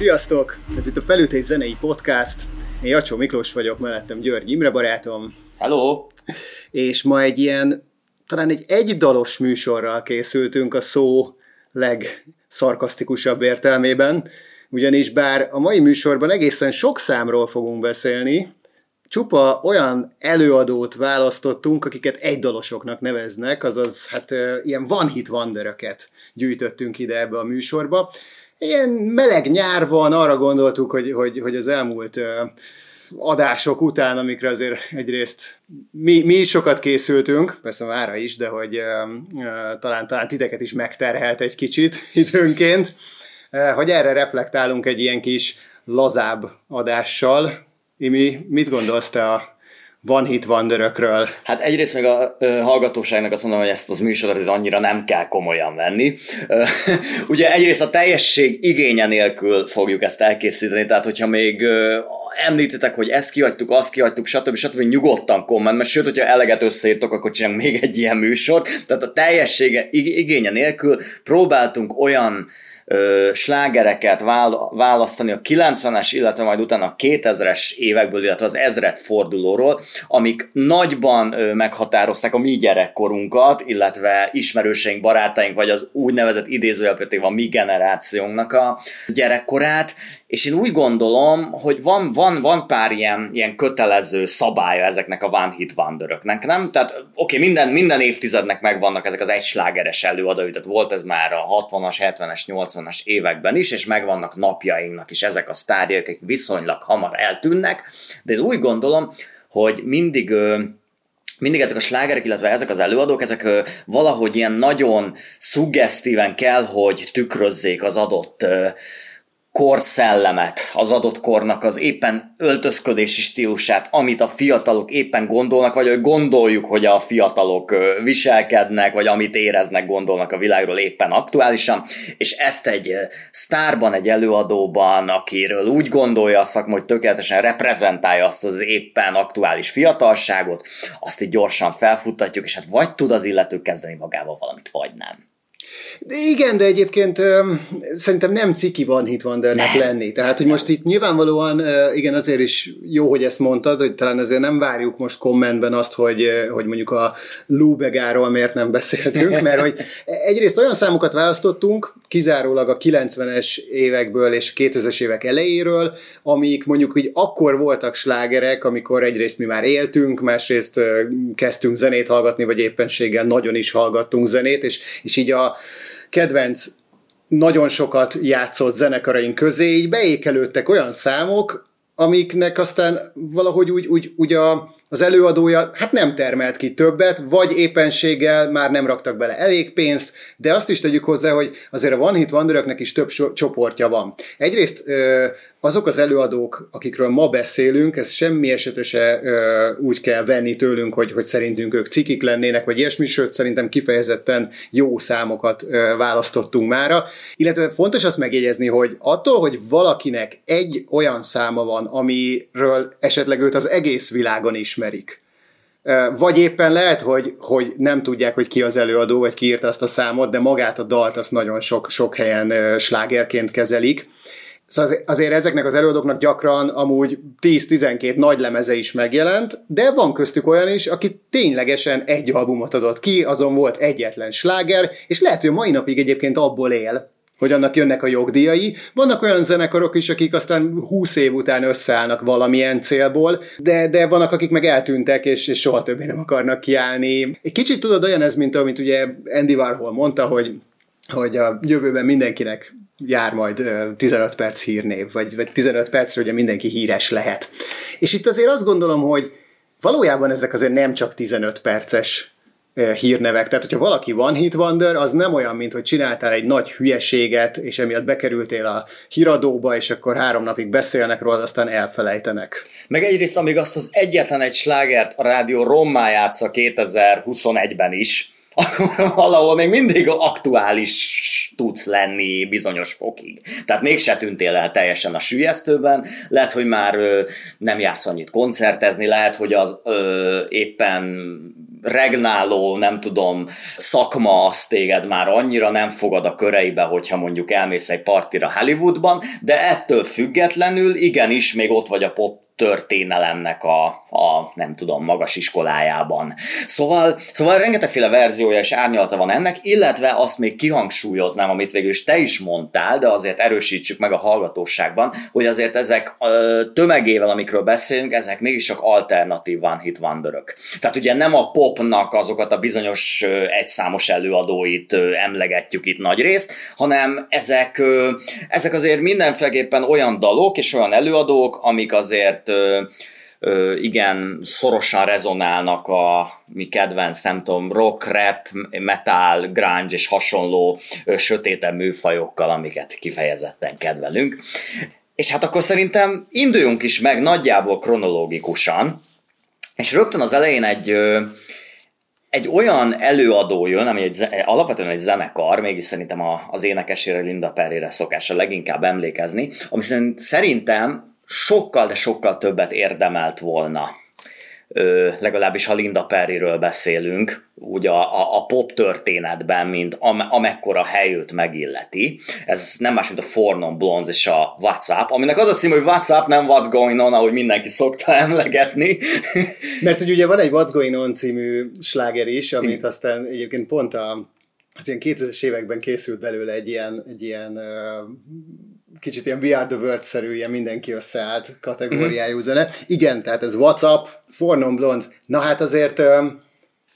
Sziasztok! Ez itt a Felütés Zenei Podcast. Én Jacsó Miklós vagyok, mellettem György Imre barátom. Hello! És ma egy ilyen, talán egy egydalos műsorral készültünk a szó legszarkasztikusabb értelmében, ugyanis bár a mai műsorban egészen sok számról fogunk beszélni, csupa olyan előadót választottunk, akiket egydalosoknak neveznek, azaz hát ilyen one-hit wonderöket gyűjtöttünk ide ebbe a műsorba. Ilyen meleg nyár van, arra gondoltuk, hogy, hogy, hogy az elmúlt adások után, amikre azért egyrészt mi, mi is sokat készültünk, persze mára is, de hogy talán, talán titeket is megterhelt egy kicsit időnként, hogy erre reflektálunk egy ilyen kis lazább adással. Imi, mit gondolsz te a van hit Wanderökről. Hát egyrészt meg a ö, hallgatóságnak azt mondom, hogy ezt az műsorot ez annyira nem kell komolyan venni. Ö, ugye egyrészt a teljesség igénye nélkül fogjuk ezt elkészíteni, tehát hogyha még ö, említitek, hogy ezt kihagytuk, azt kihagytuk, stb. stb. nyugodtan mert sőt, hogyha eleget összeírtok, akkor csinálunk még egy ilyen műsort. Tehát a teljessége igénye nélkül próbáltunk olyan ö, slágereket választani a 90-es, illetve majd utána a 2000-es évekből, illetve az ezret fordulóról, amik nagyban ö, meghatározták a mi gyerekkorunkat, illetve ismerőseink, barátaink, vagy az úgynevezett idézőjelpőték a mi generációnknak a gyerekkorát, és én úgy gondolom, hogy van, van, van pár ilyen, ilyen kötelező szabálya ezeknek a One Hit Wonderöknek, nem? Tehát oké, okay, minden, minden évtizednek megvannak ezek az egyslágeres előadói, tehát volt ez már a 60-as, 70-es, 80-as években is, és megvannak napjainknak is ezek a sztárjak, akik viszonylag hamar eltűnnek, de én úgy gondolom, hogy mindig mindig ezek a slágerek, illetve ezek az előadók, ezek valahogy ilyen nagyon szuggesztíven kell, hogy tükrözzék az adott korszellemet, az adott kornak az éppen öltözködési stílusát, amit a fiatalok éppen gondolnak, vagy hogy gondoljuk, hogy a fiatalok viselkednek, vagy amit éreznek, gondolnak a világról éppen aktuálisan, és ezt egy sztárban, egy előadóban, akiről úgy gondolja a szakma, hogy tökéletesen reprezentálja azt az éppen aktuális fiatalságot, azt így gyorsan felfuttatjuk, és hát vagy tud az illető kezdeni magával valamit, vagy nem. De igen, de egyébként szerintem nem ciki van Hit Wandernek lenni. Tehát, hogy most itt nyilvánvalóan, igen, azért is jó, hogy ezt mondtad, hogy talán azért nem várjuk most kommentben azt, hogy, hogy mondjuk a Lubegáról miért nem beszéltünk, mert hogy egyrészt olyan számokat választottunk, kizárólag a 90-es évekből és 2000-es évek elejéről, amik mondjuk így akkor voltak slágerek, amikor egyrészt mi már éltünk, másrészt kezdtünk zenét hallgatni, vagy éppenséggel nagyon is hallgattunk zenét, és, és így a kedvenc nagyon sokat játszott zenekaraink közé, így beékelődtek olyan számok, amiknek aztán valahogy úgy, úgy, úgy a, az előadója hát nem termelt ki többet, vagy éppenséggel már nem raktak bele elég pénzt, de azt is tegyük hozzá, hogy azért a One Hit Wonderöknek is több so- csoportja van. Egyrészt azok az előadók, akikről ma beszélünk, ez semmi esetre se ö, úgy kell venni tőlünk, hogy, hogy szerintünk ők cikik lennének, vagy ilyesmi, sőt szerintem kifejezetten jó számokat ö, választottunk mára. Illetve fontos azt megjegyezni, hogy attól, hogy valakinek egy olyan száma van, amiről esetleg őt az egész világon ismerik, vagy éppen lehet, hogy, hogy nem tudják, hogy ki az előadó, vagy ki írta azt a számot, de magát a dalt azt nagyon sok, sok helyen slágerként kezelik Szóval azért ezeknek az előadóknak gyakran amúgy 10-12 nagy lemeze is megjelent, de van köztük olyan is, aki ténylegesen egy albumot adott ki, azon volt egyetlen sláger, és lehet, hogy mai napig egyébként abból él, hogy annak jönnek a jogdíjai. Vannak olyan zenekarok is, akik aztán 20 év után összeállnak valamilyen célból, de, de vannak, akik meg eltűntek, és, és soha többé nem akarnak kiállni. Egy kicsit tudod olyan ez, mint amit ugye Andy Warhol mondta, hogy hogy a jövőben mindenkinek jár majd 15 perc hírnév, vagy, vagy 15 percre ugye mindenki híres lehet. És itt azért azt gondolom, hogy valójában ezek azért nem csak 15 perces hírnevek. Tehát, hogyha valaki van hit wonder, az nem olyan, mint hogy csináltál egy nagy hülyeséget, és emiatt bekerültél a híradóba, és akkor három napig beszélnek róla, aztán elfelejtenek. Meg egyrészt, amíg azt az egyetlen egy slágert a rádió rommá játsza 2021-ben is, akkor valahol még mindig aktuális tudsz lenni bizonyos fokig. Tehát mégse tűntél el teljesen a sülyeztőben, lehet, hogy már ö, nem jársz annyit koncertezni, lehet, hogy az ö, éppen regnáló, nem tudom, szakma az téged már annyira nem fogad a köreibe, hogyha mondjuk elmész egy partira Hollywoodban, de ettől függetlenül igenis még ott vagy a pop történelemnek a, a nem tudom, magas iskolájában. Szóval, szóval rengetegféle verziója és árnyalata van ennek, illetve azt még kihangsúlyoznám, amit végül is te is mondtál, de azért erősítsük meg a hallgatóságban, hogy azért ezek a tömegével, amikről beszélünk, ezek mégis csak alternatív One Hit Wonderök. Tehát ugye nem a popnak azokat a bizonyos egyszámos előadóit emlegetjük itt nagy részt, hanem ezek, ezek azért mindenféleképpen olyan dalok és olyan előadók, amik azért igen, szorosan rezonálnak a mi kedvenc, nem tudom, rock, rap, metal, grunge és hasonló ö, sötétebb műfajokkal, amiket kifejezetten kedvelünk. És hát akkor szerintem induljunk is meg nagyjából kronológikusan, és rögtön az elején egy, egy olyan előadó jön, ami egy, alapvetően egy zenekar, mégis szerintem az énekesére Linda Perry-re szokás a leginkább emlékezni, ami szerintem sokkal, de sokkal többet érdemelt volna. Ö, legalábbis ha Linda Perryről beszélünk, úgy a, a, a pop történetben, mint am, amekkora helyőt megilleti. Ez nem más, mint a Four Non Blondes és a WhatsApp, aminek az a cím, hogy WhatsApp, nem What's Going On, ahogy mindenki szokta emlegetni. Mert hogy ugye van egy What's Going On című sláger is, amit aztán egyébként pont a az ilyen 2000-es években készült belőle egy ilyen, egy ilyen uh, kicsit ilyen We Are The World-szerű, ilyen mindenki összeállt kategóriájú mm-hmm. zene. Igen, tehát ez WhatsApp, For Non Blondes. Na hát azért um,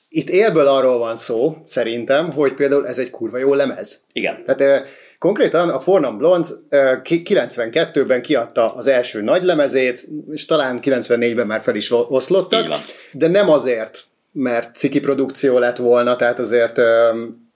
itt élből arról van szó, szerintem, hogy például ez egy kurva jó lemez. Igen. Tehát uh, konkrétan a For Non Blondes uh, 92-ben kiadta az első nagy lemezét, és talán 94-ben már fel is oszlottak, de nem azért, mert ciki produkció lett volna, tehát azért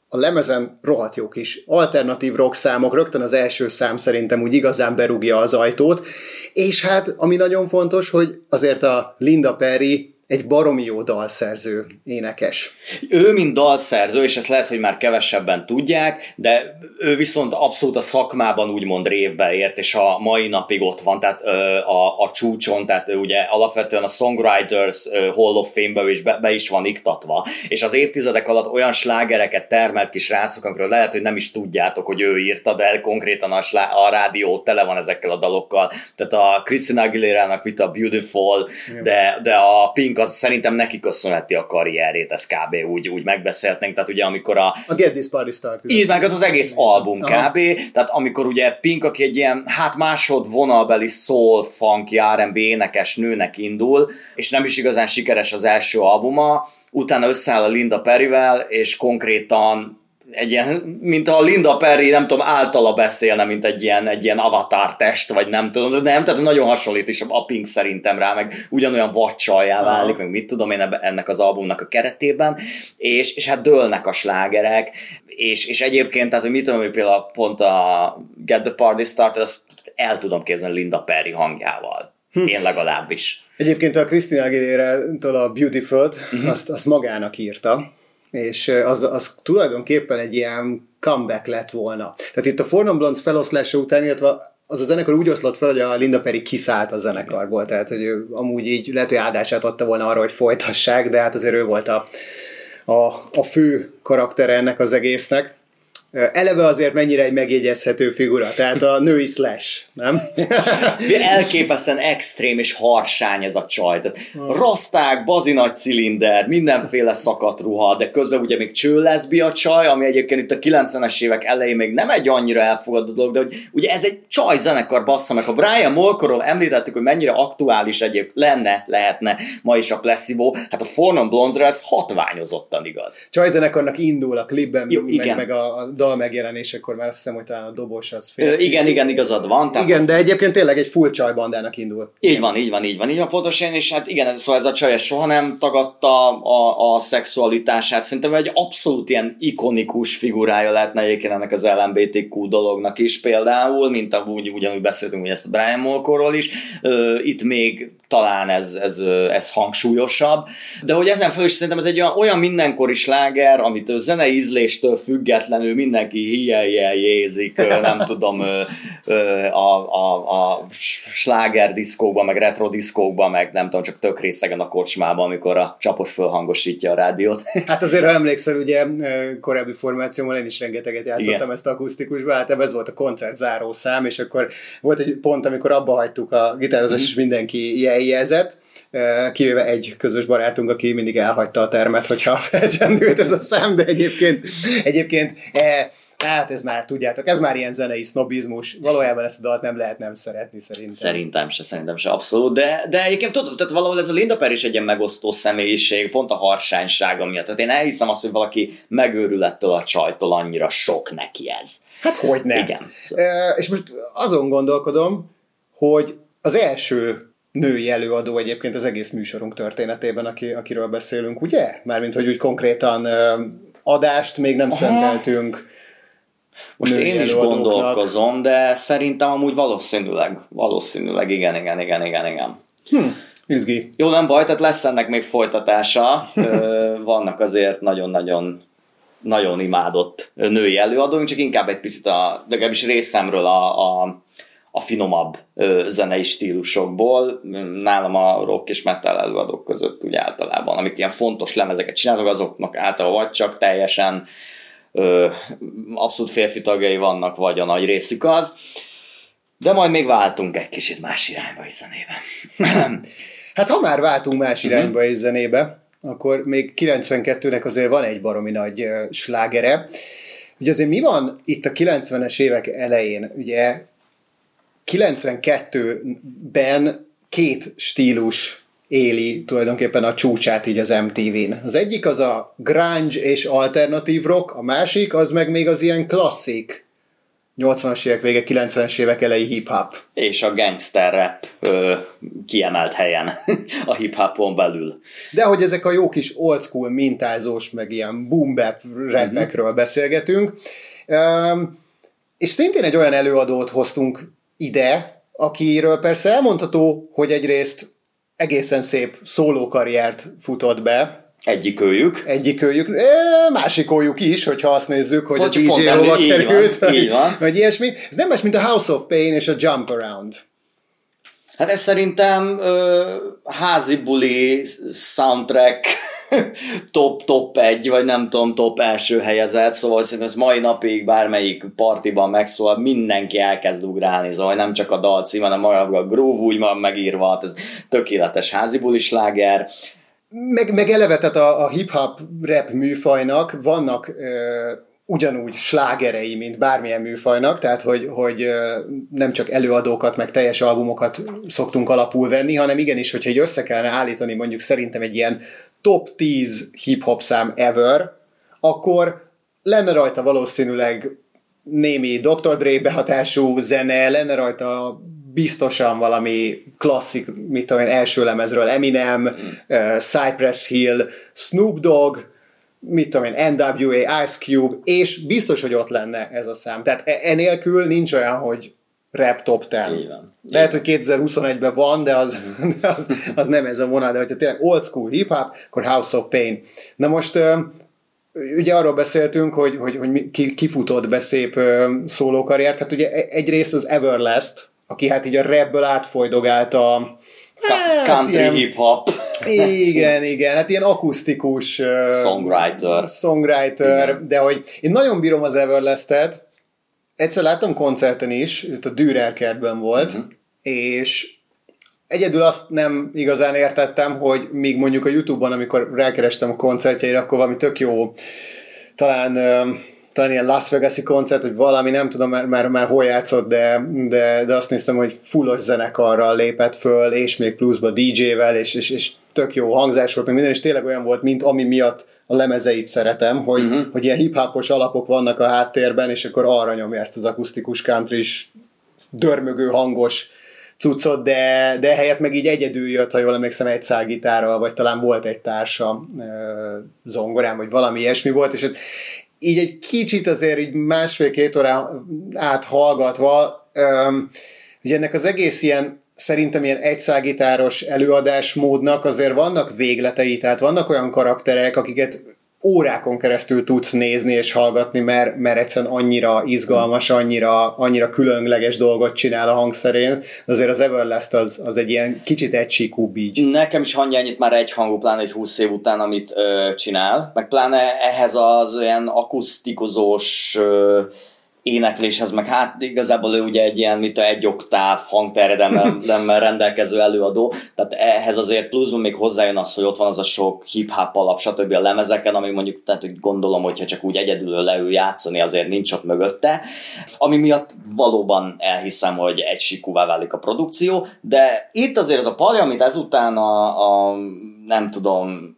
a lemezen rohadt jó kis alternatív rock számok, rögtön az első szám szerintem úgy igazán berúgja az ajtót, és hát ami nagyon fontos, hogy azért a Linda Perry egy baromi jó dalszerző énekes. Ő, mint dalszerző, és ezt lehet, hogy már kevesebben tudják, de ő viszont abszolút a szakmában úgymond révbe ért, és a mai napig ott van, tehát ö, a, a csúcson, tehát ő ugye alapvetően a Songwriters Hall of Fame-be is, be, be is van iktatva, és az évtizedek alatt olyan slágereket termelt kis srácok, amikről lehet, hogy nem is tudjátok, hogy ő írta, de konkrétan a, slá, a rádió tele van ezekkel a dalokkal, tehát a Christina Aguilera-nak mit a Beautiful, de, de a Pink az szerintem neki köszönheti a karrierét, ez kb. úgy, úgy megbeszéltünk, tehát ugye amikor a... A Get This Party Started. Így meg az az egész album Aha. kb. Tehát amikor ugye Pink, aki egy ilyen, hát másod vonalbeli soul, funky, R&B énekes nőnek indul, és nem is igazán sikeres az első albuma, utána összeáll a Linda Perryvel, és konkrétan egy ilyen, mint a Linda Perry, nem tudom, általa beszélne, mint egy ilyen, egy ilyen avatar test, vagy nem tudom, de nem, tehát nagyon hasonlít is a Pink szerintem rá, meg ugyanolyan vacsaljá válik, meg mit tudom én ennek az albumnak a keretében, és, és hát dőlnek a slágerek, és, és egyébként, tehát hogy mit tudom, hogy például pont a Get the Party Started, azt el tudom képzelni Linda Perry hangjával. Hm. Én legalábbis. Egyébként a Christina Aguilera-tól a Beautiful-t, uh-huh. azt, azt magának írta, és az, az tulajdonképpen egy ilyen comeback lett volna. Tehát itt a Fornum Blondes feloszlása után, illetve az a zenekar úgy oszlott fel, hogy a Linda Perry kiszállt a zenekarból, tehát hogy ő amúgy így lehet, hogy áldását adta volna arra, hogy folytassák, de hát azért ő volt a, a, a fő karaktere ennek az egésznek. Eleve azért mennyire egy megjegyezhető figura, tehát a női slash, nem? Elképesztően extrém és harsány ez a csaj. Tehát raszták, bazi nagy cilinder, mindenféle szakadt ruha, de közben ugye még csőleszbi a csaj, ami egyébként itt a 90-es évek elején még nem egy annyira elfogadott dolog, de hogy ugye ez egy csaj zenekar bassza meg. Ha Brian Molkorról említettük, hogy mennyire aktuális egyéb lenne, lehetne ma is a Placebo, hát a Fornon Blondes ez hatványozottan igaz. Csaj zenekarnak indul a klipben, Jó, meg, igen. meg a, a dal megjelenésekor már azt hiszem, hogy talán a dobos az fél. Ö, igen, igen, igazad van. Tehát igen, de egyébként tényleg egy full csaj bandának indul. Így van, így van, így van, így van pontosan, és hát igen, szóval ez a csaj soha nem tagadta a, a szexualitását. Szerintem egy abszolút ilyen ikonikus figurája lehetne egyébként ennek az LMBTQ dolognak is például, mint a, úgy, ugyanúgy beszéltünk hogy ezt a Brian Molkorról is. Ö, itt még talán ez, ez, ez hangsúlyosabb, de hogy ezen felül is szerintem ez egy olyan, olyan mindenkori sláger, amit zenei ízléstől függetlenül mindenki hijeljeljézik, nem tudom, a, a, a sláger diszkókban, meg retro diszkókban, meg nem tudom, csak tök részegen a kocsmában, amikor a csapos fölhangosítja a rádiót. Hát azért, ha emlékszel, ugye korábbi formációmmal én is rengeteget játszottam Igen. ezt akusztikusba, hát ez volt a koncert záró szám, és akkor volt egy pont, amikor abba hagytuk a gitározást, mm. és mindenki jeljezett, kivéve egy közös barátunk, aki mindig elhagyta a termet, hogyha felcsendült ez a szám, de egyébként, egyébként e, Hát ez már, tudjátok, ez már ilyen zenei sznobizmus. Valójában ezt a dalt nem lehet nem szeretni, szerintem. Szerintem se, szerintem se, abszolút. De, de egyébként tudod, tehát valahol ez a Linda Per is egy ilyen megosztó személyiség, pont a harsánysága miatt. Tehát én elhiszem azt, hogy valaki megőrül ettől a csajtól, annyira sok neki ez. Hát hogy nem. Igen. E, és most azon gondolkodom, hogy az első női előadó egyébként az egész műsorunk történetében, aki, akiről beszélünk, ugye? Mármint, hogy úgy konkrétan adást még nem Aha. szenteltünk. Most én is gondolkozom, de szerintem amúgy valószínűleg, valószínűleg igen, igen, igen, igen, igen. Hm. Izgi. Jó, nem baj, tehát lesz ennek még folytatása. Vannak azért nagyon-nagyon nagyon imádott női előadóink, csak inkább egy picit a, legalábbis részemről a, a a finomabb ö, zenei stílusokból. Nálam a rock és metal előadók között úgy általában, amik ilyen fontos lemezeket csinálnak, azoknak általában vagy csak teljesen ö, abszolút férfi tagjai vannak, vagy a nagy részük az. De majd még váltunk egy kicsit más irányba is zenébe. hát ha már váltunk más mhm. irányba is zenébe, akkor még 92-nek azért van egy baromi nagy uh, slágere. Ugye azért mi van itt a 90-es évek elején? Ugye 92-ben két stílus éli tulajdonképpen a csúcsát így az MTV-n. Az egyik az a grunge és alternatív rock, a másik az meg még az ilyen klasszik 80-as évek vége, 90-es évek elejé hip-hop. És a gangster rap ö, kiemelt helyen a hip-hopon belül. De hogy ezek a jó kis old school mintázós, meg ilyen boom bap rapekről uh-huh. beszélgetünk. Um, és szintén egy olyan előadót hoztunk ide, akiről persze elmondható, hogy egyrészt egészen szép szólókarriert futott be, egyik őjük. Egyik őjük. Másik őjük is, hogyha azt nézzük, hogy Pont a DJ hova került, van, vagy, van. vagy ilyesmi. Ez nem más, mint a House of Pain és a Jump Around. Hát ez szerintem ö, házi buli soundtrack top, top egy, vagy nem tudom, top első helyezett, szóval szerintem ez mai napig bármelyik partiban megszól, mindenki elkezd ugrálni, szóval nem csak a dal cím, hanem maga a groove úgy van megírva, hát ez tökéletes házi láger. Meg, meg eleve, a, a hip-hop rap műfajnak vannak ö, ugyanúgy slágerei, mint bármilyen műfajnak, tehát hogy, hogy nem csak előadókat, meg teljes albumokat szoktunk alapul venni, hanem igenis, hogyha egy össze kellene állítani mondjuk szerintem egy ilyen top 10 hip-hop szám ever, akkor lenne rajta valószínűleg némi Dr. Dre behatású zene, lenne rajta biztosan valami klasszik, mit tudom én, első lemezről Eminem, mm. uh, Cypress Hill, Snoop Dogg, mit tudom én, NWA, Ice Cube, és biztos, hogy ott lenne ez a szám. Tehát e- enélkül nincs olyan, hogy rap top 10. Így van. Lehet, hogy 2021-ben van, de az, de az, az nem ez a vonal, de hogyha tényleg old school hip-hop, akkor House of Pain. Na most ugye arról beszéltünk, hogy, hogy, hogy ki, kifutott be szép szólókarriert, hát ugye e- egyrészt az Everlast, aki hát így a rapből átfoldogált a hát, country ilyen, hip-hop. Igen, igen, hát ilyen akusztikus songwriter, songwriter igen. de hogy én nagyon bírom az Everlastet, egyszer láttam koncerten is, itt a Dürer kertben volt, uh-huh. és egyedül azt nem igazán értettem, hogy még mondjuk a Youtube-on, amikor rákerestem a koncertjeire, akkor valami tök jó, talán talán ilyen Las Vegas-i koncert, hogy valami, nem tudom már, már, már hol játszott, de, de, de azt néztem, hogy fullos zenekarral lépett föl, és még pluszba DJ-vel, és, és, és tök jó hangzás volt, meg minden, és tényleg olyan volt, mint ami miatt a lemezeit szeretem, hogy, uh-huh. hogy ilyen hip alapok vannak a háttérben, és akkor arra nyomja ezt az akusztikus country dörmögő hangos cuccot, de, de helyett meg így egyedül jött, ha jól emlékszem, egy szágitárral, vagy talán volt egy társa zongorán, vagy valami ilyesmi volt, és így egy kicsit azért így másfél-két órán át hallgatva, ugye ennek az egész ilyen szerintem ilyen egyszágitáros előadásmódnak azért vannak végletei, tehát vannak olyan karakterek, akiket órákon keresztül tudsz nézni és hallgatni, mert, mert egyszerűen annyira izgalmas, annyira, annyira különleges dolgot csinál a hangszerén, de azért az Everlast az, az egy ilyen kicsit egysíkú így. Nekem is hangja ennyit már egy hangú, pláne egy 20 év után, amit ö, csinál, meg pláne ehhez az olyan akusztikozós ö, énekléshez, meg hát igazából ő ugye egy ilyen, mint a egy oktáv hangterjedelemmel rendelkező előadó, tehát ehhez azért pluszban még hozzájön az, hogy ott van az a sok hip-hop alap, stb. a lemezeken, ami mondjuk, tehát hogy gondolom, hogyha csak úgy egyedül leül játszani, azért nincs ott mögötte, ami miatt valóban elhiszem, hogy egy sikúvá válik a produkció, de itt azért ez a palja, amit ezután a, a nem tudom,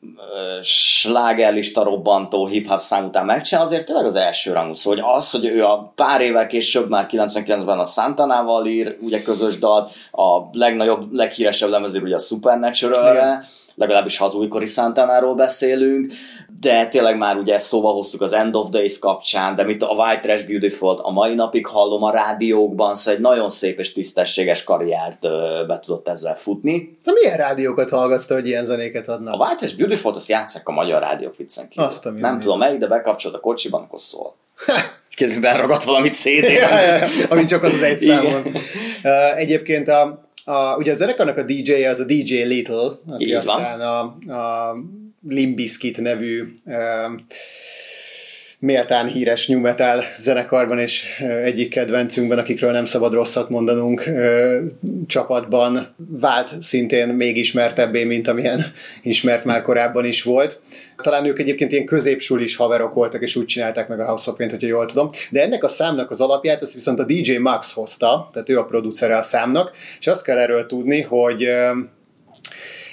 slágerlista robbantó hip-hop szám után megcsinál, azért tényleg az első rangú szó, hogy az, hogy ő a pár évvel később, már 99-ben a Santanával ír, ugye közös dal, a legnagyobb, leghíresebb lemezér ugye a Supernatural-re, legalábbis ha az újkori Santanáról beszélünk, de tényleg már ugye szóval hoztuk az End of Days kapcsán, de mit a White Trash Beautiful a mai napig hallom a rádiókban, szóval egy nagyon szép és tisztességes karriert ö, be tudott ezzel futni. Na milyen rádiókat hallgatsz hogy ilyen zenéket adnak? A White Trash Beautiful-t azt játszák a magyar rádiók viccen kívül. Azt, Nem tudom tudom melyik, de bekapcsolod a kocsiban, akkor szól. És kérdezik, beragadt valamit cd ja, ja, csak az az egy számon. Egyébként a, a, ugye a zenekarnak a DJ-je az a DJ Little, aki Így aztán a, a Limbiskit nevű méltán híres new metal zenekarban és egyik kedvencünkben, akikről nem szabad rosszat mondanunk, csapatban vált szintén még ismertebbé, mint amilyen ismert már korábban is volt. Talán ők egyébként ilyen középsulis haverok voltak, és úgy csinálták meg a House of Paint, hogyha jól tudom. De ennek a számnak az alapját, azt viszont a DJ Max hozta, tehát ő a producere a számnak, és azt kell erről tudni, hogy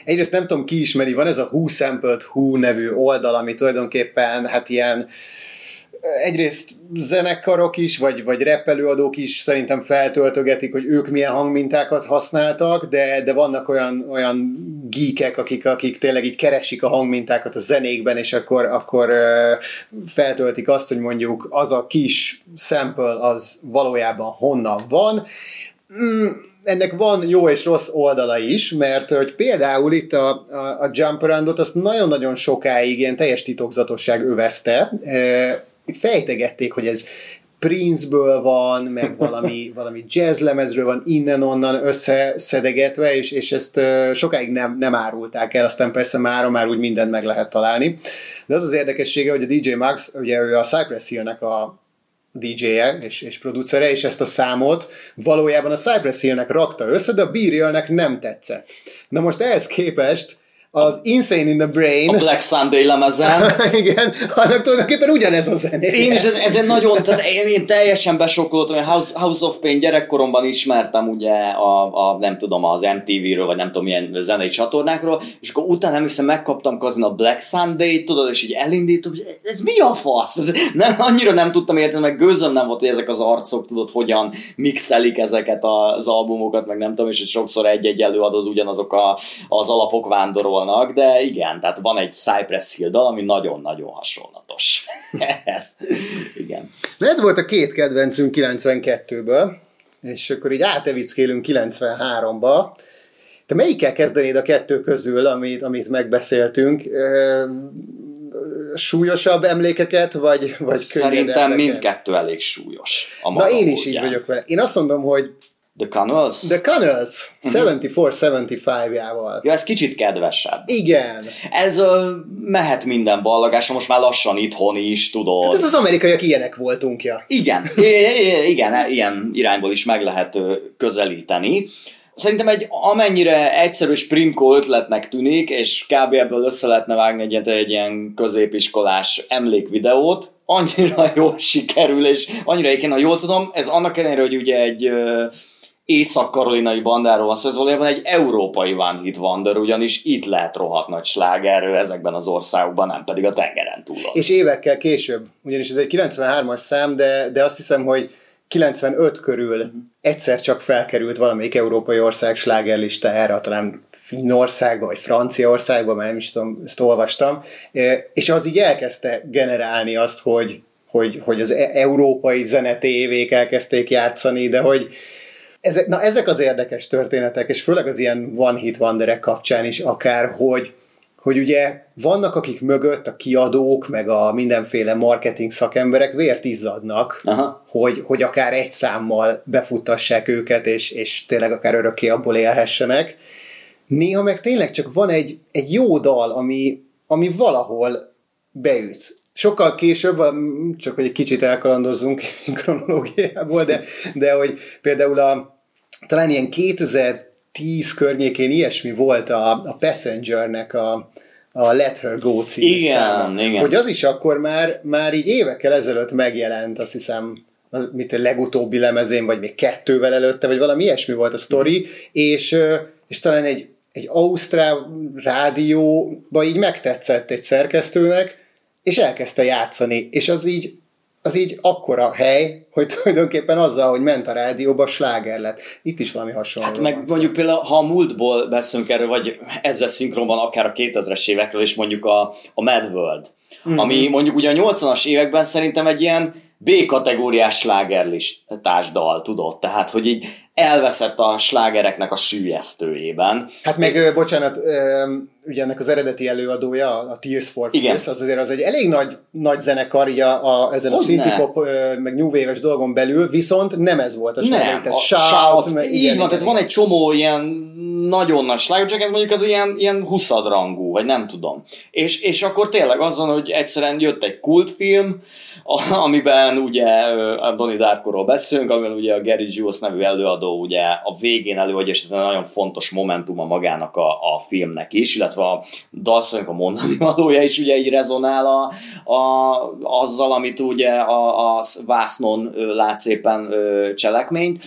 egyrészt nem tudom ki ismeri, van ez a Who Sampled Who nevű oldal, ami tulajdonképpen hát ilyen egyrészt zenekarok is, vagy, vagy repelőadók is szerintem feltöltögetik, hogy ők milyen hangmintákat használtak, de, de vannak olyan, olyan geekek, akik, akik tényleg így keresik a hangmintákat a zenékben, és akkor, akkor feltöltik azt, hogy mondjuk az a kis sample az valójában honnan van. Mm, ennek van jó és rossz oldala is, mert hogy például itt a, a, a Jump Around-ot azt nagyon-nagyon sokáig ilyen teljes titokzatosság övezte, fejtegették, hogy ez Prince-ből van, meg valami, valami jazzlemezről van innen-onnan összeszedegetve, és, és ezt sokáig nem, nem árulták el, aztán persze már, már úgy mindent meg lehet találni. De az az érdekessége, hogy a DJ Max, ugye ő a Cypress Hill-nek a DJ-je és, és producere, és ezt a számot valójában a Cypress Hill-nek rakta össze, de a Beatrielnek nem tetszett. Na most ehhez képest az Insane in the Brain. A Black Sunday lemezen. Igen, annak tulajdonképpen ugyanez a zené. Én is ezen nagyon, tehát én, én teljesen besokkoltam, hogy House, House of Pain gyerekkoromban ismertem ugye a, a nem tudom, az MTV-ről, vagy nem tudom milyen zenei csatornákról, és akkor utána nem hiszem megkaptam kazin a Black Sunday, tudod, és így elindítom, hogy ez mi a fasz? Nem, annyira nem tudtam érteni, meg gőzöm nem volt, hogy ezek az arcok, tudod, hogyan mixelik ezeket az albumokat, meg nem tudom, és hogy sokszor egy-egy előadó ugyanazok a, az alapok vándorol hasonlnak, de igen, tehát van egy Cypress Hill dal, ami nagyon-nagyon hasonlatos. ez, igen. De ez volt a két kedvencünk 92-ből, és akkor így átevickélünk 93-ba. Te melyikkel kezdenéd a kettő közül, amit, amit megbeszéltünk? súlyosabb emlékeket, vagy, vagy Szerintem mindkettő elég súlyos. Na én is így vagyok vele. Én azt mondom, hogy The Canals? The Canals, uh-huh. 74-75-jával. Ja, ez kicsit kedvesebb. Igen. Ez uh, mehet minden ballagásra, most már lassan itthon is, tudod. Hát ez az amerikaiak ilyenek voltunk, ja. Igen, I- igen, ilyen irányból is meg lehet uh, közelíteni. Szerintem egy amennyire egyszerű sprimko ötletnek tűnik, és kb. ebből össze lehetne vágni egy, egy ilyen középiskolás emlékvideót, annyira jól sikerül, és annyira egyébként, ha jól tudom, ez annak ellenére, hogy ugye egy észak-karolinai bandáról van szó, ez valójában egy európai One Hit Wonder, ugyanis itt lehet rohadt nagy slágerről ezekben az országokban, nem pedig a tengeren túl. És évekkel később, ugyanis ez egy 93-as szám, de, de azt hiszem, hogy 95 körül egyszer csak felkerült valamelyik európai ország slágerlistájára, talán Finnországba, vagy Franciaországba, mert nem is tudom, ezt olvastam, és az így elkezdte generálni azt, hogy, hogy, hogy az e- európai zenetévék elkezdték játszani, de hogy, ezek, na ezek az érdekes történetek, és főleg az ilyen one hit wonderek kapcsán is akár, hogy, hogy ugye vannak, akik mögött a kiadók, meg a mindenféle marketing szakemberek vért izzadnak, Aha. Hogy, hogy akár egy számmal befuttassák őket, és, és tényleg akár örökké abból élhessenek. Néha meg tényleg csak van egy, egy jó dal, ami, ami valahol beüt. Sokkal később, csak hogy egy kicsit elkalandozzunk kronológiából, de, de hogy például a, talán ilyen 2010 környékén ilyesmi volt a, a Passengernek a, a Let Her Go című igen, száma. Igen. Hogy az is akkor már, már így évekkel ezelőtt megjelent, azt hiszem, mit a legutóbbi lemezén, vagy még kettővel előtte, vagy valami ilyesmi volt a sztori, és, és talán egy, egy ausztrál rádióba így megtetszett egy szerkesztőnek, és elkezdte játszani, és az így az így akkora hely, hogy tulajdonképpen azzal, hogy ment a rádióba, sláger lett. Itt is valami hasonló. Hát meg mondjuk például, ha a múltból beszélünk erről, vagy ezzel szinkronban akár a 2000-es évekről, és mondjuk a, a Mad World, mm-hmm. ami mondjuk ugye a 80-as években szerintem egy ilyen B-kategóriás slágerlistás dal, tudod? Tehát, hogy így elveszett a slágereknek a sűjesztőjében. Hát meg, bocsánat, ö, ugye ennek az eredeti előadója, a Tears for Igen. Fears, az azért az egy elég nagy, nagy zenekar a, a, ezen hogy a synthpop meg new wave dolgon belül, viszont nem ez volt a sláger, tehát a shout, shout meg, így igen, van, tehát van egy csomó ilyen nagyon nagy sláger, csak ez mondjuk az ilyen, ilyen huszadrangú, vagy nem tudom. És, és akkor tényleg azon, hogy egyszerűen jött egy kultfilm, amiben ugye a Donnie Darko-ról beszélünk, amiben ugye a Gary Jules nevű előadó ugye a végén előadja, és ez egy nagyon fontos momentum a magának a, a filmnek is, illetve a dalszónak a mondani valója is ugye így rezonál a, a, azzal, amit ugye a, a vásznon lát szépen cselekményt,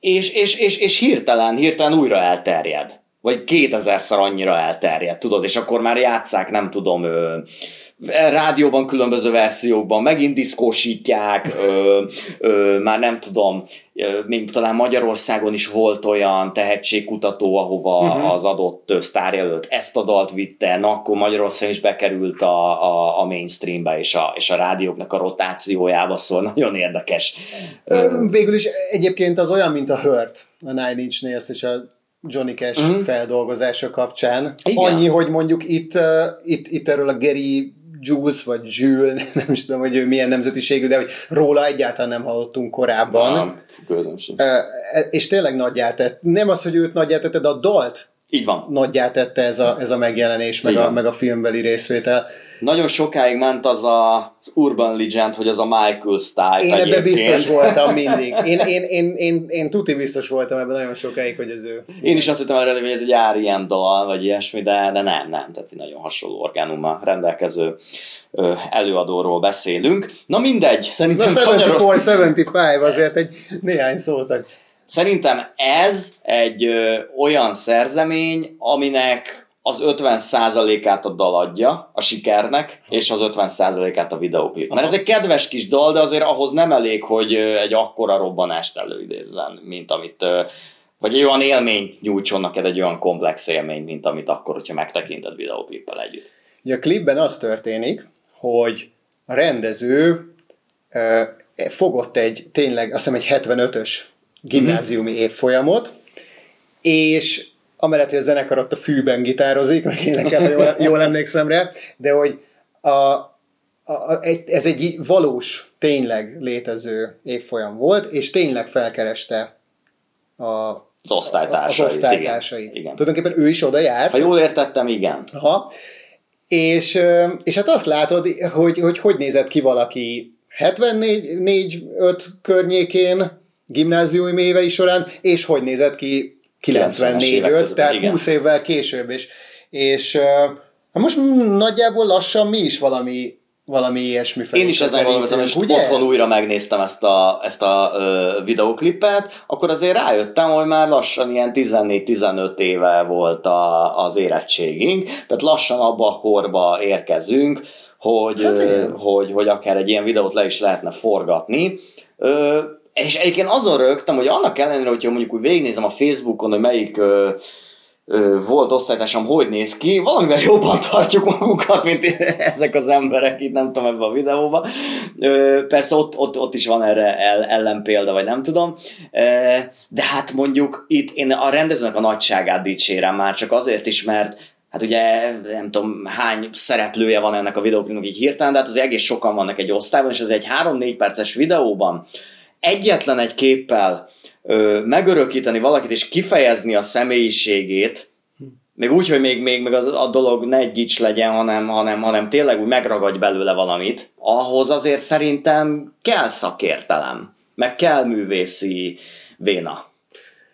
és, és, és, és hirtelen, hirtelen újra elterjed. Vagy kétezerszer annyira elterjed, tudod, és akkor már játszák, nem tudom, ö, rádióban különböző verziókban megint diszkósítják, ö, ö, már nem tudom, ö, még talán Magyarországon is volt olyan tehetségkutató, ahova uh-huh. az adott sztárjelölt ezt a dalt vitte, na akkor Magyarországon is bekerült a, a, a mainstreambe és a, és a rádióknak a rotációjába, szóval nagyon érdekes. Végül is egyébként az olyan, mint a Hurt, a Nine Inch Nails és a Johnny Cash uh-huh. feldolgozása kapcsán. Igen. Annyi, hogy mondjuk itt, uh, itt, itt erről a Gary Jules vagy Jules, nem is tudom, hogy ő milyen nemzetiségű, de hogy róla egyáltalán nem hallottunk korábban. Nem, uh, és tényleg nagyját tett. Nem az, hogy őt nagyját tette, de a dalt így van. Nagyját tette ez a, ez a megjelenés, meg a, meg a filmbeli részvétel. Nagyon sokáig ment az a, az Urban Legend, hogy az a Michael style Én ebben biztos voltam mindig. Én, én, én, én, én tuti biztos voltam ebben nagyon sokáig, hogy ez ő. Én is azt hittem erre, hogy ez egy R.E.M. dal, vagy ilyesmi, de, de nem, nem. Tehát egy nagyon hasonló orgánummal rendelkező ö, előadóról beszélünk. Na mindegy, szerintem... Na 74-75 azért egy néhány szót. Szerintem ez egy ö, olyan szerzemény, aminek az 50%-át a dal adja a sikernek, és az 50%-át a videóklip. Mert ez egy kedves kis dal, de azért ahhoz nem elég, hogy egy akkora robbanást előidézzen, mint amit vagy egy olyan élményt nyújtson neked, egy olyan komplex élmény, mint amit akkor, hogyha megtekinted videóklippel együtt. Ugye a klipben az történik, hogy a rendező fogott egy tényleg, azt hiszem egy 75-ös gimnáziumi mm-hmm. évfolyamot, és amellett, hogy a zenekar ott a fűben gitározik, meg énekel, ha jól, jól emlékszem rá, de hogy a, a, a, ez egy valós, tényleg létező évfolyam volt, és tényleg felkereste a, az osztálytársait. Az osztálytársait. Igen. igen. Tulajdonképpen ő is oda járt. Ha jól értettem, igen. Aha. És, és hát azt látod, hogy, hogy hogy nézett ki valaki 74-5 környékén, gimnáziumi évei során, és hogy nézett ki 94-5, tehát igen. 20 évvel később, és, és uh, most nagyjából lassan mi is valami valami ilyesmi felé. Én is ezen gondolkozom, és ugye? otthon újra megnéztem ezt a, ezt a uh, videoklipet, akkor azért rájöttem, hogy már lassan ilyen 14-15 éve volt a, az érettségünk, tehát lassan abba a korba érkezünk, hogy, hát uh, hogy, hogy akár egy ilyen videót le is lehetne forgatni. Uh, és egyébként azon rögtem, hogy annak ellenére, hogyha mondjuk úgy végignézem a Facebookon, hogy melyik ö, ö, volt osztálytársam, hogy néz ki, valamivel jobban tartjuk magunkat, mint ezek az emberek itt, nem tudom, ebben a videóban. Ö, persze ott, ott, ott is van erre el, ellenpélda, vagy nem tudom. Ö, de hát mondjuk itt én a rendezőnek a nagyságát dicsérem már csak azért is, mert hát ugye nem tudom hány szereplője van ennek a videóklipnek így hirtelen, de hát az egész sokan vannak egy osztályban, és ez egy 3-4 perces videóban egyetlen egy képpel ö, megörökíteni valakit és kifejezni a személyiségét, még úgy, hogy még, még, még az, a dolog ne egy gics legyen, hanem, hanem, hanem tényleg úgy megragadj belőle valamit, ahhoz azért szerintem kell szakértelem, meg kell művészi véna.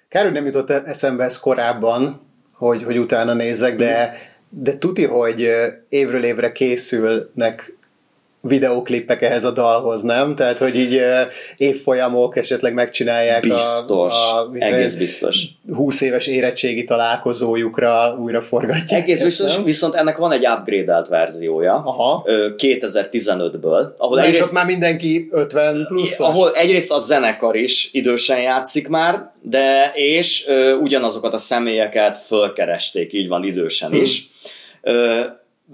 Kár, hogy nem jutott eszembe ez korábban, hogy, hogy utána nézzek, de, de tuti, hogy évről évre készülnek videóklippek ehhez a dalhoz, nem? Tehát, hogy így évfolyamok esetleg megcsinálják biztos, a, a egész biztos. 20 éves érettségi találkozójukra újra forgatják. Egész biztos, nem? viszont ennek van egy upgrade verziója Aha. 2015-ből. Ahol Na egyrészt, és ott már mindenki 50 plusz. Ahol egyrészt a zenekar is idősen játszik már, de és ö, ugyanazokat a személyeket fölkeresték, így van idősen hmm. is. Ö,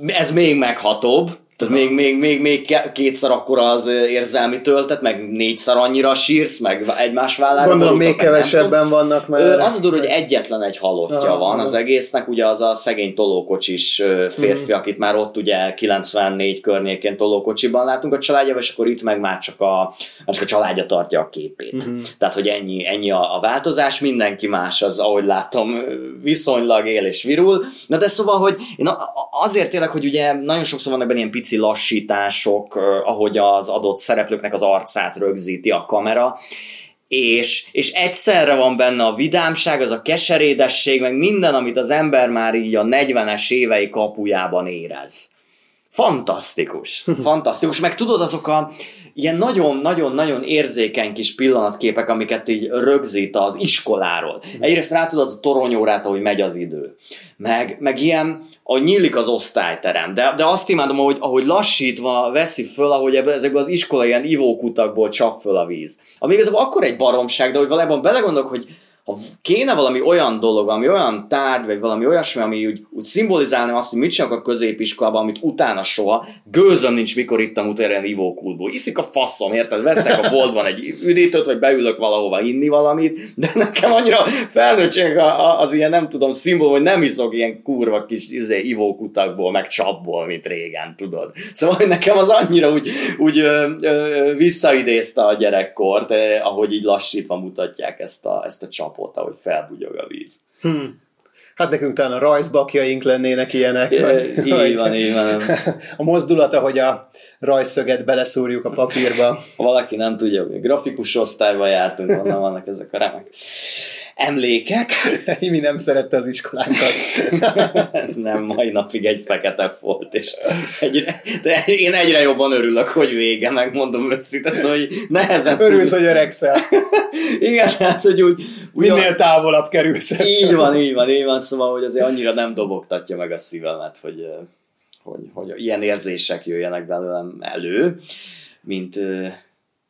ez még meghatóbb, tehát még, még, még, még kétszer akkor az érzelmi töltet, meg négyszer annyira sírsz, meg egymás vállára. Gondolom még kevesebben vannak már. Az a durva, hogy egyetlen egy halottja Aha, van az egésznek, ugye az a szegény tolókocsis férfi, mm. akit már ott ugye 94 környékén tolókocsiban látunk a családjával, és akkor itt meg már csak a, már csak a családja tartja a képét. Mm. Tehát, hogy ennyi, ennyi a, a változás, mindenki más az, ahogy látom, viszonylag él és virul. Na de szóval, hogy én azért tényleg, hogy ugye nagyon sokszor vannak benne ilyen pici pici lassítások, ahogy az adott szereplőknek az arcát rögzíti a kamera, és, és egyszerre van benne a vidámság, az a keserédesség, meg minden, amit az ember már így a 40-es évei kapujában érez. Fantasztikus, fantasztikus, meg tudod azok a ilyen nagyon-nagyon-nagyon érzékeny kis pillanatképek, amiket így rögzít az iskoláról. Egyrészt rá tudod a toronyórát, ahogy megy az idő. Meg, meg ilyen, ahogy nyílik az osztályterem. De, de azt imádom, ahogy, ahogy lassítva veszi föl, ahogy ezekből az iskola ilyen ivókutakból csap föl a víz. Ami igazából akkor egy baromság, de hogy valójában belegondolok, hogy ha kéne valami olyan dolog, valami olyan tárgy, vagy valami olyasmi, ami úgy, úgy szimbolizálna azt, hogy mit csinálok a középiskolában, amit utána soha, gőzöm nincs, mikor ittam utoljára ivókultból. Iszik a faszom, érted? Veszek a boltban egy üdítőt, vagy beülök valahova inni valamit, de nekem annyira felnőttség az ilyen, nem tudom, szimbol, hogy nem iszok ilyen kurva kis izé, ivókutakból, meg csapból, mint régen, tudod. Szóval nekem az annyira úgy, úgy ö, ö, visszaidézte a gyerekkort, eh, ahogy így lassítva mutatják ezt a, ezt a csap kapott, ahogy felbugyog a víz. Hmm. Hát nekünk talán a rajzbakjaink lennének ilyenek. É, vagy, így vagy, van, így van. A mozdulata, hogy a rajzszöget beleszúrjuk a papírba. Ha valaki nem tudja, hogy grafikus osztályba jártunk, onnan vannak ezek a remek emlékek. Mi nem szerette az iskolánkat. nem, mai napig egy fekete volt, és egyre, de én egyre jobban örülök, hogy vége, megmondom őszintén, szóval hogy nehezen Örülsz, hogy öregszel. Igen, hát, hogy úgy... Minél távolabb kerülsz. Így van, így van, így van, szóval, hogy azért annyira nem dobogtatja meg a szívemet, hogy, hogy, hogy ilyen érzések jöjjenek belőlem elő, mint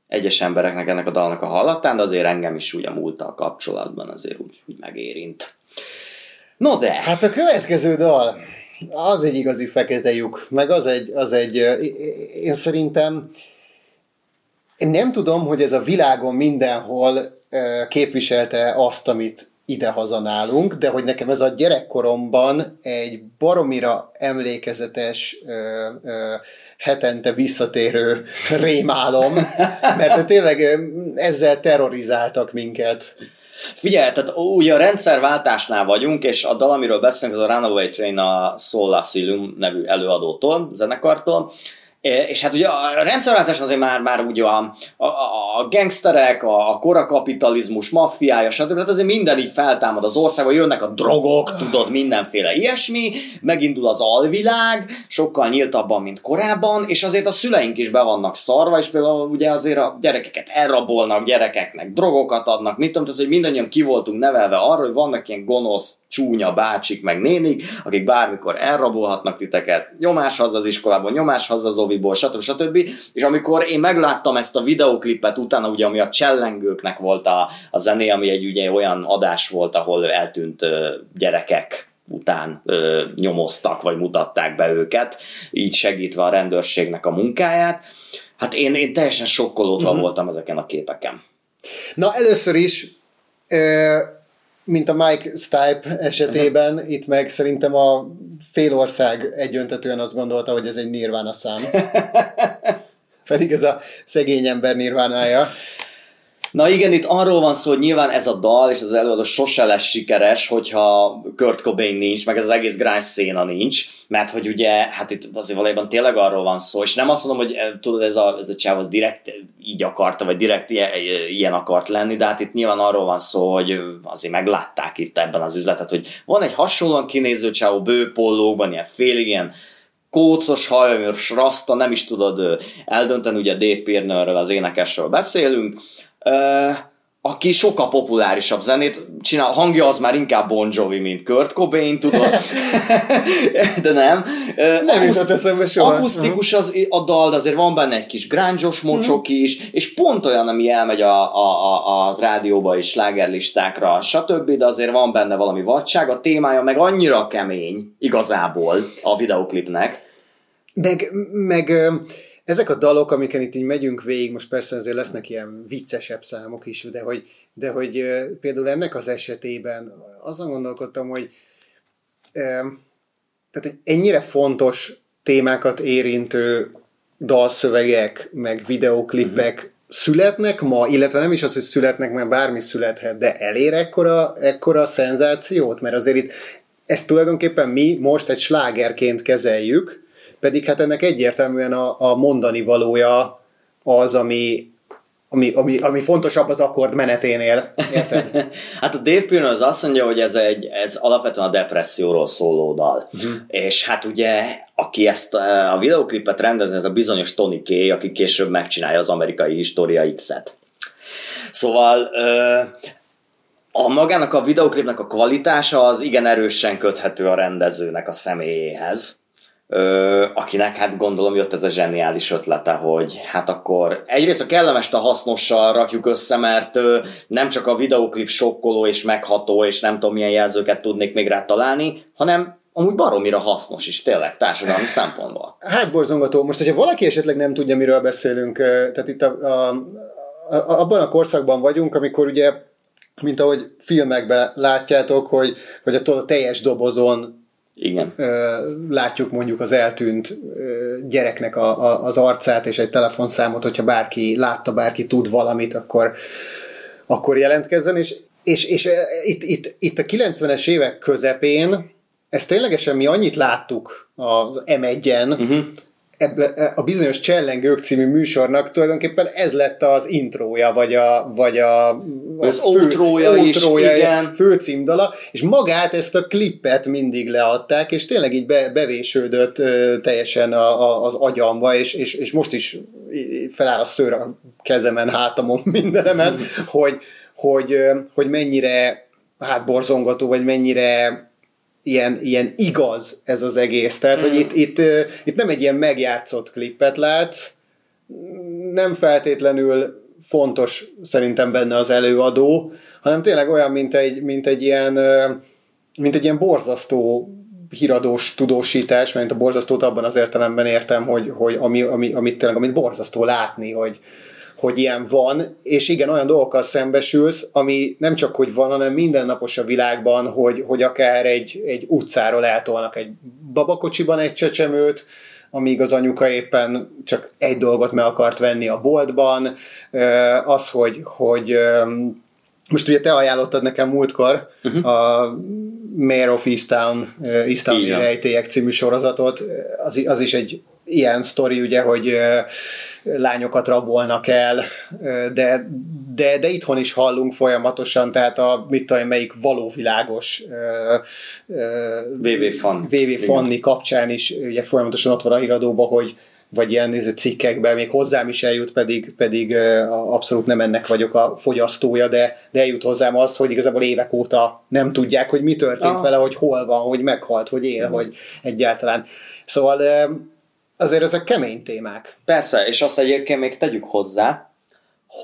egyes embereknek ennek a dalnak a hallatán, de azért engem is úgy a múlttal kapcsolatban azért úgy, úgy megérint. No de... Hát a következő dal, az egy igazi fekete lyuk, meg az egy, az egy én szerintem én nem tudom, hogy ez a világon mindenhol képviselte azt, amit idehaza nálunk, de hogy nekem ez a gyerekkoromban egy baromira emlékezetes, ö, ö, hetente visszatérő rémálom, mert hogy tényleg ezzel terrorizáltak minket. Figyelj, tehát ugye a rendszerváltásnál vagyunk, és a dal, amiről beszélünk, az a Runaway Train a Soul Asylum nevű előadótól, zenekartól, és hát ugye a rendszerváltás azért már, már ugye a, a, a gangsterek, a, a korakapitalizmus, maffiája, stb. Hát azért minden így feltámad az országban, jönnek a drogok, tudod, mindenféle ilyesmi, megindul az alvilág, sokkal nyíltabban, mint korábban, és azért a szüleink is be vannak szarva, és például ugye azért a gyerekeket elrabolnak, gyerekeknek drogokat adnak, mit tudom, tehát, hogy mindannyian ki voltunk nevelve arra, hogy vannak ilyen gonosz, csúnya bácsik, meg nénik, akik bármikor elrabolhatnak titeket, nyomás haza az iskolából, nyomás haza az Oviból, stb. stb. És amikor én megláttam ezt a videoklipet utána, ugye, ami a csellengőknek volt a, a zené, ami egy ugye olyan adás volt, ahol eltűnt ö, gyerekek után ö, nyomoztak, vagy mutatták be őket, így segítve a rendőrségnek a munkáját. Hát én, én teljesen sokkolódva mm-hmm. voltam ezeken a képeken. Na először is ö, mint a Mike Stipe esetében, uh-huh. itt meg szerintem a fél ország egyöntetően azt gondolta, hogy ez egy Nirvana szám. Pedig ez a szegény ember nirvánája. Na igen, itt arról van szó, hogy nyilván ez a dal és az előadó sose lesz sikeres, hogyha Kurt Cobain nincs, meg ez az egész grind széna nincs, mert hogy ugye, hát itt azért valójában tényleg arról van szó, és nem azt mondom, hogy eh, tudod, ez a, ez a csáv az direkt így akarta, vagy direkt ilyen, ilyen akart lenni, de hát itt nyilván arról van szó, hogy azért meglátták itt ebben az üzletet, hogy van egy hasonlóan kinéző csávó bőpollókban, ilyen félig ilyen kócos hajos rasta, nem is tudod eldönteni, ugye Dave Pirnerről, az énekesről beszélünk, aki sokkal populárisabb zenét csinál, hangja az már inkább Bon Jovi, mint Kurt Cobain, tudod? de nem. Nem jutott eszembe soha. Akusztikus az, a dal, de azért van benne egy kis grángyos mocsok is, és pont olyan, ami elmegy a, a, a, a rádióba és slágerlistákra, stb., de azért van benne valami vadság, a témája meg annyira kemény, igazából, a videoklipnek. Meg, meg ezek a dalok, amiken itt így megyünk végig, most persze azért lesznek ilyen viccesebb számok is, de hogy, de hogy például ennek az esetében azon gondolkodtam, hogy tehát, hogy ennyire fontos témákat érintő dalszövegek, meg videóklipek mm-hmm. születnek ma, illetve nem is az, hogy születnek, mert bármi születhet, de elér ekkora, ekkora szenzációt, mert azért itt ezt tulajdonképpen mi most egy slágerként kezeljük, pedig hát ennek egyértelműen a, a mondani valója az, ami, ami, ami, ami fontosabb az akkord meneténél, érted? hát a Dave Pirner az azt mondja, hogy ez, egy, ez alapvetően a depresszióról szóló dal. Uh-huh. És hát ugye, aki ezt a, a videoklipet rendezni, ez a bizonyos Tony Kay, aki később megcsinálja az amerikai História X-et. Szóval a magának a videoklipnek a kvalitása az igen erősen köthető a rendezőnek a személyéhez Ö, akinek hát gondolom jött ez a zseniális ötlete, hogy hát akkor egyrészt a kellemes a hasznossal rakjuk össze, mert ö, nem csak a videoklip sokkoló és megható, és nem tudom milyen jelzőket tudnék még rá találni, hanem amúgy baromira hasznos is, tényleg, társadalmi szempontból. Hát borzongató. Most, hogyha valaki esetleg nem tudja, miről beszélünk, tehát itt a, a, a, abban a korszakban vagyunk, amikor ugye, mint ahogy filmekben látjátok, hogy, hogy a, a teljes dobozon igen. Látjuk mondjuk az eltűnt gyereknek a, a, az arcát és egy telefonszámot, hogyha bárki látta, bárki tud valamit, akkor, akkor jelentkezzen, és, és, és itt, itt, itt a 90-es évek közepén ezt ténylegesen mi annyit láttuk az M1-en, uh-huh ebbe, a bizonyos Csellengők című műsornak tulajdonképpen ez lett az intrója, vagy a, vagy a, az ótrója, is, igen. főcímdala, és magát ezt a klippet mindig leadták, és tényleg így be, bevésődött teljesen a, a, az agyamba, és, és, és most is feláll a szőr a kezemen, hátamon, mindenemen, mm. hogy, hogy, hogy mennyire hát borzongató, vagy mennyire ilyen, ilyen igaz ez az egész. Tehát, mm. hogy itt, itt, itt nem egy ilyen megjátszott klippet látsz, nem feltétlenül fontos szerintem benne az előadó, hanem tényleg olyan, mint egy, mint egy ilyen mint egy ilyen borzasztó híradós tudósítás, mert a borzasztót abban az értelemben értem, hogy, hogy ami, ami, amit tényleg amit borzasztó látni, hogy, hogy ilyen van, és igen, olyan dolgokkal szembesülsz, ami nem csak hogy van, hanem mindennapos a világban, hogy, hogy akár egy, egy utcáról eltolnak egy babakocsiban egy csecsemőt, amíg az anyuka éppen csak egy dolgot meg akart venni a boltban, az, hogy, hogy most ugye te ajánlottad nekem múltkor uh-huh. a Mayor of Easttown, Easttown rejtélyek című sorozatot, az, az is egy ilyen sztori, ugye, hogy lányokat rabolnak el, de, de, de itthon is hallunk folyamatosan, tehát a mit tudom, melyik valóvilágos VV Fan. VV Fanni kapcsán is ugye folyamatosan ott van a híradóban, hogy vagy ilyen cikkekben, még hozzám is eljut, pedig, pedig abszolút nem ennek vagyok a fogyasztója, de, de eljut hozzám az, hogy igazából évek óta nem tudják, hogy mi történt ah. vele, hogy hol van, hogy meghalt, hogy él, mm. hogy egyáltalán. Szóval azért ezek kemény témák. Persze, és azt egyébként még tegyük hozzá,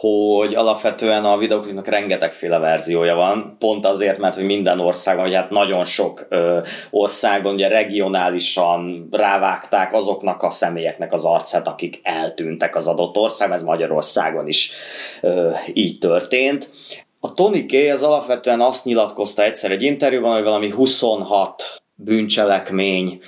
hogy alapvetően a videoklipnek rengetegféle verziója van, pont azért, mert hogy minden országon, vagy hát nagyon sok ö, országon ugye regionálisan rávágták azoknak a személyeknek az arcát, akik eltűntek az adott országban, ez Magyarországon is ö, így történt. A Tony K. az alapvetően azt nyilatkozta egyszer egy interjúban, hogy valami 26 bűncselekmény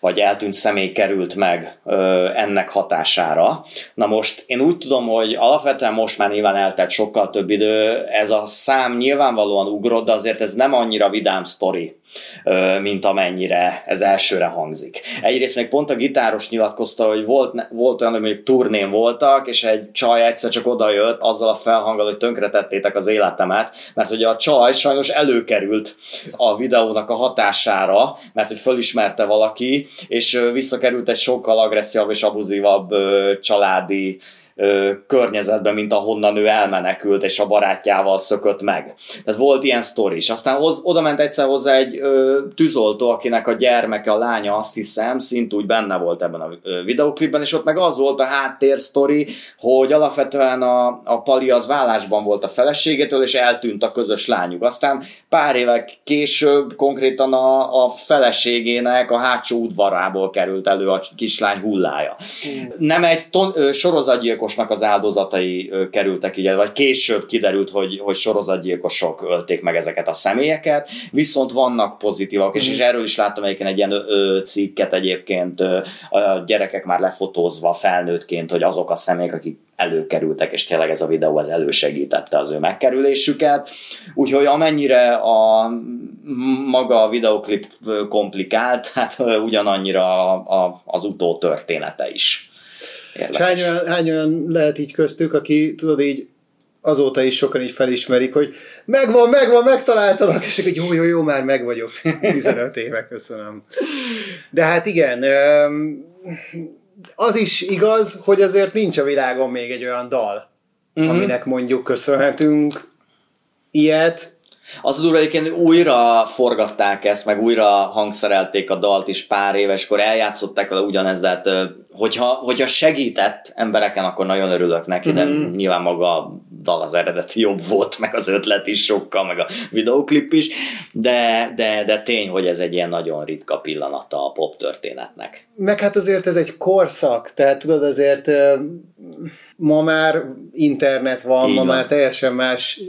vagy eltűnt személy került meg ö, ennek hatására. Na most én úgy tudom, hogy alapvetően most már nyilván eltelt sokkal több idő, ez a szám nyilvánvalóan ugrott, de azért ez nem annyira vidám sztori mint amennyire ez elsőre hangzik. Egyrészt még pont a gitáros nyilatkozta, hogy volt, volt olyan, hogy mondjuk turnén voltak, és egy csaj egyszer csak odajött azzal a felhanggal, hogy tönkretettétek az életemet, mert hogy a csaj sajnos előkerült a videónak a hatására, mert hogy fölismerte valaki, és visszakerült egy sokkal agresszívabb és abuzívabb családi ö, környezetben, mint ahonnan ő elmenekült, és a barátjával szökött meg. Tehát volt ilyen sztori is. Aztán hoz, oda ment egyszer hozzá egy ö, tűzoltó, akinek a gyermeke, a lánya, azt hiszem, szintúgy benne volt ebben a videoklipben, és ott meg az volt a háttér sztori, hogy alapvetően a, a Pali az vállásban volt a feleségétől, és eltűnt a közös lányuk. Aztán pár évek később konkrétan a, a feleségének a hátsó udvarából került elő a kislány hullája. Hmm. Nem egy ton, ö, sorozatgyilkos sorozatgyilkosnak az áldozatai kerültek így, vagy később kiderült, hogy, hogy sorozatgyilkosok ölték meg ezeket a személyeket, viszont vannak pozitívak, és, és erről is láttam egyébként egy ilyen ö, cikket egyébként ö, a gyerekek már lefotózva felnőttként, hogy azok a személyek, akik előkerültek, és tényleg ez a videó az elősegítette az ő megkerülésüket. Úgyhogy amennyire a maga a videoklip komplikált, hát ugyanannyira a, a, az utó története is. És hány olyan, hány olyan lehet így köztük, aki tudod így azóta is sokan így felismerik, hogy megvan, megvan, megtaláltalak, és akkor jó, jó, jó, már meg vagyok. 15 éve, köszönöm. De hát igen, az is igaz, hogy azért nincs a világon még egy olyan dal, uh-huh. aminek mondjuk köszönhetünk ilyet, az durva, egyébként újra forgatták ezt, meg újra hangszerelték a dalt is pár éves, akkor eljátszották vele ugyanezt, de hát, hogyha, hogyha segített embereken, akkor nagyon örülök neki, de mm. nyilván maga a dal az eredeti jobb volt, meg az ötlet is sokkal, meg a videoklip is, de, de, de tény, hogy ez egy ilyen nagyon ritka pillanata a pop történetnek. Meg hát azért ez egy korszak, tehát tudod azért ma már internet van, Így ma van. már teljesen más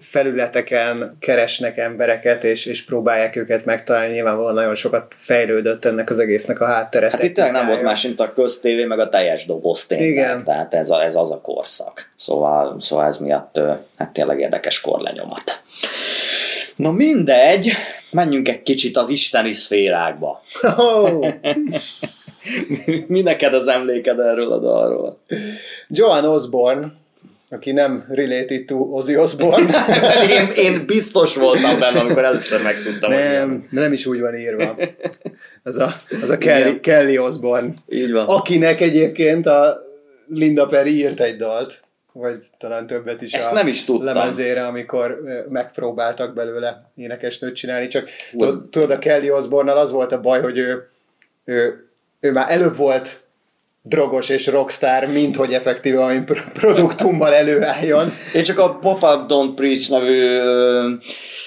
felületeken keresnek embereket, és, és próbálják őket megtalálni. Nyilvánvalóan nagyon sokat fejlődött ennek az egésznek a háttere. Hát itt nem volt más, mint a köztévé, meg a teljes doboz tényleg. Igen. Tehát ez, a, ez az a korszak. Szóval, szóval ez miatt hát tényleg érdekes korlenyomat. Na mindegy, menjünk egy kicsit az isteni szférákba. Oh. Mi neked az emléked erről a dalról? Joan Osborne, aki nem related to Ozzy Osbourne. én, én biztos voltam benne, amikor először megtudtam. Nem, hogy nem is úgy van írva. Az a, az a Kelly, Kelly Osbourne. Így van. Akinek egyébként a Linda Perry írt egy dalt vagy talán többet is Ezt a nem is tudtam. lemezére, amikor megpróbáltak belőle énekesnőt csinálni, csak tudod, a Kelly osbourne az volt a baj, hogy ő, ő ő már előbb volt drogos és rockstar, mint hogy effektíve a produktummal előálljon. Én csak a Pop-Up Don't Preach nevű ö,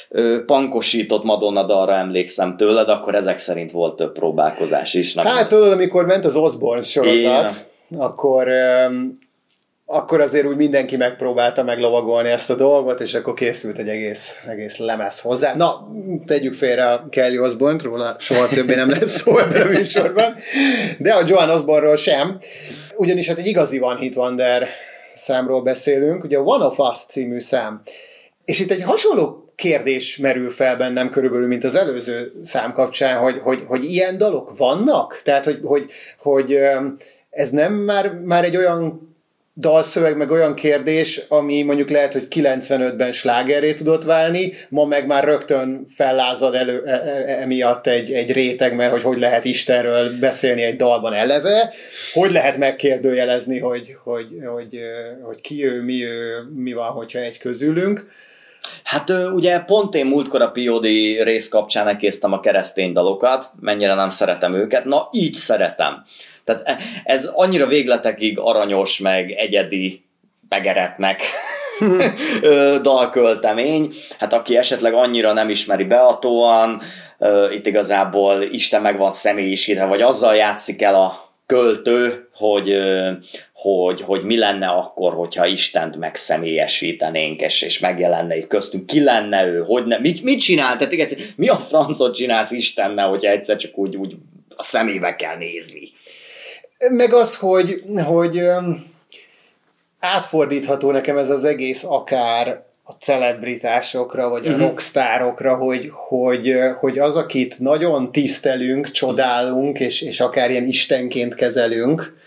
ö, pankosított Madonna dalra emlékszem tőled, akkor ezek szerint volt több próbálkozás is. Nem hát tudod, amikor ment az Osborne sorozat, Igen. akkor ö, akkor azért úgy mindenki megpróbálta meglovagolni ezt a dolgot, és akkor készült egy egész, egész lemez hozzá. Na, tegyük félre a Kelly osbourne róla soha többé nem lesz szó ebben a műsorban, de a Joan Osborne-ról sem, ugyanis hát egy igazi One Hit Wonder számról beszélünk, ugye a One of Us című szám. És itt egy hasonló kérdés merül fel bennem körülbelül, mint az előző szám kapcsán, hogy, hogy, hogy ilyen dalok vannak? Tehát, hogy, hogy, hogy ez nem már, már egy olyan dalszöveg, meg olyan kérdés, ami mondjuk lehet, hogy 95-ben slágerré tudott válni, ma meg már rögtön fellázad elő e, e, e, emiatt egy, egy réteg, mert hogy hogy lehet Istenről beszélni egy dalban eleve, hogy lehet megkérdőjelezni, hogy, hogy, hogy, hogy ki ő, mi ő, mi van, hogyha egy közülünk. Hát ugye pont én múltkor a POD rész kapcsán elkésztem a keresztény dalokat, mennyire nem szeretem őket, na így szeretem. Tehát e, ez annyira végletekig aranyos, meg egyedi, megeretnek dalköltemény. Hát aki esetleg annyira nem ismeri beatóan, itt igazából Isten meg van személyisítve, vagy azzal játszik el a költő, hogy, hogy, hogy mi lenne akkor, hogyha Istent megszemélyesítenénk, és, és megjelenne itt köztünk, ki lenne ő, hogy ne, mit, mit csinál, tehát igen, mi a francot csinálsz Istennel, hogyha egyszer csak úgy, úgy a szemébe kell nézni. Meg az, hogy, hogy átfordítható nekem ez az egész akár a celebritásokra, vagy a uh-huh. rockstárokra, hogy, hogy, hogy az, akit nagyon tisztelünk, csodálunk, és, és akár ilyen istenként kezelünk,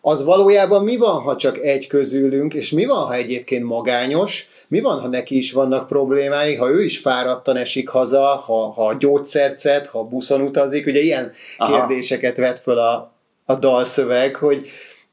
az valójában mi van, ha csak egy közülünk, és mi van, ha egyébként magányos, mi van, ha neki is vannak problémái, ha ő is fáradtan esik haza, ha, ha gyógyszert szed, ha buszon utazik, ugye ilyen Aha. kérdéseket vet föl a, a dalszöveg, hogy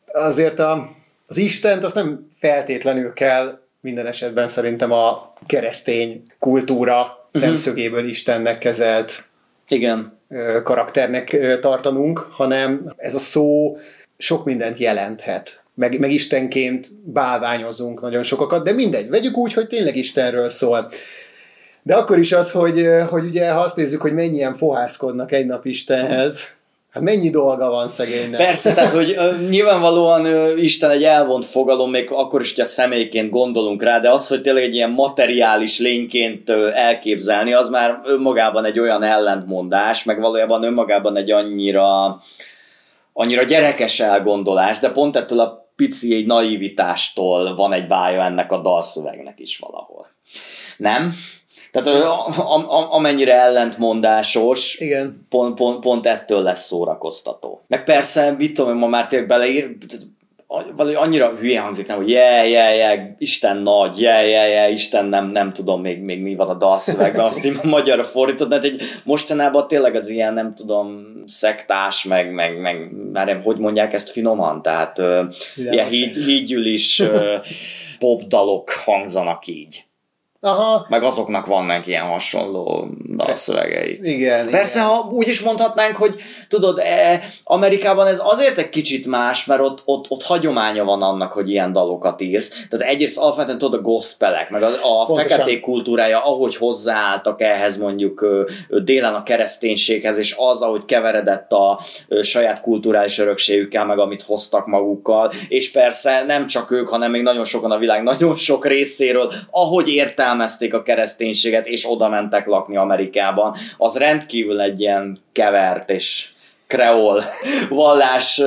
azért a, az Istent azt nem feltétlenül kell minden esetben szerintem a keresztény kultúra uh-huh. szemszögéből Istennek kezelt Igen. karakternek tartanunk, hanem ez a szó sok mindent jelenthet. Meg, meg Istenként bálványozunk nagyon sokakat, de mindegy, vegyük úgy, hogy tényleg Istenről szól. De akkor is az, hogy, hogy ugye ha azt nézzük, hogy mennyien fohászkodnak egy nap Istenhez, Hát mennyi dolga van szegénynek? Persze, tehát hogy uh, nyilvánvalóan uh, Isten egy elvont fogalom, még akkor is, hogy a személyként gondolunk rá, de az, hogy tényleg egy ilyen materiális lényként uh, elképzelni, az már önmagában egy olyan ellentmondás, meg valójában önmagában egy annyira annyira gyerekes elgondolás, de pont ettől a pici egy naivitástól van egy bája ennek a dalszövegnek is valahol. Nem? Tehát a, a, a, amennyire ellentmondásos, Igen. Pont, pont, pont ettől lesz szórakoztató. Meg persze, mit tudom, ma már tényleg beleír, valahogy annyira hülye hangzik, nem, hogy je, je, je, Isten nagy, je, je, je, Isten nem, nem tudom még, még mi van a dalszövegben, azt én magyarra fordítod, mert egy mostanában tényleg az ilyen, nem tudom, szektás, meg, meg, meg már hogy mondják ezt finoman, tehát uh, ilyen híd, hídgyűlis uh, popdalok hangzanak így. Aha. Meg azoknak vannak ilyen hasonló dalszövegei. Igen. Persze, igen. ha úgy is mondhatnánk, hogy tudod, e, Amerikában ez azért egy kicsit más, mert ott, ott, ott hagyománya van annak, hogy ilyen dalokat írsz. Tehát egyrészt alapvetően tudod a gospelek, meg a, a feketék kultúrája, ahogy hozzáálltak ehhez mondjuk délen a kereszténységhez, és az, ahogy keveredett a saját kulturális örökségükkel, meg amit hoztak magukkal, és persze nem csak ők, hanem még nagyon sokan a világ nagyon sok részéről, ahogy értem értelmezték a kereszténységet, és oda mentek lakni Amerikában, az rendkívül egy ilyen kevert és kreol vallás,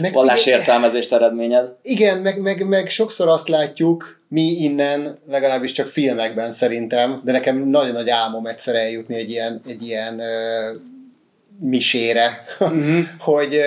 meg vallás értelmezést eredményez. Igen, meg, meg, meg sokszor azt látjuk, mi innen, legalábbis csak filmekben szerintem, de nekem nagyon nagy álmom egyszer eljutni egy ilyen, egy ilyen uh, misére, uh-huh. hogy,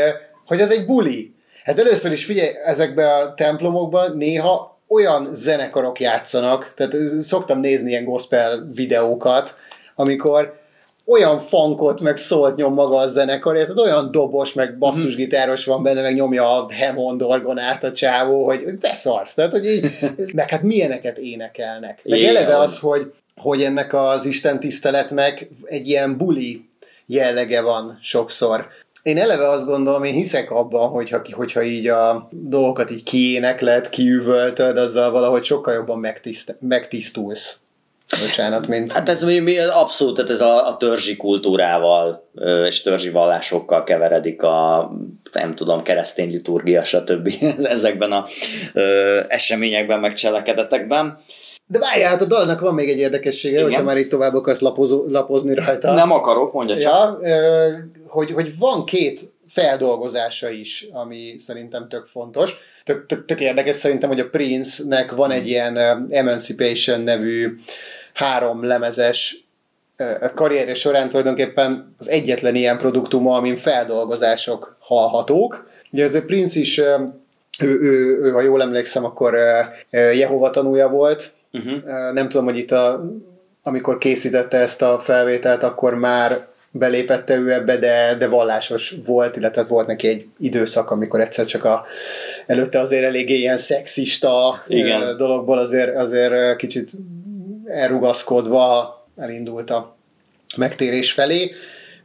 hogy az egy buli. Hát először is figyelj, ezekben a templomokban néha olyan zenekarok játszanak, tehát szoktam nézni ilyen gospel videókat, amikor olyan funkot, meg szólt nyom maga a zenekar, tehát olyan dobos, meg basszusgitáros van benne, meg nyomja a Hammond orgonát a csávó, hogy beszarsz, tehát hogy így, meg hát milyeneket énekelnek. Meg Igen. eleve az, hogy, hogy ennek az Isten tiszteletnek egy ilyen buli jellege van sokszor. Én eleve azt gondolom, én hiszek abban, hogyha, hogyha így a dolgokat így kiénekled, kiüvöltöd, azzal valahogy sokkal jobban megtiszt, megtisztulsz. Bocsánat, mint... Hát ez mi, mi abszolút, tehát ez a, a törzsi kultúrával és törzsi vallásokkal keveredik a nem tudom, keresztény liturgia, stb. ezekben a ö, eseményekben, meg cselekedetekben. De várjál, hát a dalnak van még egy érdekessége, Igen. hogyha már itt tovább akarsz lapozó, lapozni rajta. Nem akarok, mondja csak. Ja, hogy, hogy van két feldolgozása is, ami szerintem tök fontos. Tök, tök, tök érdekes szerintem, hogy a Prince-nek van egy ilyen Emancipation nevű három lemezes karrierje során tulajdonképpen az egyetlen ilyen produktuma, amin feldolgozások hallhatók. Ugye ez a Prince is, ő, ő, ő, ha jól emlékszem, akkor Jehova tanúja volt, Uh-huh. Nem tudom, hogy itt a, amikor készítette ezt a felvételt, akkor már belépette ő ebbe, de, de vallásos volt, illetve volt neki egy időszak, amikor egyszer csak a, előtte azért eléggé ilyen szexista Igen. dologból azért, azért kicsit elrugaszkodva elindult a megtérés felé.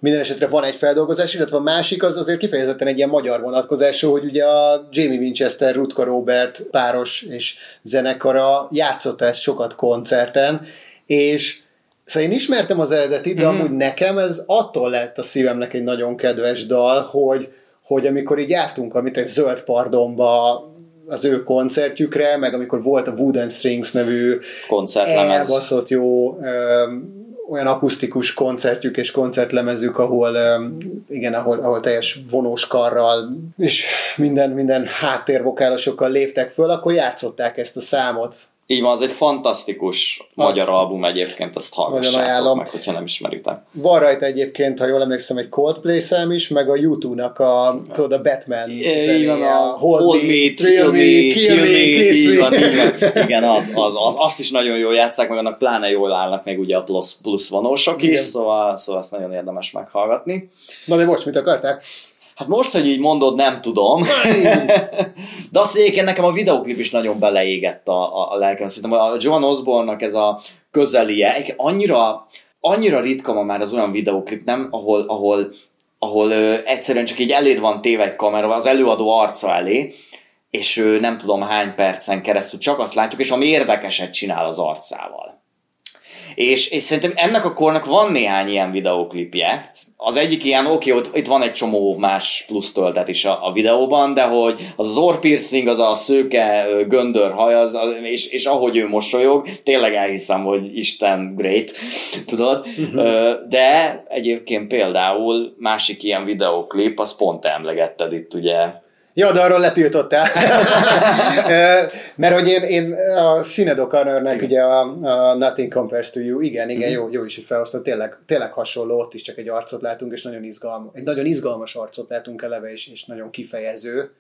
Minden esetre van egy feldolgozás, illetve a másik az azért kifejezetten egy ilyen magyar vonatkozású, hogy ugye a Jamie Winchester, Rutka Robert páros és zenekara játszott ezt sokat koncerten, és Szóval én ismertem az eredetit, de mm-hmm. amúgy nekem ez attól lett a szívemnek egy nagyon kedves dal, hogy, hogy amikor így jártunk, amit egy zöld pardonba az ő koncertjükre, meg amikor volt a Wooden Strings nevű koncertlemez. elbaszott jó ö, olyan akusztikus koncertjük és koncertlemezük, ahol igen, ahol, ahol teljes vonós karral és minden, minden háttérvokálosokkal léptek föl, akkor játszották ezt a számot így van, az egy fantasztikus azt magyar album egyébként, azt hallgassátok meg, hogyha nem ismeritek. Van rajta egyébként, ha jól emlékszem, egy Coldplay szám is, meg a YouTube-nak a, tudod, a Batman van, a Hold, hold Me, Thrill Me, Kill Me, Kiss Me. Van, van. Igen, az, az, az, azt is nagyon jól játszák, meg annak pláne jól állnak meg ugye a plusz, plusz vonósok is, szóval, szóval ezt nagyon érdemes meghallgatni. Na de most mit akarták? Hát most, hogy így mondod, nem tudom. De azt egyébként nekem a videoklip is nagyon beleégett a, a, a lelkem. Szerintem a Joan Osborne-nak ez a közelie, annyira, annyira ritka ma már az olyan videoklip, nem? Ahol, ahol, ahol ö, egyszerűen csak így eléd van téve egy kamera, az előadó arca elé, és ő nem tudom hány percen keresztül csak azt látjuk, és ami érdekeset csinál az arcával. És, és szerintem ennek a kornak van néhány ilyen videóklipje. Az egyik ilyen, oké, ott itt van egy csomó más plusz töltet is a, a videóban, de hogy az az orrpiercing, az a szőke göndör haj, az, az, és, és ahogy ő mosolyog, tényleg elhiszem, hogy Isten great, tudod? Uh-huh. De egyébként például másik ilyen videóklip, az pont emlegetted itt ugye Ja, de arról letiltottál. Mert hogy én, én a Sinead O'Connornek ugye a, a Nothing Compares to You, igen, igen, mm-hmm. jó, jó is, hogy felhozta, tényleg, tényleg hasonló, ott is csak egy arcot látunk, és nagyon izgalmas, egy nagyon izgalmas arcot látunk eleve, és, és nagyon kifejező.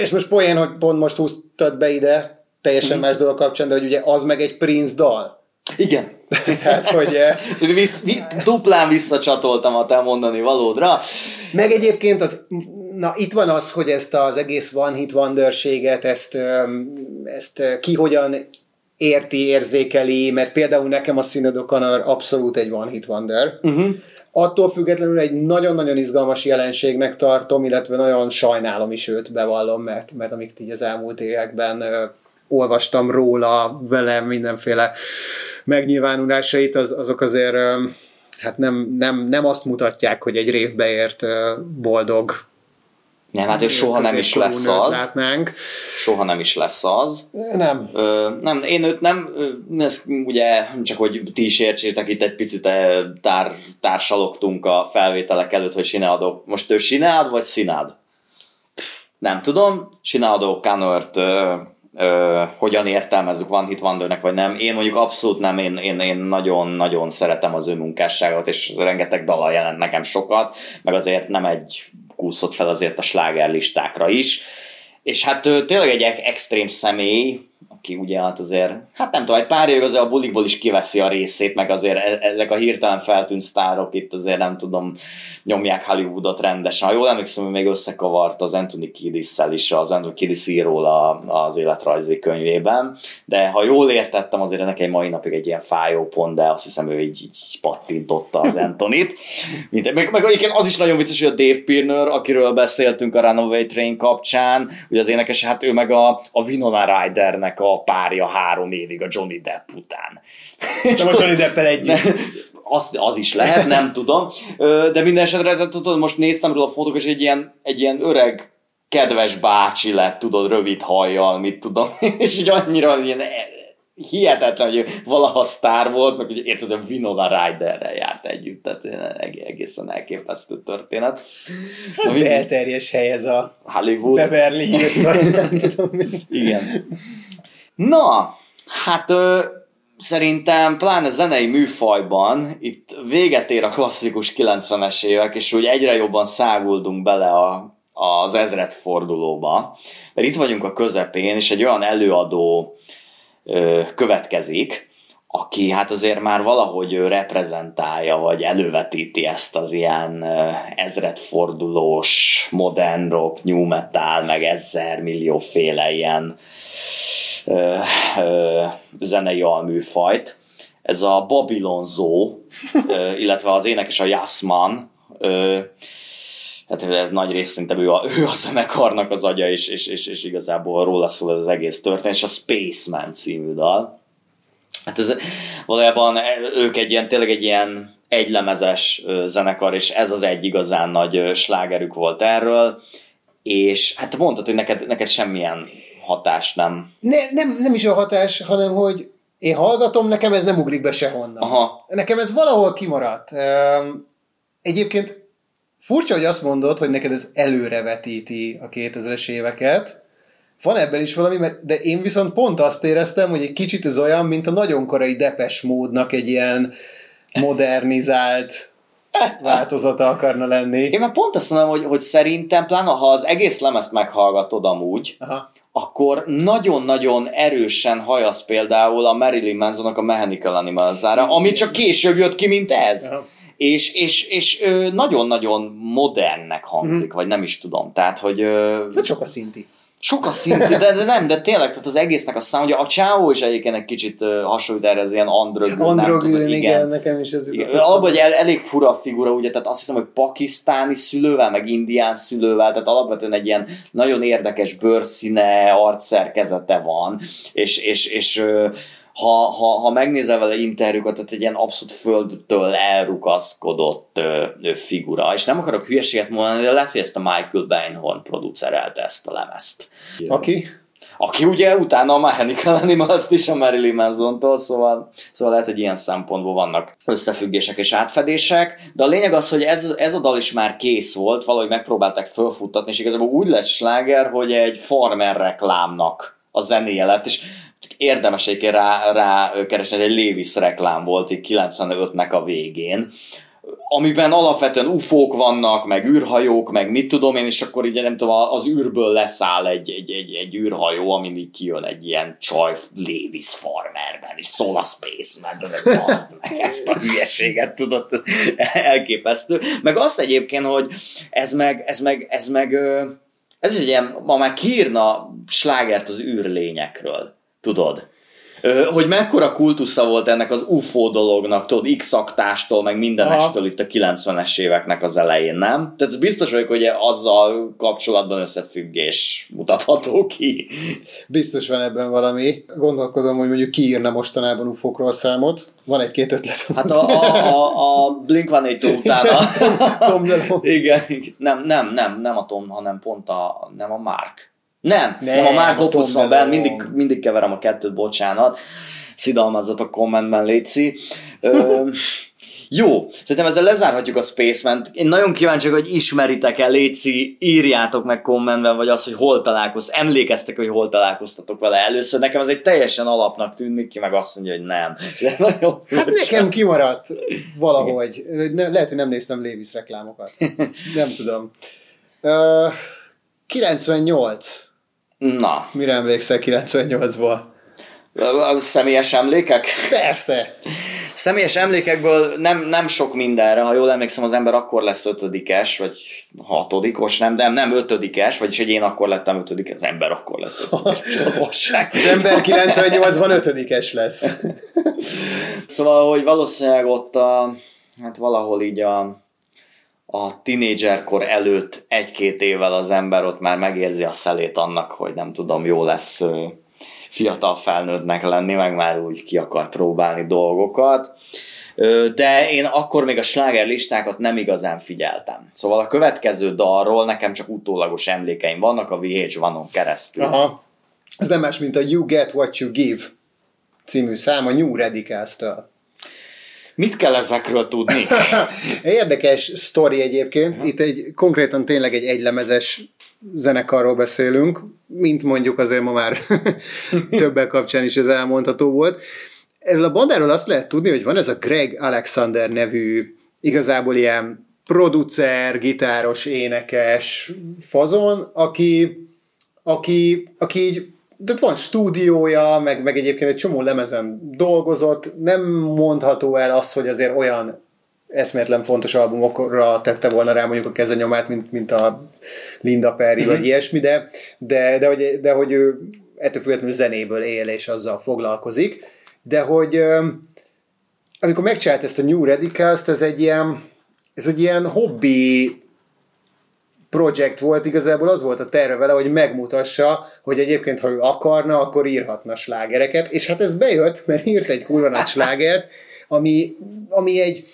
És most poén, hogy pont most húztad be ide, teljesen mm-hmm. más dolog kapcsán, de hogy ugye az meg egy Prince dal. Igen. Tehát, hogy... szóval vissz, duplán visszacsatoltam a te mondani valódra. Meg egyébként az na itt van az, hogy ezt az egész One Hit Wonderséget, ezt, ezt ki hogyan érti, érzékeli, mert például nekem a O'Connor abszolút egy One Hit Wonder. Uh-huh. Attól függetlenül egy nagyon-nagyon izgalmas jelenségnek tartom, illetve nagyon sajnálom is őt, bevallom, mert, mert amit így az elmúlt években ö, olvastam róla, vele mindenféle megnyilvánulásait, az, azok azért ö, hát nem, nem, nem azt mutatják, hogy egy révbe ért ö, boldog nem, hát ő soha nem is lesz az. Látnánk. Soha nem is lesz az. Nem. Ö, nem, én őt nem, ez ugye csak hogy ti is értsétek, itt egy picit tár, társalogtunk a felvételek előtt, hogy Sineadó. Most ő Sinead vagy Sinád? Nem tudom. Sineadó Kanört ö, hogyan értelmezzük Van Hit Wondernek, vagy nem. Én mondjuk abszolút nem, én, én, én nagyon-nagyon szeretem az ő munkásságot, és rengeteg dala jelent nekem sokat, meg azért nem egy kúszott fel azért a slágerlistákra is. És hát tényleg egy extrém személy, aki ugye hát azért, hát nem tudom, egy pár év azért a bulikból is kiveszi a részét, meg azért e- ezek a hirtelen feltűnt sztárok itt azért nem tudom, nyomják Hollywoodot rendesen. Ha jól emlékszem, hogy még összekavart az Anthony kiddis is, az Anthony Kiddis íról az életrajzi könyvében, de ha jól értettem, azért ennek egy mai napig egy ilyen fájó pont, de azt hiszem ő így, így pattintotta az Antonit. Mint, meg, meg egyébként az is nagyon vicces, hogy a Dave Pirner, akiről beszéltünk a Runaway Train kapcsán, ugye az énekes, hát ő meg a, a Winona Rydernek a a párja három évig a Johnny Depp után. Nem a Johnny Deppel együtt. Az, az is lehet, nem tudom. De minden esetre tudod, most néztem róla a fotók, és egy ilyen, egy ilyen öreg kedves bácsi lett, tudod, rövid hajjal, mit tudom, és így annyira ilyen hihetetlen, hogy valaha sztár volt, meg hogy érted, hogy Winona Ryderrel járt együtt, tehát egészen elképesztő történet. Hát Na, belterjes hely ez a Hollywood. Beverly Hills, vagy nem tudom mi. Igen. Na, hát ö, szerintem pláne zenei műfajban itt véget ér a klasszikus 90-es évek, és úgy egyre jobban száguldunk bele a, az ezredfordulóba, mert itt vagyunk a közepén, és egy olyan előadó ö, következik, aki hát azért már valahogy reprezentálja, vagy elővetíti ezt az ilyen ezredfordulós modern rock, new metal, meg ezer millióféle ilyen ö, ö, zenei alműfajt. Ez a Babylon Zoo, ö, illetve az énekes a Yasman, ö, tehát nagy rész szerintem ő a, ő a zenekarnak az agya, és, és, és, és igazából róla szól ez az egész történet, és a Spaceman című dal. Hát ez valójában ők egy ilyen, tényleg egy ilyen egylemezes zenekar, és ez az egy igazán nagy slágerük volt erről, és hát mondtad, hogy neked, neked semmilyen hatás nem. Ne, nem, nem is a hatás, hanem hogy én hallgatom, nekem ez nem ugrik be sehonnan. Aha. Nekem ez valahol kimaradt. Egyébként furcsa, hogy azt mondod, hogy neked ez előrevetíti a 2000-es éveket. Van ebben is valami, mert, de én viszont pont azt éreztem, hogy egy kicsit ez olyan, mint a nagyon korai depes módnak egy ilyen modernizált változata akarna lenni. Én már pont azt mondom, hogy, hogy szerintem, pláne ha az egész lemezt meghallgatod amúgy, Aha. Akkor nagyon-nagyon erősen hajasz például a Marilyn Mansonnak a Mechanical Animals-ára, ami csak később jött ki, mint ez. Aha. És, és, és nagyon-nagyon modernnek hangzik, vagy nem is tudom. Tehát, hogy Hát sok a szinti. Sok a szint, de, de nem, de tényleg, tehát az egésznek a szám, hogy a Csáó is egyébként egy kicsit ö, hasonlít erre, ez ilyen androgyn, Androgyn, tudom, igen, nekem is ez jutott igen, abban, hogy el, elég fura figura, ugye, tehát azt hiszem, hogy pakisztáni szülővel, meg indián szülővel, tehát alapvetően egy ilyen nagyon érdekes bőrszíne, arcszerkezete van, és, és, és ö, ha, ha, ha megnézel vele interjúkat, tehát egy ilyen abszolút földtől elrugaszkodott ö, ö, figura, és nem akarok hülyeséget mondani, de lehet, hogy ezt a Michael Beinhorn producerelte ezt a lemezt. Aki? Aki ugye utána a Mechanical Animals is a Marilyn Manson-tól, szóval, szóval lehet, hogy ilyen szempontból vannak összefüggések és átfedések, de a lényeg az, hogy ez, ez a dal is már kész volt, valahogy megpróbálták fölfuttatni, és igazából úgy lett sláger, hogy egy farmer reklámnak a zenéje lett, és érdemes egyébként rá, rá keresni, egy Levis reklám volt így 95-nek a végén, amiben alapvetően ufók vannak, meg űrhajók, meg mit tudom én, és akkor így nem tudom, az űrből leszáll egy, egy, egy, egy űrhajó, amin így kijön egy ilyen csaj Levis farmerben, és szól a Spaceman, meg azt, meg ezt a hülyeséget, tudod, elképesztő. Meg azt egyébként, hogy ez meg, ez meg, ez meg, ez egy ilyen, ma már kiírna slágert az űrlényekről, tudod? Ö, hogy mekkora kultusza volt ennek az UFO dolognak, tudod, x aktástól, meg mindenestől itt a 90-es éveknek az elején, nem? Tehát biztos vagyok, hogy azzal kapcsolatban összefüggés mutatható ki. Biztos van ebben valami. Gondolkodom, hogy mondjuk kiírna mostanában ufokról számot. Van egy-két ötletem. Hát a, a, a, a Blink-182 utána... Tom DeLonge. Igen, igen. Nem, nem, nem, nem a Tom, hanem pont a, nem a Mark. Nem, nem, Nem, a Mark a Opus van benne, mindig, mindig keverem a kettőt, bocsánat. Szidalmazzatok kommentben, Léci. Ö, jó, szerintem ezzel lezárhatjuk a Spaceman-t. Én nagyon kíváncsi hogy ismeritek-e, Léci, írjátok meg kommentben, vagy az, hogy hol találkoz, emlékeztek, hogy hol találkoztatok vele először. Nekem ez egy teljesen alapnak tűnik, ki meg azt mondja, hogy nem. De nagyon Hát nekem kimaradt valahogy. Ne, lehet, hogy nem néztem Lévis reklámokat. Nem tudom. Uh, 98. Na, Mire emlékszel 98-ból? a személyes emlékek? Persze! Személyes emlékekből nem, nem sok mindenre, ha jól emlékszem, az ember akkor lesz ötödikes, vagy hatodikos, nem, nem, nem ötödikes, vagyis hogy én akkor lettem ötödik, az ember akkor lesz ötödikes. Az ember 98-ban ötödikes lesz. Szóval, hogy valószínűleg ott a, hát valahol így a, a tinédzserkor előtt egy-két évvel az ember ott már megérzi a szelét annak, hogy nem tudom, jó lesz fiatal felnőttnek lenni, meg már úgy ki akar próbálni dolgokat. De én akkor még a sláger listákat nem igazán figyeltem. Szóval a következő dalról nekem csak utólagos emlékeim vannak a VH1-on keresztül. Aha. Ez nem más, mint a You Get What You Give című szám a New Radicals-től. Mit kell ezekről tudni? Érdekes sztori egyébként. Itt egy konkrétan tényleg egy egylemezes zenekarról beszélünk, mint mondjuk azért ma már többek kapcsán is ez elmondható volt. Erről a bandáról azt lehet tudni, hogy van ez a Greg Alexander nevű igazából ilyen producer, gitáros, énekes fazon, aki, aki, aki így de van stúdiója, meg, meg egyébként egy csomó lemezen dolgozott, nem mondható el az, hogy azért olyan eszméletlen fontos albumokra tette volna rá mondjuk a kezenyomát, mint, mint a Linda Perry, mm-hmm. vagy ilyesmi, de, de, de, hogy, de hogy ő ettől függetlenül zenéből él, és azzal foglalkozik, de hogy amikor megcsinált ezt a New Radicals-t, ez egy ilyen, ez egy ilyen hobbi projekt volt, igazából az volt a terve vele, hogy megmutassa, hogy egyébként, ha ő akarna, akkor írhatna slágereket, és hát ez bejött, mert írt egy kurva nagy slágert, ami, ami egy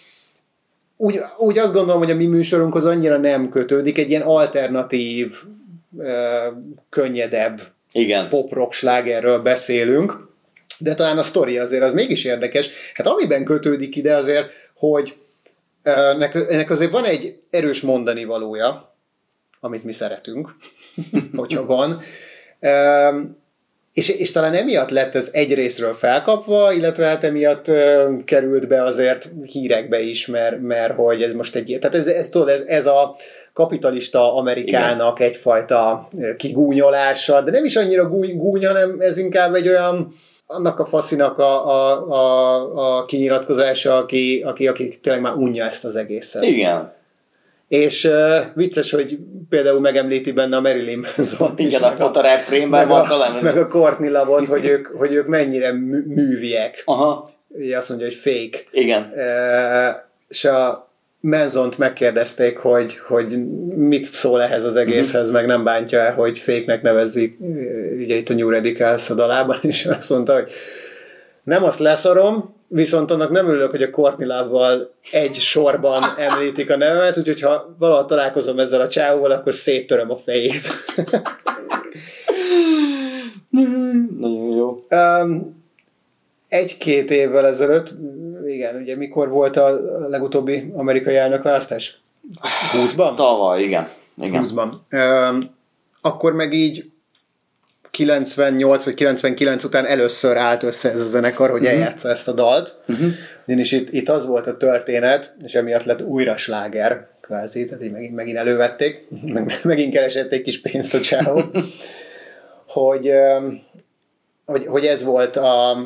úgy, úgy azt gondolom, hogy a mi műsorunkhoz annyira nem kötődik, egy ilyen alternatív, könnyedebb Igen. pop-rock slágerről beszélünk, de talán a sztori azért az mégis érdekes. Hát amiben kötődik ide azért, hogy ennek azért van egy erős mondani valója, amit mi szeretünk, hogyha van. És, és talán emiatt lett ez egy részről felkapva, illetve hát emiatt ö, került be azért hírekbe is, mert, mert hogy ez most egy, tehát ez, ez, tudod, ez, ez a kapitalista Amerikának Igen. egyfajta kigúnyolása, de nem is annyira gúny, gúny, hanem ez inkább egy olyan, annak a faszinak a, a, a, a kinyilatkozása, aki, aki, aki tényleg már unja ezt az egészet. Igen. És uh, vicces, hogy például megemlíti benne a Marilyn Manson Igen, a, a, a refrénben van talán. Meg a Courtney Love-ot, hogy ők, hogy ők mennyire műviek. Aha. Ugye azt mondja, hogy fake. Igen. Uh, és a Menzont megkérdezték, hogy, hogy mit szól ehhez az egészhez, uh-huh. meg nem bántja el, hogy féknek nevezik ugye itt a New Radicals a dalában, és azt mondta, hogy nem azt leszarom, viszont annak nem örülök, hogy a Love-val egy sorban említik a nevemet, úgyhogy ha valahol találkozom ezzel a csávóval, akkor széttöröm a fejét. Nagyon jó. Um, egy-két évvel ezelőtt, igen, ugye mikor volt a legutóbbi amerikai elnökválasztás? 20-ban? Tavaly, igen. igen. 20-ban. Um, akkor meg így 98 vagy 99 után először állt össze ez a zenekar, hogy uh-huh. eljátsza ezt a dalt. Uh-huh. Ugyanis itt, itt az volt a történet, és emiatt lett újra sláger, kvázi, tehát így megint, megint elővették, meg, megint keresették kis pénzt a csávó, hogy, hogy, hogy ez volt a,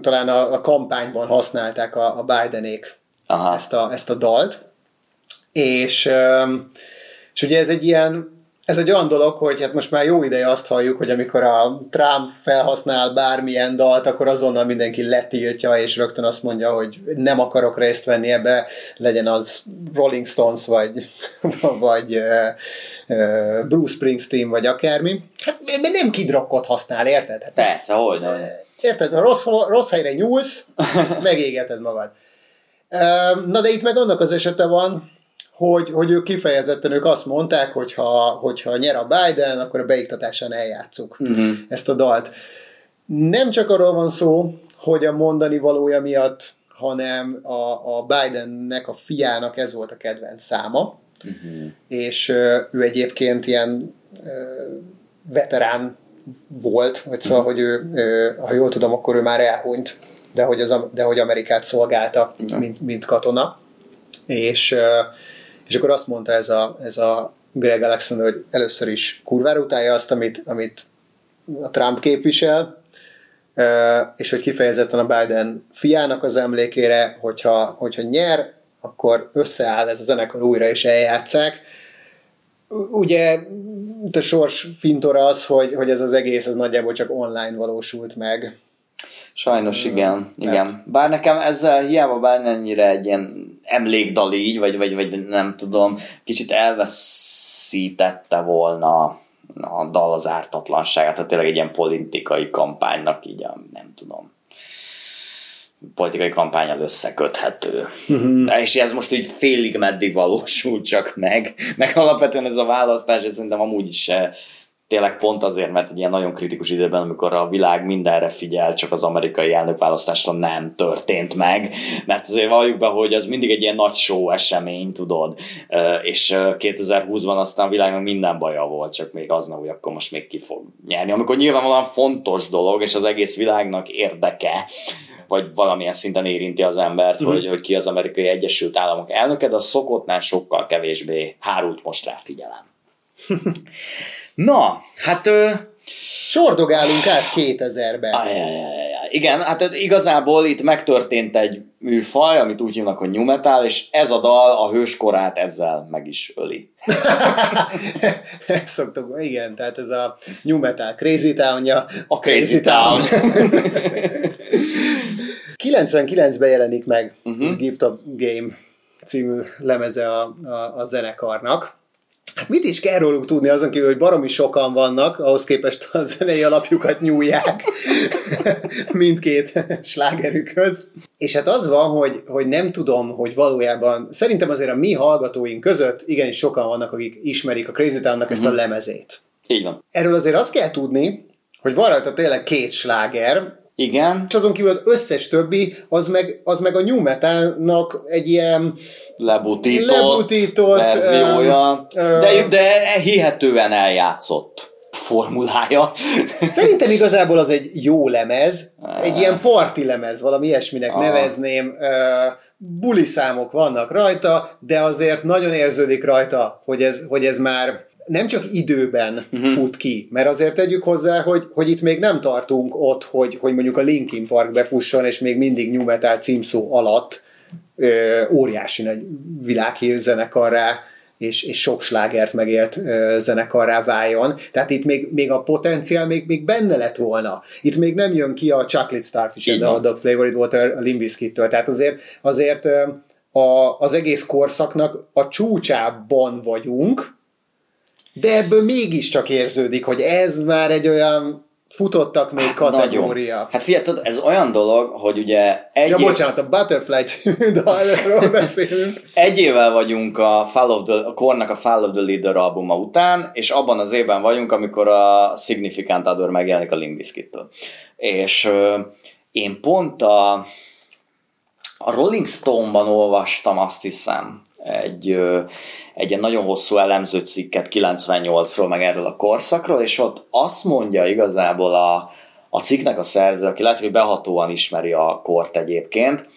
talán a, a kampányban használták a, a Bidenék Aha. ezt a, ezt a dalt, és, és ugye ez egy ilyen ez egy olyan dolog, hogy hát most már jó ideje azt halljuk, hogy amikor a Trump felhasznál bármilyen dalt, akkor azonnal mindenki letiltja, és rögtön azt mondja, hogy nem akarok részt venni ebbe, legyen az Rolling Stones, vagy, vagy Bruce Springsteen, vagy akármi. Hát mert nem kidrokkot használ, érted? Hát, Persze, hogy nem. Érted, ha rossz, rossz helyre nyúlsz, megégeted magad. Na de itt meg annak az esete van, hogy, hogy ők kifejezetten ők azt mondták, hogy ha, hogyha nyer a Biden, akkor a beiktatásán eljátszuk uh-huh. ezt a dalt. Nem csak arról van szó, hogy a mondani valója miatt, hanem a, a Bidennek, a fiának ez volt a kedvenc száma, uh-huh. és ő egyébként ilyen veterán volt, vagy szóval, uh-huh. hogy ő, ő, ha jól tudom, akkor ő már elhunyt, de hogy, az, de hogy Amerikát szolgálta, uh-huh. mint, mint katona. És és akkor azt mondta ez a, ez a Greg Alexander, hogy először is kurvára utálja azt, amit, amit a Trump képvisel, és hogy kifejezetten a Biden fiának az emlékére, hogyha, hogyha nyer, akkor összeáll ez a zenekar újra, és eljátszák. Ugye a sors fintora az, hogy, hogy ez az egész az nagyjából csak online valósult meg. Sajnos igen, igen. Bár nekem ezzel hiába bármennyire egy ilyen emlékdal így, vagy, vagy, vagy nem tudom, kicsit elveszítette volna a dal az ártatlanságát, tehát tényleg egy ilyen politikai kampánynak így a, nem tudom, politikai kampányal összeköthető. Uh-huh. És ez most így félig meddig valósul csak meg, meg alapvetően ez a választás, ez szerintem amúgy is tényleg pont azért, mert egy ilyen nagyon kritikus időben, amikor a világ mindenre figyel, csak az amerikai elnökválasztásra nem történt meg, mert azért valljuk be, hogy ez mindig egy ilyen nagy show esemény, tudod, és 2020-ban aztán a világnak minden baja volt, csak még az nem, hogy akkor most még ki fog nyerni. Amikor nyilvánvalóan fontos dolog, és az egész világnak érdeke, vagy valamilyen szinten érinti az embert, uh-huh. hogy, hogy ki az amerikai Egyesült Államok elnöke, de a szokottnál sokkal kevésbé hárult most rá figyelem. Na, hát... Ö... Sordogálunk át 2000-ben. Ajajajaj. Igen, hát igazából itt megtörtént egy műfaj, amit úgy hívnak, hogy new metal, és ez a dal a hőskorát ezzel meg is öli. Szoktuk, igen, tehát ez a new metal crazy town -ja, A crazy, crazy town. town. 99-ben jelenik meg uh-huh. Gift of Game című lemeze a, a, a zenekarnak Hát mit is kell róluk tudni azon kívül, hogy baromi sokan vannak, ahhoz képest a zenei alapjukat nyúlják mindkét slágerükhöz. És hát az van, hogy, hogy nem tudom, hogy valójában, szerintem azért a mi hallgatóink között igenis sokan vannak, akik ismerik a Crazy Town-nak ezt a Mhm. lemezét. Így van. Erről azért azt kell tudni, hogy van rajta tényleg két sláger, Igen, és azon kívül az összes többi, az meg, az meg a new metalnak egy ilyen lebutított, Lebutított, verziója, öm, de, de hihetően eljátszott formulája. Szerintem igazából az egy jó lemez, egy ilyen parti lemez, valami ilyesminek Ah. nevezném. Ö, Buli számok vannak rajta, de azért nagyon érződik rajta, hogy ez, hogy ez már nem csak időben uh-huh. fut ki, mert azért tegyük hozzá, hogy, hogy itt még nem tartunk ott, hogy, hogy mondjuk a Linkin Park befusson, és még mindig New Metal címszó alatt ö, óriási nagy világhír zenekarrá és, és sok slágert megélt ö, zenekarrá váljon. Tehát itt még, még a potenciál még, még benne lett volna. Itt még nem jön ki a Chocolate Starfish and a. Hot Dog Flavored Water a Limp Bizkit-től. Tehát azért, azért ö, a, az egész korszaknak a csúcsában vagyunk, de ebből mégiscsak érződik, hogy ez már egy olyan futottak még kategória. Nagyon. Hát figyelj, ez olyan dolog, hogy ugye egy, Ja, év, bocsánat, a Butterfly című dalról beszélünk. egy évvel vagyunk a, Fall of the, a Kornak a Fall of the Leader albuma után, és abban az évben vagyunk, amikor a Significant Other megjelenik a Limp Bizkittől. És ö, én pont a, a Rolling Stone-ban olvastam azt hiszem egy, egy ilyen nagyon hosszú elemző cikket 98-ról, meg erről a korszakról, és ott azt mondja igazából a, a cikknek a szerző, aki látszik, hogy behatóan ismeri a kort egyébként,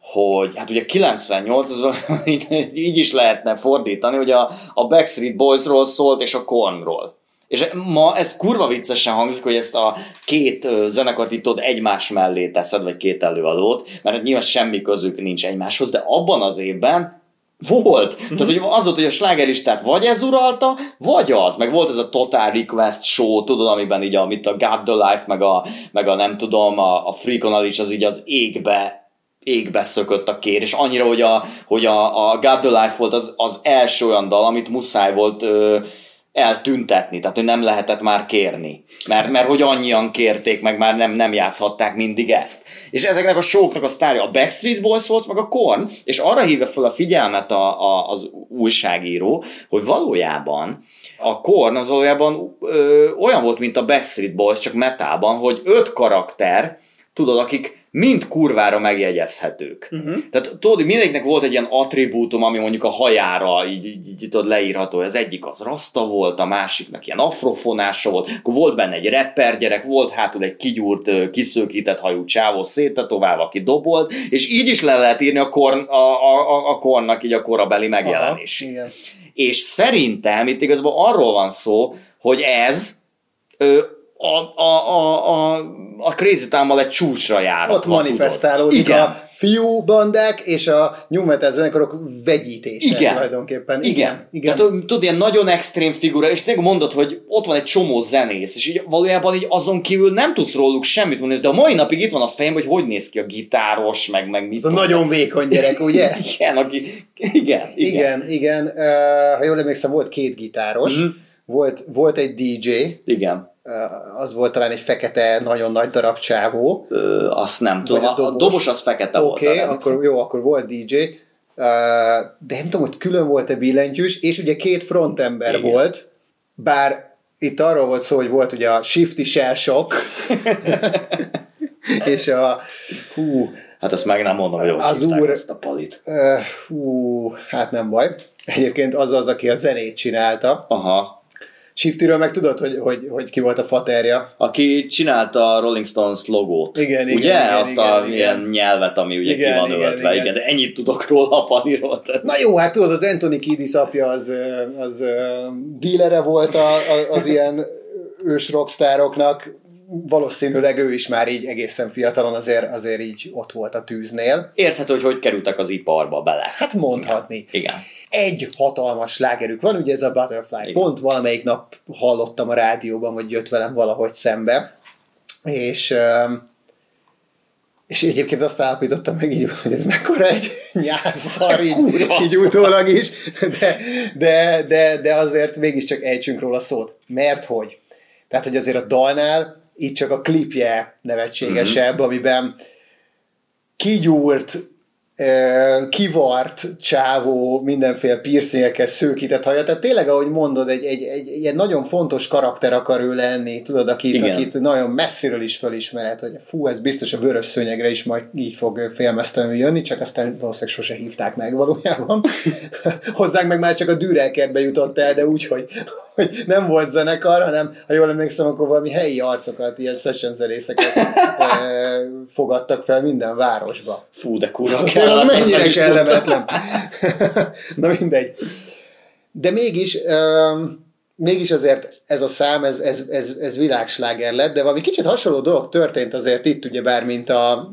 hogy hát ugye 98, az így, így is lehetne fordítani, hogy a, a Backstreet Boysról szólt, és a Kornról. És ma ez kurva viccesen hangzik, hogy ezt a két zenekart itt ott egymás mellé teszed, vagy két előadót, mert nyilván semmi közük nincs egymáshoz, de abban az évben volt. Mm-hmm. Tehát hogy az volt, hogy a slágeristát vagy ez uralta, vagy az. Meg volt ez a Total Request show, tudod, amiben így a, mit a God the Life, meg a, meg a nem tudom, a, a Freakon is az így az égbe égbe szökött a kér, és annyira, hogy a, hogy a, a God the Life volt az, az első olyan dal, amit muszáj volt ö, eltüntetni, tehát hogy nem lehetett már kérni, mert, mert hogy annyian kérték, meg már nem, nem játszhatták mindig ezt. És ezeknek a showknak a sztárja a Backstreet Boys volt, meg a Korn, és arra hívja fel a figyelmet a, a, az újságíró, hogy valójában a Korn az valójában ö, olyan volt, mint a Backstreet Boys, csak metában, hogy öt karakter, tudod, akik mind kurvára megjegyezhetők. Uh-huh. Tehát tudod, hogy mindegyiknek volt egy ilyen attribútum, ami mondjuk a hajára így, így, így tudod, leírható. Az egyik az rasta volt, a másiknak ilyen afrofonása volt, akkor volt benne egy rapper gyerek, volt hátul egy kigyúrt, kiszőkített hajú csávó széttetoválva, aki dobolt, és így is le lehet írni a, korn, a, a, a, a kornak így a korabeli megjelenés. Aha, igen. És szerintem itt igazából arról van szó, hogy ez ö, a, a, a, a, a Crazy Town-mal egy csúcsra jár. Ott manifestálódik Igen. a fiú bandák és a new metal zenekarok vegyítése Igen. tulajdonképpen. Igen. Igen. Tehát tudod, ilyen nagyon extrém figura, és tényleg mondod, hogy ott van egy csomó zenész, és így valójában így azon kívül nem tudsz róluk semmit mondani, de a mai napig itt van a fejem, hogy hogy néz ki a gitáros, meg, meg mit Ez a nagyon vékony gyerek, ugye? Igen, aki... Igen, igen. igen, igen. Uh, ha jól emlékszem, volt két gitáros, Mhm. volt, volt egy DJ, igen. Az volt talán egy fekete, nagyon nagy darab csávó. Ö, azt nem tudom. a A, a dobos, dobos? az fekete volt. Oké, okay, akkor jó, akkor volt DJ, de nem tudom, hogy külön volt-e billentyűs, és ugye két frontember Igen. volt, bár itt arról volt szó, hogy volt ugye a Shifty Shell Shock, és a hú, Hát ezt meg nem mondom, hogy Az úr- ezt a palit. hú, hát nem baj. Egyébként az az, aki a zenét csinálta. Aha. Shiftyről meg tudod, hogy, hogy, hogy ki volt a faterja? Aki csinálta a Rolling Stones logót. Igen, igen, ugye? igen, Azt igen, a igen. ilyen nyelvet, ami ugye Igen, ki van igen. Igen, igen. de ennyit tudok róla a paniról. Na jó, hát tudod, az Anthony Kiedis apja az, az ö, dílere volt a, a, az ilyen ős rockstároknak, valószínűleg ő is már így egészen fiatalon azért, azért így ott volt a tűznél. Érthető, hogy hogy kerültek az iparba bele. Hát mondhatni. Igen. Egy hatalmas lágerük van, ugye ez a Butterfly. Igen. Pont valamelyik nap hallottam a rádióban, vagy jött velem valahogy szembe. És, és egyébként azt állapítottam meg így, hogy ez mekkora egy nyászar, így, így utólag is, de, de, de, de azért mégiscsak ejtsünk róla szót. Mert hogy? Tehát, hogy azért a dalnál itt csak a klipje nevetségesebb, mm-hmm. amiben kigyúrt kivart csávó, mindenféle piercingekkel szőkített haja, tehát tényleg, ahogy mondod, egy, egy, egy, egy nagyon fontos karakter akar ő lenni, tudod, akit, akit nagyon messziről is felismered, hogy fú, ez biztos a vörös szőnyegre is majd így fog félmeztelenül jönni, csak aztán valószínűleg sose hívták meg valójában. Hozzánk meg már csak a dűrelkertbe jutott el, de úgy, hogy, hogy nem volt zenekar, hanem ha jól emlékszem, akkor valami helyi arcokat, ilyen session zenészeket fogadtak fel minden városba. Fú, de kurva az mennyire kellemetlen. Na mindegy. De mégis, um, mégis azért ez a szám, ez, ez, ez, ez világsláger lett, de valami kicsit hasonló dolog történt azért itt, ugye bár, mint a,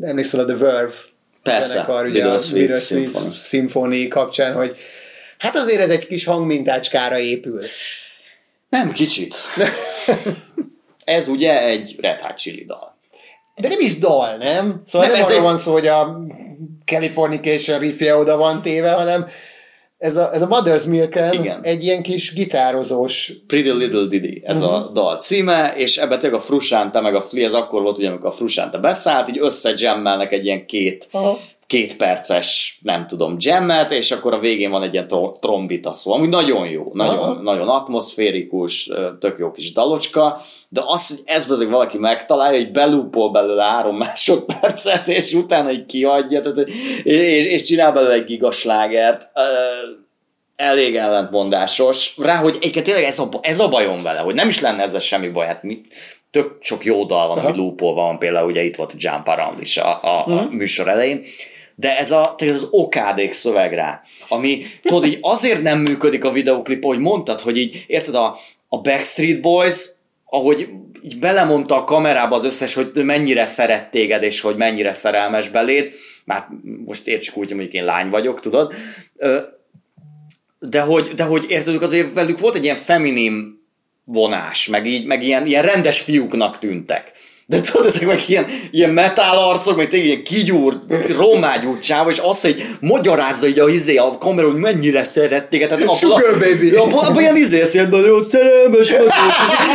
emlékszel a The Verve Persze, zenekar, ugye a Sweet Symphony. Symphony kapcsán, hogy hát azért ez egy kis hangmintácskára épül. Nem kicsit. ez ugye egy Red Hot Chili dal. De nem is dal, nem? Szóval nem, nem arról egy... van szó, hogy a Californication riffje oda van téve, hanem ez a, ez a Mother's Igen. egy ilyen kis gitározós... Pretty Little Diddy, ez uh-huh. a mhm. dal címe, és ebben tényleg a Frusánta meg a Flea, ez akkor volt, ugye, amikor a Frusánta beszállt, így összejammelnek egy ilyen két uh-huh két perces, nem tudom, jammet, és akkor a végén van egy ilyen trombita szó, ami nagyon jó, nagyon, nagyon atmoszférikus, tök jó kis dalocska, de az, hogy ez azért valaki megtalálja, hogy belúpol belőle három másodpercet, és utána egy kiadja, tehát, és, és csinál belőle egy gigaslágert, elég ellentmondásos. Rá, hogy egyébként tényleg ez a, ez a bajom vele, hogy nem is lenne ezzel semmi baj, hát mi, tök sok jó dal van, Aha. ami lúpolva van, például ugye itt volt a Jump Around is a, a, uh-huh. a mhm. műsor elején, de ez, a, ez az okádék szöveg rá, ami tudod, így azért nem működik a videoklip, hogy mondtad, hogy így, érted, a, a Backstreet Boys, ahogy így belemondta a kamerába az összes, hogy mennyire szeret téged, és hogy mennyire szerelmes beléd, már most értsük úgy, hogy én lány vagyok, tudod, de hogy, de hogy érted, azért velük volt egy ilyen feminim vonás, meg, így, meg ilyen, ilyen rendes fiúknak tűntek. De tudod, ezek meg ilyen, ilyen metál arcok, meg tényleg ilyen kigyúrt, romágyúrt csáv, és azt, hogy magyarázza így a izé a kamera, hogy mennyire szerették. Tehát Sugar baby! Abban abba ilyen izé szél, nagyon szerelmes vagyok.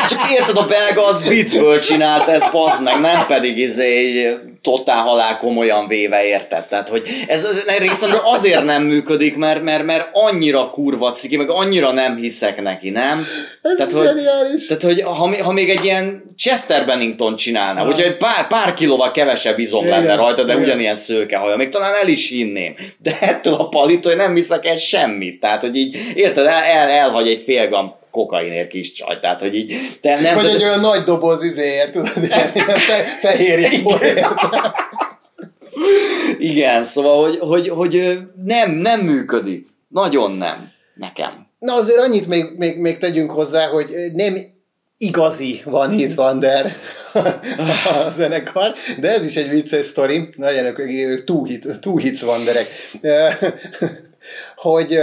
Csak érted, a belga az viccből csinált ezt, bazd meg, nem pedig izé totál halál komolyan véve érted. Tehát, hogy ez, ez részemről azért nem működik, mert, mert, mert annyira kurva ciki, meg annyira nem hiszek neki, nem? Ez tehát, hogy, tehát, hogy ha, ha még egy ilyen Chester Bennington csinálná, ah. egy pár, pár kilóval kevesebb izom igen, lenne rajta, de igen. ugyanilyen szőke haja, még talán el is hinném. De ettől a palitól nem hiszek el semmit. Tehát, hogy így, érted, el, el, elhagy egy fél gram kokainért kis csaj, tehát hogy így... Te nem Vagy egy olyan nagy doboz izéért, tudod, ilyen fe, fehérje Igen, szóval, hogy, hogy, hogy nem, nem működik. Nagyon nem. Nekem. Na azért annyit még, még, még tegyünk hozzá, hogy nem igazi van itt Vander a zenekar, de ez is egy vicces sztori, nagyon ők hits Vanderek, hogy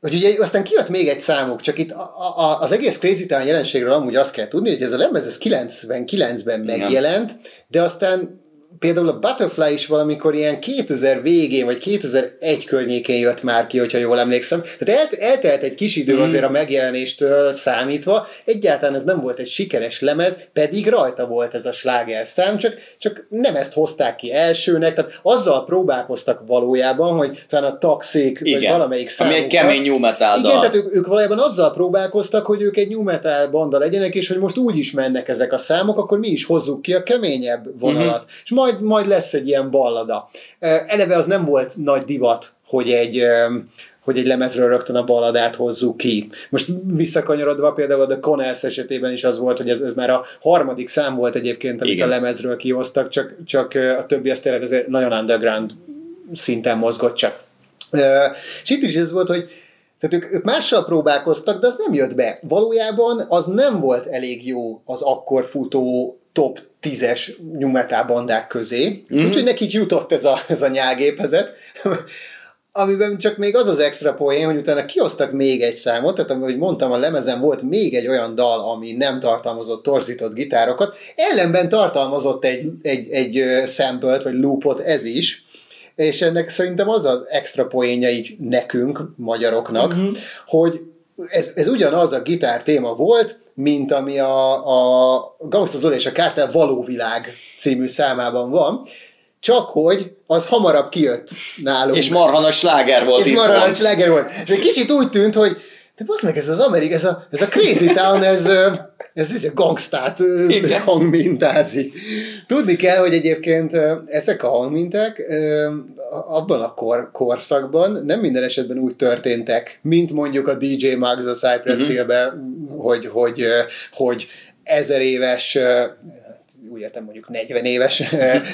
hogy ugye aztán kijött még egy számuk, csak itt a, a, az egész Crazy Town jelenségről amúgy azt kell tudni, hogy ez a lemez ez 99-ben megjelent, de aztán például a Butterfly is valamikor ilyen 2000 végén, vagy 2001 környékén jött már ki, hogyha jól emlékszem. Tehát el, eltelt egy kis idő mm. azért a megjelenéstől számítva, egyáltalán ez nem volt egy sikeres lemez, pedig rajta volt ez a sláger szám, csak, csak nem ezt hozták ki elsőnek, tehát azzal próbálkoztak valójában, hogy talán a Taxik, vagy valamelyik szám. Ami egy kemény new metal Igen, tehát ők, ők valójában azzal próbálkoztak, hogy ők egy new metal banda legyenek, és hogy most úgy is mennek ezek a számok, akkor mi is hozzuk ki a keményebb vonalat. Mm-hmm. És majd, majd lesz egy ilyen ballada. Eleve az nem volt nagy divat, hogy egy, hogy egy lemezről rögtön a balladát hozzuk ki. Most visszakanyarodva például a Connells esetében is az volt, hogy ez, ez már a harmadik szám volt egyébként, amit Igen. a lemezről kihoztak, csak, csak a többi az tényleg azért nagyon underground szinten mozgott csak. És itt is ez volt, hogy tehát ők, ők mással próbálkoztak, de az nem jött be. Valójában az nem volt elég jó az akkor futó top tízes nyumetál bandák közé, mm. úgyhogy nekik jutott ez a, ez a nyálgépezet. amiben csak még az az extra poén, hogy utána kihoztak még egy számot, tehát ahogy mondtam, a lemezen volt még egy olyan dal, ami nem tartalmazott torzított gitárokat, ellenben tartalmazott egy, egy, egy sample vagy loopot ez is, és ennek szerintem az az extra poénja így nekünk, magyaroknak, mm-hmm. hogy ez, ez ugyanaz a gitár téma volt, mint ami a, a Gangsta Zoli és a Kártel Való Világ című számában van, csak hogy az hamarabb kijött nálunk. És marha nagy sláger volt És marha nagy sláger volt. És egy kicsit úgy tűnt, hogy de basz meg, ez az Amerika, ez a, ez a Crazy Town, ez, ez, a gangstát Igen. hangmintázik. Tudni kell, hogy egyébként ezek a hangminták abban a kor, korszakban nem minden esetben úgy történtek, mint mondjuk a DJ Mags a Cypress uh-huh. Hill-be, hogy, hogy, hogy ezer éves úgy értem mondjuk 40 éves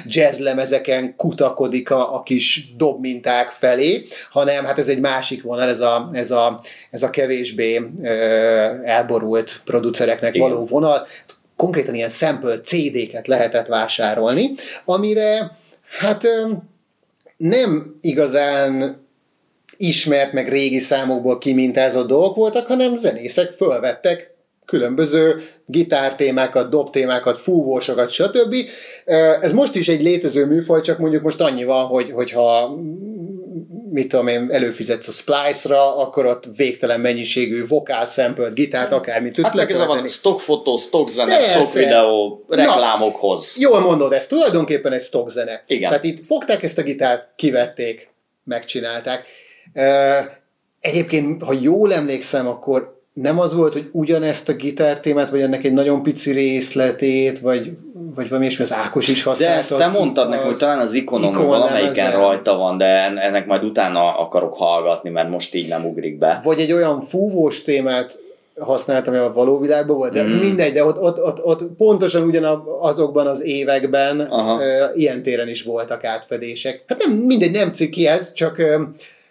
jazzlemezeken kutakodik a, a kis dobminták felé, hanem hát ez egy másik vonal, ez a, ez a, ez a kevésbé elborult producereknek Igen. való vonal. Konkrétan ilyen sample CD-ket lehetett vásárolni, amire hát nem igazán ismert, meg régi számokból kimintázott dolgok voltak, hanem zenészek fölvettek különböző gitártémákat, dobtémákat, fúvósokat, stb. Ez most is egy létező műfaj, csak mondjuk most annyi van, hogy, hogyha mit tudom én, előfizetsz a Splice-ra, akkor ott végtelen mennyiségű vokál sample gitárt, akármit tudsz hát ez van stock fotó, stock zene, Persze. stock videó, reklámokhoz. Na, jól mondod, ez tulajdonképpen egy stock zene. Igen. Tehát itt fogták ezt a gitárt, kivették, megcsinálták. Egyébként, ha jól emlékszem, akkor nem az volt, hogy ugyanezt a gitártémát, vagy ennek egy nagyon pici részletét, vagy, vagy valami és az Ákos is használta. De ezt te mondtad nekem, hogy talán az ikonom ikon valamelyiken rajta van, de ennek majd utána akarok hallgatni, mert most így nem ugrik be. Vagy egy olyan fúvós témát használtam, a való világban volt, de mm. mindegy, de ott, ott, ott, ott pontosan ugyanazokban az években Aha. ilyen téren is voltak átfedések. Hát nem mindegy, nem ciki ez, csak,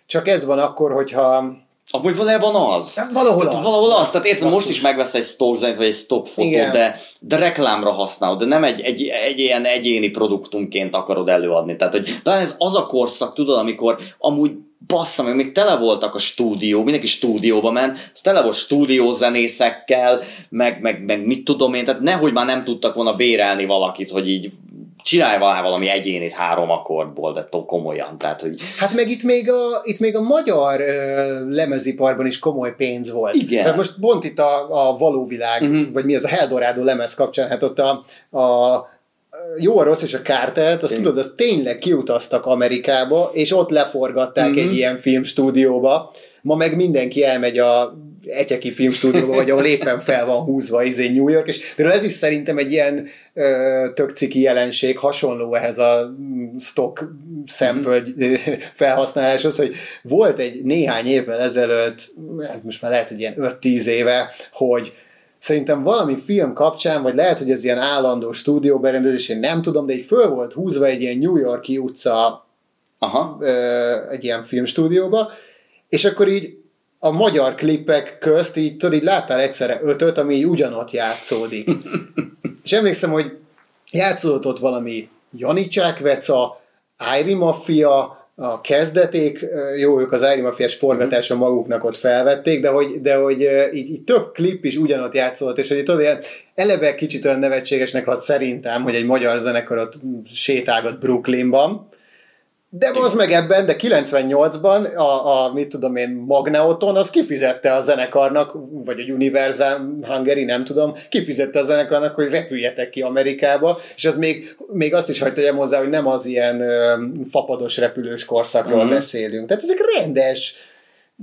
csak ez van akkor, hogyha Amúgy valójában az. Hát valahol tehát az. Valahol az. Tehát érted, most is megvesz egy stock zenét, vagy egy stock fotót, de, de reklámra használod, de nem egy, egy, egy ilyen egyéni produktumként akarod előadni. Tehát, hogy de ez az a korszak, tudod, amikor amúgy bassza meg, még tele voltak a stúdió, mindenki stúdióba ment, az tele volt stúdiózenészekkel, meg, meg, meg mit tudom én, tehát nehogy már nem tudtak volna bérelni valakit, hogy így csinálj valami egyénit három akkordból, de tó komolyan. Tehát, hogy... Hát meg itt még a, itt még a magyar uh, lemeziparban is komoly pénz volt. Igen. Tehát most pont itt a, a való világ, uh-huh. vagy mi az a Heldorado lemez kapcsán, hát ott a, a jó, a rossz és a kártelt, azt tudod, azt tényleg kiutaztak Amerikába, és ott leforgatták uh-huh. egy ilyen filmstúdióba. Ma meg mindenki elmegy a Etyeki filmstúdióba, vagy ahol éppen fel van húzva izé New York, és például ez is szerintem egy ilyen ö, tök ciki jelenség, hasonló ehhez a stock sample mm. felhasználáshoz, hogy volt egy néhány évvel ezelőtt, hát most már lehet, hogy ilyen 5-10 éve, hogy szerintem valami film kapcsán, vagy lehet, hogy ez ilyen állandó stúdióberendezés, én nem tudom, de egy föl volt húzva egy ilyen New Yorki utca Aha. Ö, egy ilyen filmstúdióba, és akkor így a magyar klippek közt így, tudod, így láttál egyszerre ötöt, ami így ugyanott játszódik. és emlékszem, hogy játszódott ott valami Janicsák Veca, Ári Mafia, a kezdeték, jó, ők az Ári Mafiás forgatáson maguknak ott felvették, de hogy, de hogy így, így több klip is ugyanott játszott, és hogy tudod, ilyen eleve kicsit olyan nevetségesnek hat szerintem, hogy egy magyar zenekar ott sétálgat Brooklynban, de az meg ebben, de 98-ban a, a mit tudom én, Magneoton, az kifizette a zenekarnak, vagy a Universal Hungary, nem tudom, kifizette a zenekarnak, hogy repüljetek ki Amerikába, és az még, még azt is hagyta hozzá, hogy nem az ilyen ö, fapados repülős korszakról mm-hmm. beszélünk. Tehát ezek rendes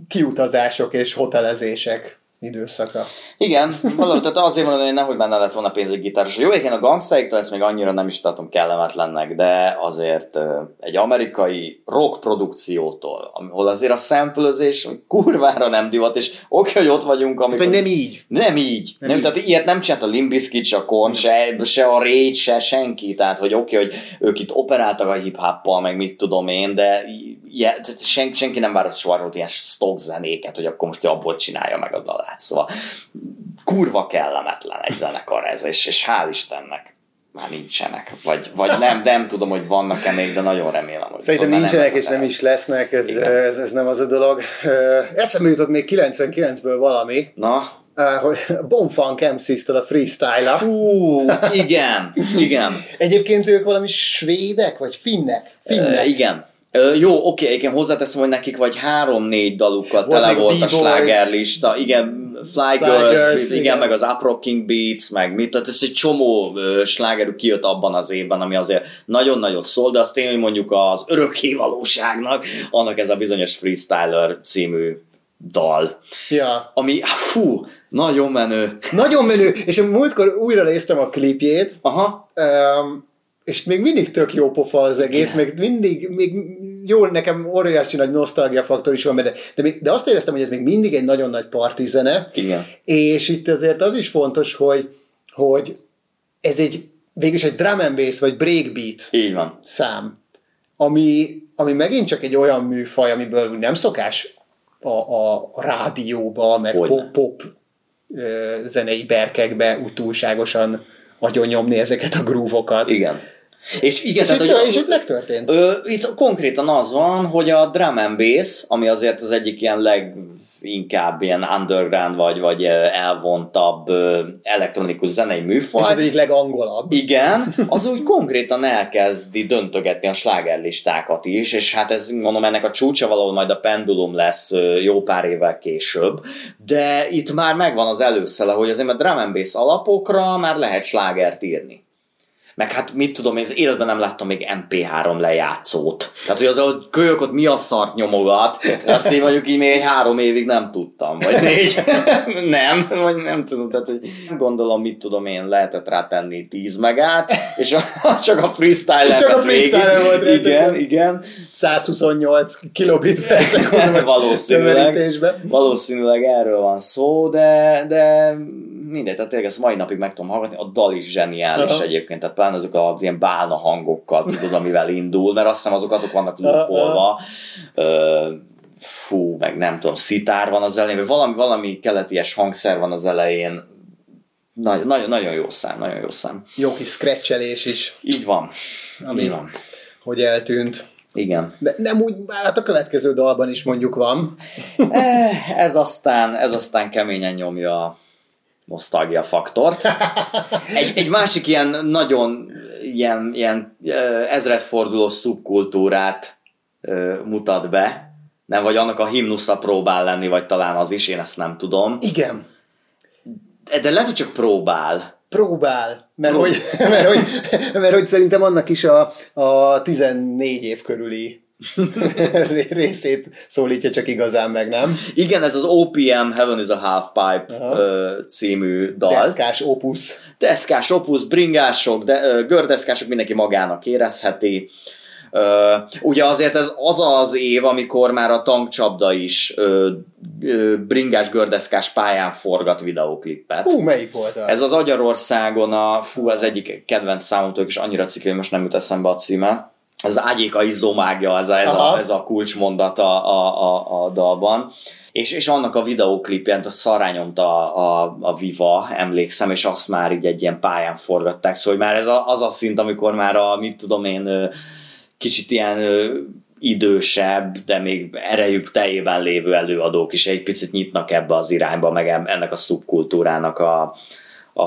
kiutazások és hotelezések időszaka. Igen, valahogy tehát azért mondom, hogy nehogy benne lett volna pénz egy gitáros. Jó, én a gangstaiktól ezt még annyira nem is tartom kellemetlennek, de azért egy amerikai rock produkciótól, ahol azért a szemplőzés kurvára nem divat, és oké, hogy ott vagyunk, amikor... nem így. Nem így. Nem, nem így. Tehát ilyet nem csinált a Limbiskit, se a Korn, se, se a Rage, se senki. Tehát, hogy oké, hogy ők itt operáltak a hip meg mit tudom én, de ilyen, sen, senki nem várt soha ilyen stock zenéket, hogy akkor most abból csinálja meg a dalát. Szóval kurva kellemetlen egy zenekar ez, és, és hál' Istennek. már nincsenek. Vagy, vagy nem, nem tudom, hogy vannak-e még, de nagyon remélem, hogy Szerintem nincsenek nem és nem is lesznek, ez, ez, ez nem az a dolog. Eszembe jutott még 99-ből valami, Na, hogy Bonfunk MC-től a freestyle Hú, igen, igen. Egyébként ők valami svédek, vagy finnek? finnek. Ö, igen. Ö, jó, oké, igen, hozzáteszem, hogy nekik vagy három-négy dalukkal Volt tele volt a slágerlista, igen, Fly, Fly Girls, Girls, igen, igen. meg az Uprocking Beats, meg mit, tehát ez egy csomó ö, slágerük kijött abban az évben, ami azért nagyon-nagyon szól, de azt tényleg mondjuk az örökké valóságnak, annak ez a bizonyos Freestyler című dal, Ja. ami, fú, nagyon menő. Nagyon menő, és a múltkor újra néztem a klipjét, Aha, um, és még mindig tök jó pofa az egész, még mindig, még jó, nekem óriási nagy nosztalgia faktor is van de, még, de azt éreztem, hogy ez még mindig egy nagyon nagy partizene, igen. és itt azért az is fontos, hogy, hogy ez egy végülis egy drum and bass, vagy breakbeat Így van. szám, ami, ami megint csak egy olyan műfaj, amiből nem szokás a, a, rádióba, meg Hogyne. pop, pop ö, zenei berkekbe úgy túlságosan agyonnyomni ezeket a grúvokat. Igen. És igen, És, tehát, itt, hogy, és itt megtörtént. Ö, itt konkrétan az van, hogy a drum and bass, ami azért az egyik ilyen leginkább ilyen underground vagy, vagy elvontabb elektronikus zenei műfaj. És az egyik legangolabb. Igen, az úgy konkrétan elkezdi döntögetni a slágerlistákat is, és hát ez mondom ennek a csúcsa valahol majd a pendulum lesz jó pár évvel később, de itt már megvan az előszele, hogy azért a drum and bass alapokra már lehet slágert írni. Meg hát mit tudom, én az életben nem láttam még MP3 lejátszót. Tehát, hogy az a kölyök ott mi a szart nyomogat, azt én mondjuk így még egy három évig nem tudtam, vagy négy. nem, vagy nem tudom. Tehát, hogy gondolom, mit tudom én, lehetett rá tenni 10 megát, és csak a freestyle Csak a lett végig. freestyle volt rá, Igen, igen. igen. 128 kilobit per Valószínűleg, valószínűleg erről van szó, de, de mindegy, tehát tényleg ezt mai napig meg tudom hallgatni, a dal is zseniális Aha. egyébként, tehát pláne azok az ilyen bálna hangokkal, tudod, amivel indul, mert azt hiszem azok, azok vannak lúpolva. Ö, fú, meg nem tudom, szitár van az elején, vagy valami, valami keleties hangszer van az elején. Nagyon, nagyon, nagyon jó szám, nagyon jó szám. Jó kis scratchelés is, Így van. ami Így van. hogy eltűnt. Igen. De nem úgy, hát a következő dalban is mondjuk van. Eh, Ez aztán, ez aztán keményen nyomja a nosztalgia faktort. Egy, egy másik ilyen nagyon ilyen, ilyen ezredforduló szubkultúrát mutat be, nem, vagy annak a himnusza próbál lenni, vagy talán az is, én ezt nem tudom. Igen, De, de lehet, hogy csak próbál. próbál, mert, Prób- hogy, mert, hogy, mert hogy szerintem annak is a, a 14 év körüli részét szólítja csak igazán meg, nem? Igen, ez az OPM Heaven is a Half Pipe Aha. című dal. Deszkás opus. deszkás opusz, bringások, de, gördeszkások mindenki magának érezheti. Ö, ugye azért ez az az év, amikor már a tankcsapda is ö, ö, bringás gördeszkás pályán forgat videóklipet. Hú, melyik volt az? Ez az Agyarországon a, fú, az egyik kedvenc számomtól, és annyira cikk, hogy most nem jut eszembe a címe. Az ágyéka izzomágja, ez a, ez Aha. a, ez a kulcsmondat a, a, a, a dalban. És, és annak a videóklipját a szarányomta a, a, a Viva, emlékszem, és azt már így egy ilyen pályán forgatták, szóval már ez a, az a szint, amikor már a, mit tudom én, kicsit ilyen idősebb, de még erejük teljében lévő előadók is egy picit nyitnak ebbe az irányba, meg ennek a szubkultúrának a, a,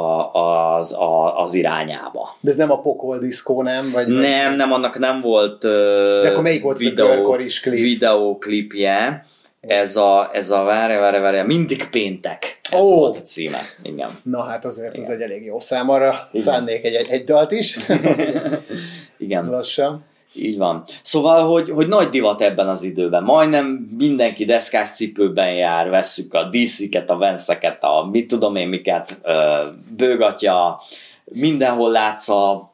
az, a, az irányába. De ez nem a pokol diszkó, nem? Vagy, vagy- Nem, nem, annak nem volt ö, De akkor melyik volt az a görkoris klip? videóklipje. Ez a, ez a várja, várja, várja, mindig péntek. Ez Ó. volt a címe. Igen. Na hát azért ez egy elég jó szám, arra szánnék egy, egy, egy dalt is. Igen. Lassan. Így van. Szóval, hogy, hogy nagy divat ebben az időben. Majdnem mindenki deszkás cipőben jár, vesszük a DC-ket, a venszeket, a mit tudom én miket, bőgatja, mindenhol látsz a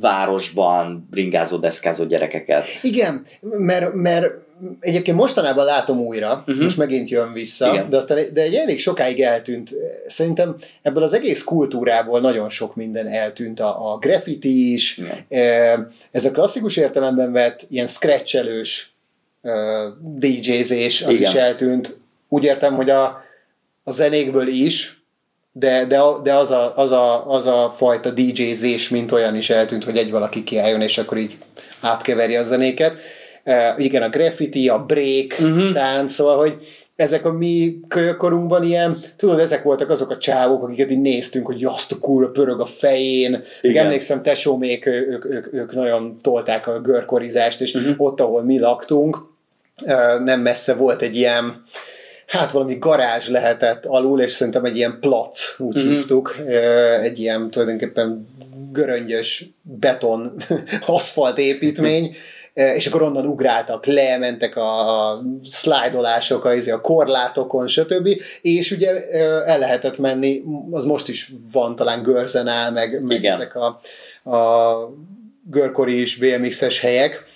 városban bringázó, deszkázó gyerekeket. Igen, mert, mert egyébként mostanában látom újra, uh-huh. most megint jön vissza, Igen. de, aztán, de egy elég sokáig eltűnt. Szerintem ebből az egész kultúrából nagyon sok minden eltűnt. A, a graffiti is, Igen. ez a klasszikus értelemben vett ilyen scratchelős DJ-zés, az Igen. is eltűnt. Úgy értem, hogy a, a zenékből is, de, de, de az, a, az, a, az a fajta DJ-zés, mint olyan is eltűnt, hogy egy valaki kiálljon, és akkor így átkeveri a zenéket. Uh, igen, a graffiti, a break, uh-huh. tánc, szóval, hogy ezek a mi kölyökorunkban ilyen, tudod, ezek voltak azok a csávok, akiket így néztünk, hogy azt a kurva pörög a fején. Igen. Emlékszem, tesómék, ők, ők, ők nagyon tolták a görkorizást, és uh-huh. ott, ahol mi laktunk, nem messze volt egy ilyen, hát valami garázs lehetett alul, és szerintem egy ilyen plac, úgy uh-huh. hívtuk, egy ilyen tulajdonképpen göröngyös beton aszfalt építmény, és akkor onnan ugráltak le, mentek a, a szlájdolások, a, izé, a korlátokon, stb. És ugye el lehetett menni, az most is van talán Görzenál, meg, meg ezek a, a görkori is BMX-es helyek.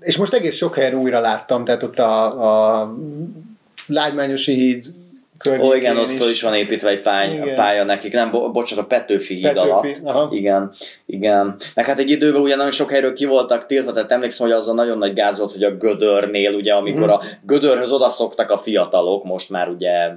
És most egész sok helyen újra láttam, tehát ott a, a Lágymányosi híd Ó, igen, ott is. is van építve egy pálya, pálya nekik, nem, bo- bocsánat, a Petőfi híd Petőfi, alatt. Aha. Igen, igen. Meg hát egy időben ugye nagyon sok helyről ki voltak tiltva, tehát emlékszem, hogy az a nagyon nagy gáz volt, hogy a Gödörnél, ugye, amikor mm. a Gödörhöz odaszoktak a fiatalok, most már ugye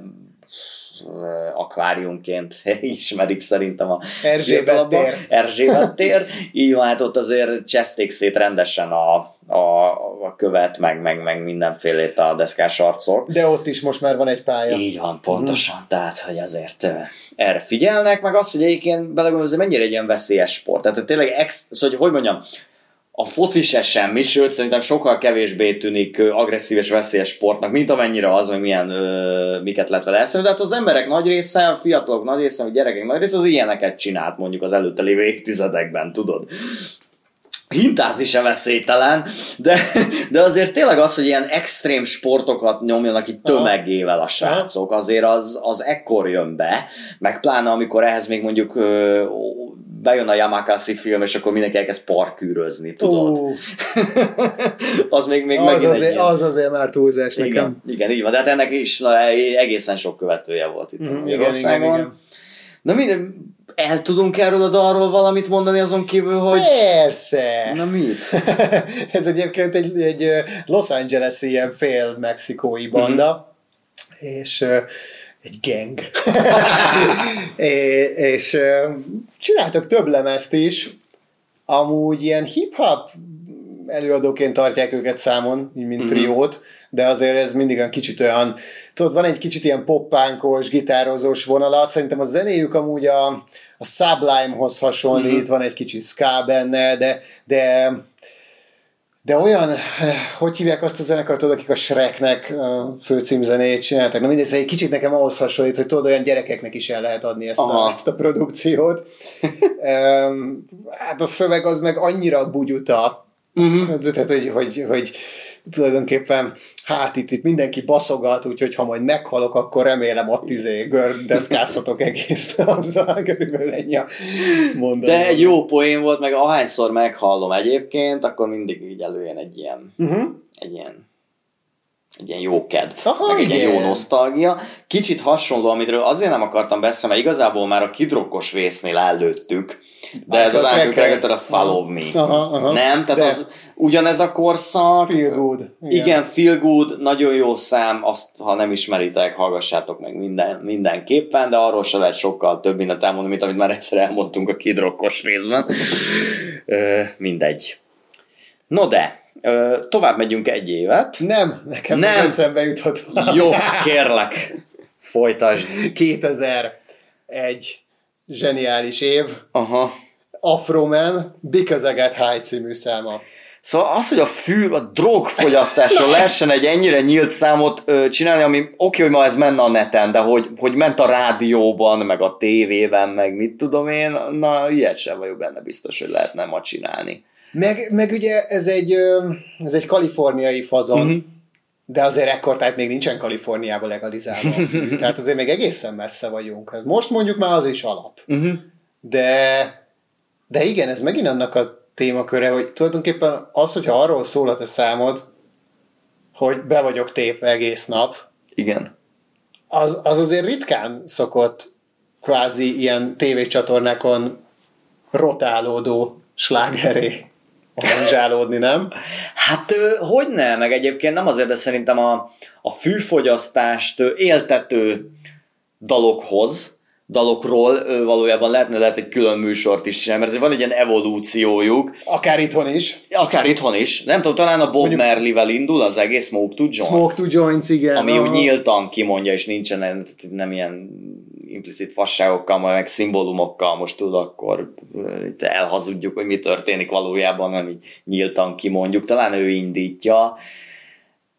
akváriumként ismerik szerintem a Erzsébet tér. Erzsébet tér. Így van, hát ott azért cseszték szét rendesen a, a, a követ, meg, meg, meg mindenfélét a deszkás arcok. De ott is most már van egy pálya. Így van, pontosan. Hmm. Tehát, hogy azért erre figyelnek, meg azt, hogy egyébként belegondolom, hogy mennyire egy ilyen veszélyes sport. Tehát tényleg, ex, szóval, hogy, hogy mondjam, a foci se semmi, sőt szerintem sokkal kevésbé tűnik agresszív és veszélyes sportnak, mint amennyire az, hogy milyen, ö, miket lehet vele eszembe. Tehát az emberek nagy része, a fiatalok nagy része, a gyerekek nagy része az ilyeneket csinált mondjuk az előtte lévő évtizedekben, tudod hintázni sem veszélytelen, de, de azért tényleg az, hogy ilyen extrém sportokat nyomjanak itt tömegével a srácok, azért az, az ekkor jön be, meg pláne amikor ehhez még mondjuk ö, bejön a Yamakasi film, és akkor mindenki elkezd parkűrözni, tudod? Uh. az még, még az, azért, ilyen... az azért már túlzás igen, nekem. Igen, így van, de hát ennek is na, egészen sok követője volt itt mm, igen, igen, igen. Na minden, el tudunk erről a dalról valamit mondani azon kívül, hogy... Persze! Na mit? Ez egyébként egy, egy Los Angeles ilyen fél mexikói banda, mm-hmm. és egy gang. é, és csináltak több lemezt is, amúgy ilyen hip-hop előadóként tartják őket számon, mint triót, de azért ez mindig olyan kicsit olyan, tudod, van egy kicsit ilyen poppánkos, gitározós vonala, szerintem a zenéjük amúgy a, a Sublime-hoz hasonlít, mm-hmm. van egy kicsi ska benne, de, de de olyan, hogy hívják azt a zenekart, tudod, akik a Shreknek főcímzenét csináltak, na mindegy, egy kicsit nekem ahhoz hasonlít, hogy tudod, olyan gyerekeknek is el lehet adni ezt, a, ezt a produkciót. hát a szöveg az meg annyira bugyuta, uh-huh. tehát, hogy, hogy, hogy tulajdonképpen hát itt, itt mindenki baszogat, úgyhogy ha majd meghalok, akkor remélem ott izé gördeszkázhatok egész napzal, körülbelül ennyi a mondani. De egy jó poén volt, meg ahányszor meghallom egyébként, akkor mindig így előjön egy ilyen, uh-huh. egy ilyen egy ilyen jó kedv, Aha, meg egy ilyen jó nosztalgia. Kicsit hasonló, amiről azért nem akartam beszélni, mert igazából már a kidrokkos résznél előttük, de ez az Uncle a Follow Me. Aha, aha. Nem? Tehát de. az ugyanez a korszak. Feel good. Igen. igen, Feel good, nagyon jó szám, azt ha nem ismeritek, hallgassátok meg minden, mindenképpen, de arról se lehet sokkal több mindent elmondani, mint amit már egyszer elmondtunk a kidrokkos részben. mindegy. No de, tovább megyünk egy évet. Nem, nekem nem eszembe jutott Jó, kérlek, folytasd. 2001 zseniális év. Aha. Afroman, Because I Got High című száma. Szóval az, hogy a fű, a drogfogyasztásról lehessen egy ennyire nyílt számot ö, csinálni, ami oké, okay, hogy ma ez menne a neten, de hogy, hogy ment a rádióban, meg a tévében, meg mit tudom én, na ilyet sem vagyok benne biztos, hogy lehetne ma csinálni. Meg, meg ugye ez egy, ez egy kaliforniai fazon, uh-huh. de azért ekkor, tehát még nincsen Kaliforniában legalizálva. tehát azért még egészen messze vagyunk. Hát most mondjuk már az is alap. Uh-huh. De, de igen, ez megint annak a témaköre, hogy tulajdonképpen az, hogyha arról szól a te számod, hogy be vagyok tépve egész nap. Igen. Az, az azért ritkán szokott kvázi ilyen tévécsatornákon rotálódó slágeré aranzsálódni, nem? Hát hogy ne, meg egyébként nem azért, de szerintem a, a fűfogyasztást éltető dalokhoz, dalokról valójában lehetne lehet egy külön műsort is csinálni, mert van egy ilyen evolúciójuk. Akár itthon is. Akár itthon is. Nem tudom, talán a Bob Mondjuk, Merley-vel indul az egész Smoke to Joints. Smoke to Joints, igen. Ami úgy nyíltan kimondja, és nincsen nem ilyen implicit fasságokkal, meg szimbólumokkal most tud, akkor elhazudjuk, hogy mi történik valójában, nem így nyíltan kimondjuk. Talán ő indítja.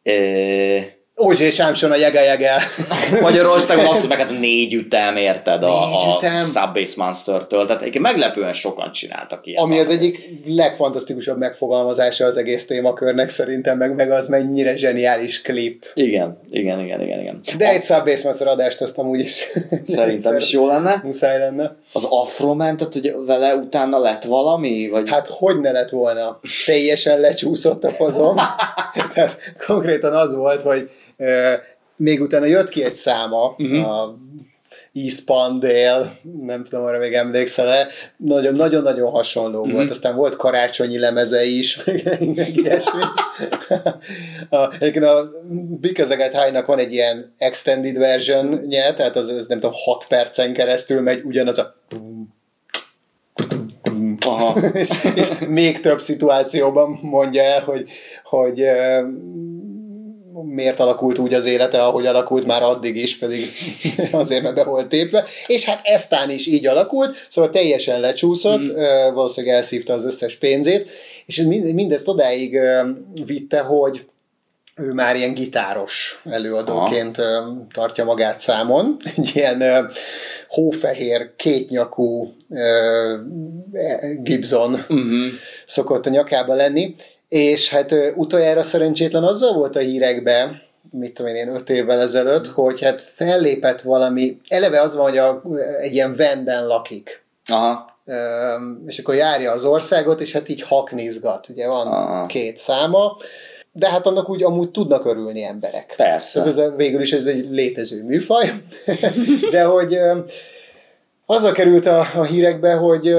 E- Ózsé Sámson a jege jege. Magyarországon abszolút meg hát négy ütem, érted, a, négy ütem. a Subbase Monster-től. Tehát egyébként meglepően sokan csináltak ilyet. Ami az egyik legfantasztikusabb megfogalmazása az egész témakörnek szerintem, meg, meg az mennyire zseniális klip. Igen, igen, igen, igen. igen. De a... egy Subbase Monster adást azt amúgy is. Szerintem is jó lenne. Muszáj lenne. Az Afroman, tehát hogy vele utána lett valami? Vagy... Hát hogy ne lett volna? Teljesen lecsúszott a fazom. tehát konkrétan az volt, hogy még utána jött ki egy száma, uh-huh. a Eastpan Dél, nem tudom, arra még emlékszel-e, nagyon-nagyon hasonló uh-huh. volt, aztán volt karácsonyi lemeze is, meg, meg ilyesmi. a, egyébként a Bikezeget High-nak van egy ilyen extended version tehát az, az nem tudom, 6 percen keresztül megy ugyanaz a Aha. és, és még több szituációban mondja el, hogy, hogy miért alakult úgy az élete, ahogy alakult már addig is, pedig azért, mert be volt tépve. És hát eztán is így alakult, szóval teljesen lecsúszott, mm. valószínűleg elszívta az összes pénzét, és mindezt odáig vitte, hogy ő már ilyen gitáros előadóként Aha. tartja magát számon. Egy ilyen hófehér, kétnyakú Gibson uh-huh. szokott a nyakába lenni, és hát utoljára szerencsétlen azzal volt a hírekben, mit tudom én, öt évvel ezelőtt, hogy hát fellépett valami, eleve az van, hogy a, egy ilyen venden lakik. Aha. és akkor járja az országot, és hát így haknizgat. Ugye van Aha. két száma, de hát annak úgy amúgy tudnak örülni emberek. Persze. Tehát ez, végül is ez egy létező műfaj, de hogy azzal került a, a hírekbe, hogy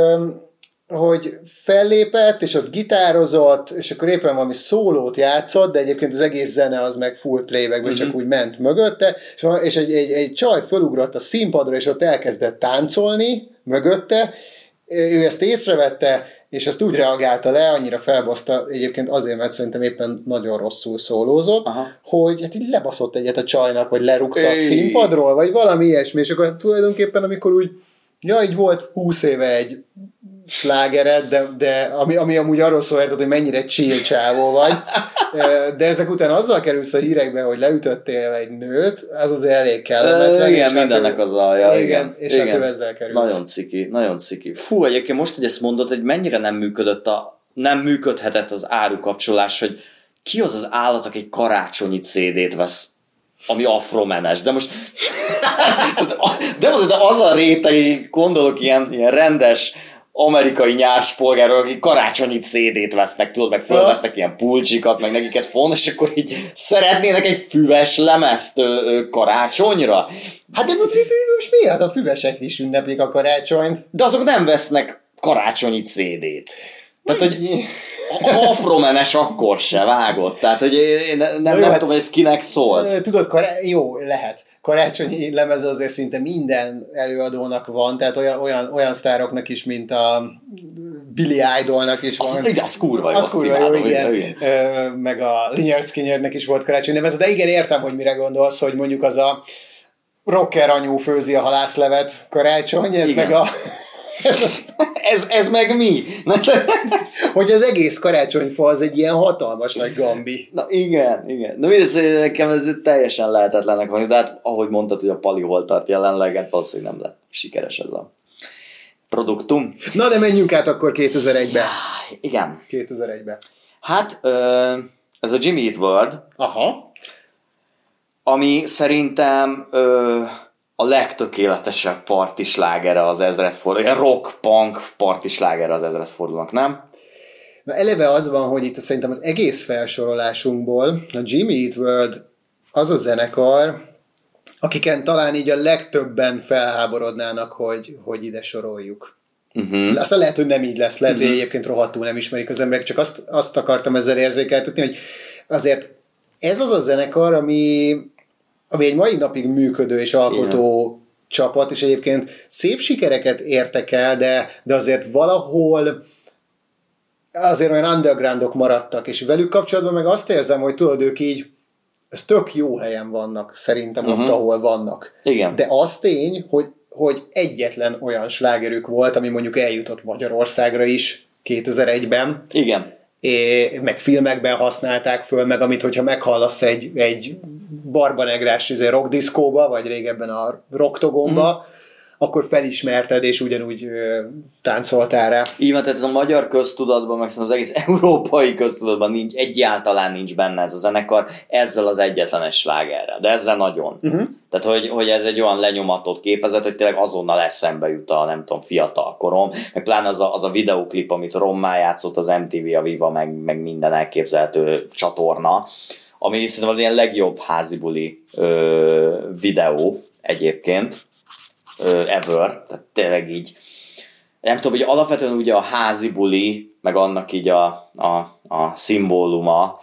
hogy fellépett, és ott gitározott, és akkor éppen valami szólót játszott, de egyébként az egész zene az meg full playbackben, uh-huh. csak úgy ment mögötte, és egy, egy, egy csaj fölugrott a színpadra, és ott elkezdett táncolni mögötte, ő ezt észrevette, és ezt úgy reagálta le, annyira felbaszta, egyébként azért, mert szerintem éppen nagyon rosszul szólózott, Aha. hogy hát így lebaszott egyet a csajnak, vagy lerúgta a színpadról, vagy valami ilyesmi, és akkor tulajdonképpen amikor úgy, ja, így volt húsz éve egy slágered, de, de ami, ami amúgy arról szól, érted, hogy mennyire chill csávó vagy, de ezek után azzal kerülsz a hírekbe, hogy leütöttél egy nőt, az az elég kellemetlen. Igen, mindennek hát az alja. Igen, igen, és igen. hát ő ezzel került. Nagyon ciki, nagyon ciki. Fú, egyébként most, hogy ezt mondod, hogy mennyire nem működött a, nem működhetett az árukapcsolás, hogy ki az az állat, aki egy karácsonyi CD-t vesz ami afromenes, de most de az, de az a réteg, gondolok ilyen, ilyen rendes amerikai nyárspolgárok, akik karácsonyi CD-t vesznek, tudod, meg fölvesznek ilyen pulcsikat, meg nekik ez fontos, és akkor így szeretnének egy füves lemezt ö, ö, karácsonyra. Hát de most mi hát a füvesek is ünneplik a karácsonyt? De azok nem vesznek karácsonyi CD-t. Tehát, hogy afromenes akkor se vágott. Tehát, hogy én nem, nem, nem hát, tudom, hogy ez kinek szólt. Tudod, kará- jó, lehet. Karácsonyi lemez azért szinte minden előadónak van, tehát olyan, olyan, olyan sztároknak is, mint a Billy Idolnak is van. Az, igen, az kurva jó. Az kurva jó, igen. igen. Meg a Linyard Skinnernek is volt karácsonyi lemez, de igen, értem, hogy mire gondolsz, hogy mondjuk az a rocker anyú főzi a halászlevet karácsony, ez igen. meg a ez, ez meg mi? hogy az egész karácsonyfa az egy ilyen hatalmas nagy gambi. Na igen, igen. Na mindez, nekem ez teljesen lehetetlenek van, de hát ahogy mondtad, hogy a Pali hol tart jelenleg, hát valószínűleg nem lett sikeres ez a produktum. Na de menjünk át akkor 2001-be. Igen. 2001-be. Hát ez a Jimmy Eat World. Aha. Ami szerintem a legtökéletesebb partislágere az ezredfordulónak, ilyen rock-punk partislágere az ezredfordulónak, nem? Na eleve az van, hogy itt szerintem az egész felsorolásunkból a Jimmy Eat World az a zenekar, akiken talán így a legtöbben felháborodnának, hogy, hogy ide soroljuk. Uh-huh. Aztán lehet, hogy nem így lesz, lehet, uh-huh. hogy egyébként rohadtul nem ismerik az emberek, csak azt, azt akartam ezzel érzékeltetni, hogy azért ez az a zenekar, ami ami egy mai napig működő és alkotó Igen. csapat, és egyébként szép sikereket értek el, de, de azért valahol azért olyan undergroundok maradtak, és velük kapcsolatban meg azt érzem, hogy tudod, ők így ez tök jó helyen vannak, szerintem uh-huh. ott, mhm. ahol vannak. Igen. De az tény, hogy, hogy egyetlen olyan slágerük volt, ami mondjuk eljutott Magyarországra is 2001-ben. Igen. É, meg filmekben használták föl, meg amit, hogyha meghallasz egy, egy barbanegrás izé, rockdiszkóba, vagy régebben a rocktogomba, uh-huh akkor felismerted, és ugyanúgy ö, táncoltál rá. Így van, tehát ez a magyar köztudatban, meg az egész európai köztudatban nincs, egyáltalán nincs benne ez a zenekar, ezzel az egyetlenes slágerrel, de ezzel nagyon. Uh-huh. Tehát, hogy, hogy ez egy olyan lenyomatot képezett, hogy tényleg azonnal eszembe jut a, nem tudom, fiatal korom, meg pláne az a, az a videoklip, amit Rommá játszott az MTV, a Viva, meg, meg minden elképzelhető csatorna, ami szerintem az ilyen legjobb házibuli ö, videó egyébként, ever, tehát tényleg így, nem tudom, hogy alapvetően ugye a házi buli, meg annak így a, a, a szimbóluma,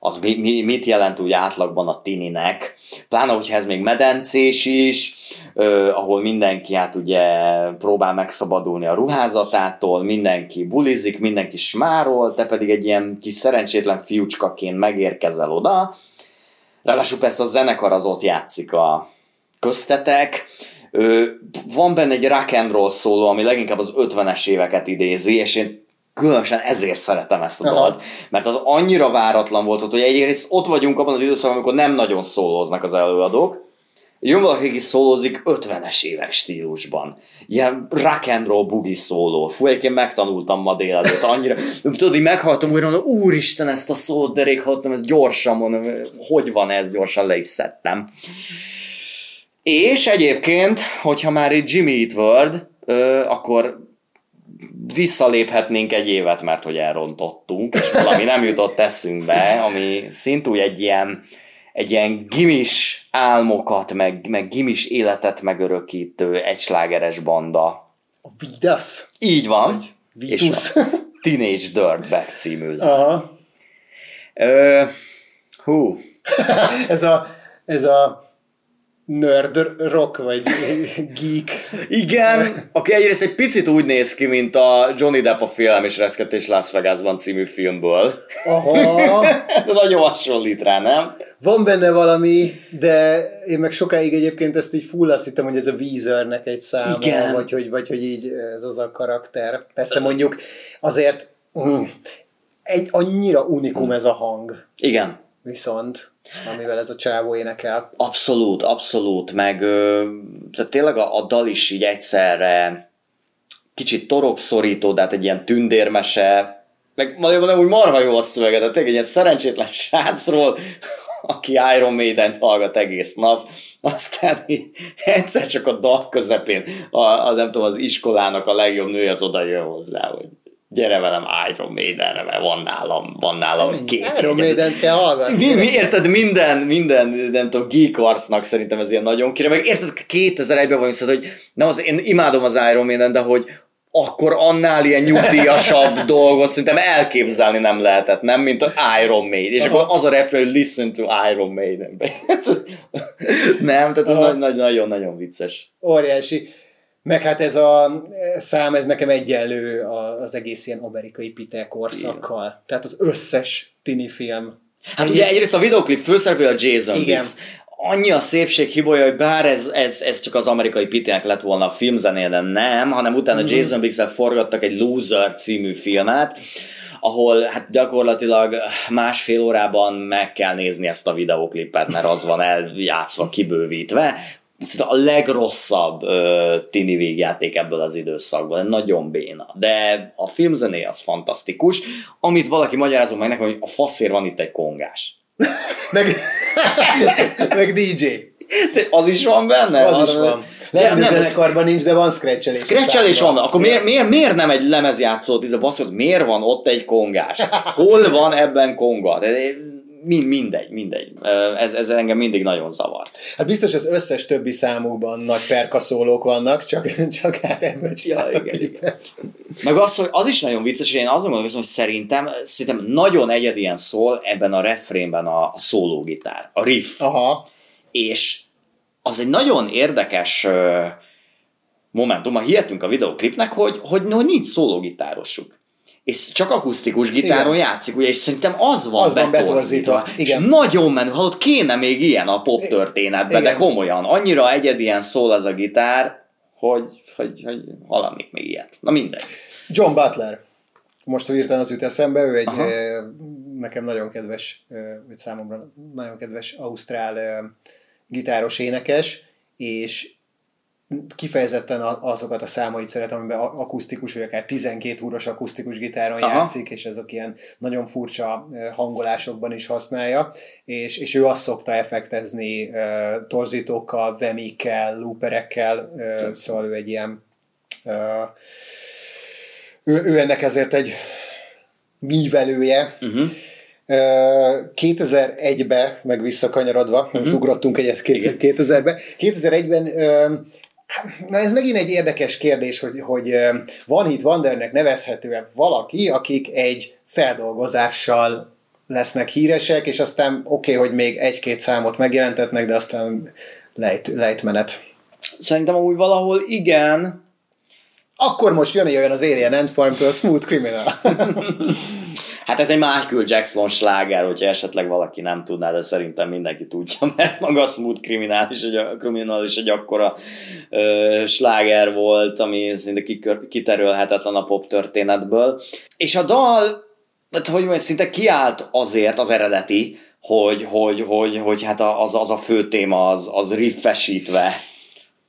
az mi, mi, mit jelent úgy átlagban a tininek, pláne, hogyha ez még medencés is, ö, ahol mindenki hát ugye próbál megszabadulni a ruházatától, mindenki bulizik, mindenki smárol, te pedig egy ilyen kis szerencsétlen fiúcskaként megérkezel oda, ráadásul persze a zenekar az ott játszik a köztetek, van benne egy rock and roll szóló, ami leginkább az 50-es éveket idézi, és én különösen ezért szeretem ezt a dalt, mert az annyira váratlan volt, hogy egyrészt ott vagyunk abban az időszakban, amikor nem nagyon szólóznak az előadók, Jön valaki, aki szólózik 50-es évek stílusban. Ilyen rock and roll bugi szóló. Fú, egyébként megtanultam ma délelőtt annyira. Tudod, így meghallottam újra, mondom, úristen, ezt a szót, de rég hallottam, ezt gyorsan mondom, hogy van ez, gyorsan le is szedtem. És egyébként, hogyha már itt Jimmy Eat World, akkor visszaléphetnénk egy évet, mert hogy elrontottunk, és valami nem jutott eszünkbe, ami szintúgy egy ilyen, egy ilyen gimis álmokat, meg, meg gimis életet megörökítő egyslágeres banda. A Vidas? Így van. És a Teenage Dirtbag című. Aha. Ö, hú. ez a, ez a nerd rock, vagy geek. Igen, aki egyrészt egy picit úgy néz ki, mint a Johnny Depp a film és Reszketés Las Vegasban című filmből. Aha. de nagyon hasonlít rá, nem? Van benne valami, de én meg sokáig egyébként ezt így full azt hittem, hogy ez a Weezernek egy száma, Igen. Vagy, hogy, vagy hogy így ez az a karakter. Persze mondjuk azért mm, egy annyira unikum ez a hang. Igen. Viszont amivel ez a csávó énekel. Abszolút, abszolút, meg tehát tényleg a, a dal is így egyszerre kicsit torokszorító, de hát egy ilyen tündérmese, meg mondom, úgy marha jó a szövege, tényleg egy ilyen szerencsétlen srácról, aki Iron Maiden-t hallgat egész nap, aztán egyszer csak a dal közepén a, a, nem tudom, az iskolának a legjobb nője az oda jön hozzá, hogy gyere velem Iron Maidenre, mert van nálam, van nálam két Iron maiden kell hallgatni. Mi, mi, érted, minden, minden, nem tudom, geek arcnak szerintem ez ilyen nagyon kire, meg érted, 2001-ben vagyunk, szóval, hogy nem az, én imádom az Iron Maiden, de hogy akkor annál ilyen nyugdíjasabb dolgot szerintem elképzelni nem lehetett, nem? Mint az Iron Maiden. És Aha. akkor az a refrén, hogy listen to Iron Maiden. nem, tehát nagyon-nagyon vicces. Óriási. Meg hát ez a szám, ez nekem egyenlő az egész ilyen amerikai Peter korszakkal. Igen. Tehát az összes tini film. Hát Egy... ugye egyrészt a videoklip főszereplő a Jason Igen. Biggs. Annyi a szépség hibolya, hogy bár ez, ez, ez csak az amerikai Peternek lett volna a filmzenél, de nem, hanem utána mm-hmm. Jason biggs forgattak egy Loser című filmet, ahol hát gyakorlatilag másfél órában meg kell nézni ezt a videoklipet, mert az van eljátszva, kibővítve a legrosszabb uh, tini végjáték ebből az időszakból, nagyon béna. De a filmzené az fantasztikus, amit valaki magyarázom meg nekem, hogy a faszér van itt egy kongás. meg, meg DJ. De az is van benne? Az is van. Lehet, hogy zenekarban nincs, de van scratchelés. Scratchelés van, akkor miért, miért, miért nem egy lemezjátszó, ez a basszot, miért van ott egy kongás? Hol van ebben konga? De mind, mindegy, mindegy. Ez, ez engem mindig nagyon zavart. Hát biztos az összes többi számukban nagy perkaszólók vannak, csak, csak hát ebből ja, igen, igen. Meg az, hogy az is nagyon vicces, és én azon gondolom, hogy szerintem, szerintem nagyon egyedien szól ebben a refrénben a, a szólógitár, a riff. Aha. És az egy nagyon érdekes momentum, ha hihetünk a videoklipnek, hogy, hogy, hogy nincs szólógitárosuk. És csak akusztikus gitáron Igen. játszik, ugye, és szerintem az van Az betorzítva. igen. És nagyon menő, hallott, kéne még ilyen a pop történetben, de komolyan. Annyira egyedien szól az a gitár, hogy, hogy, hogy hallanék még ilyet. Na mindegy. John Butler. Most hirtelen az jut eszembe, ő egy Aha. nekem nagyon kedves, vagy számomra nagyon kedves ausztrál gitáros énekes, és kifejezetten azokat a számait szeretem, amiben akusztikus, vagy akár 12 húros akusztikus gitáron Aha. játszik, és ezek ilyen nagyon furcsa hangolásokban is használja, és, és ő azt szokta effektezni torzítókkal, vemikkel, looperekkel, eh, szóval ő egy ilyen ő, ő ennek ezért egy művelője. Uh-huh. Ö, 2001-be, meg visszakanyarodva, most ugrottunk egyet két- Igen. 2000-be. 2001-ben, ö, na ez megint egy érdekes kérdés, hogy, hogy Van Hit Wondernek nevezhető valaki, akik egy feldolgozással lesznek híresek, és aztán oké, okay, hogy még egy-két számot megjelentetnek, de aztán lejt, lejtmenet. Szerintem úgy valahol igen, Akkor most jön olyan az Alien Ant Farm-től a Smooth Criminal. Hát ez egy Michael Jackson sláger, hogyha esetleg valaki nem tudná, de szerintem mindenki tudja, mert maga a Smooth Criminal is egy, Criminal is egy akkora ö, sláger volt, ami szinte kiterülhetetlen a pop történetből. És a dal, tehát hogy mondjam, szinte kiállt azért az eredeti, hogy, hogy, hogy, hogy hát az, az a fő téma az, az riffesítve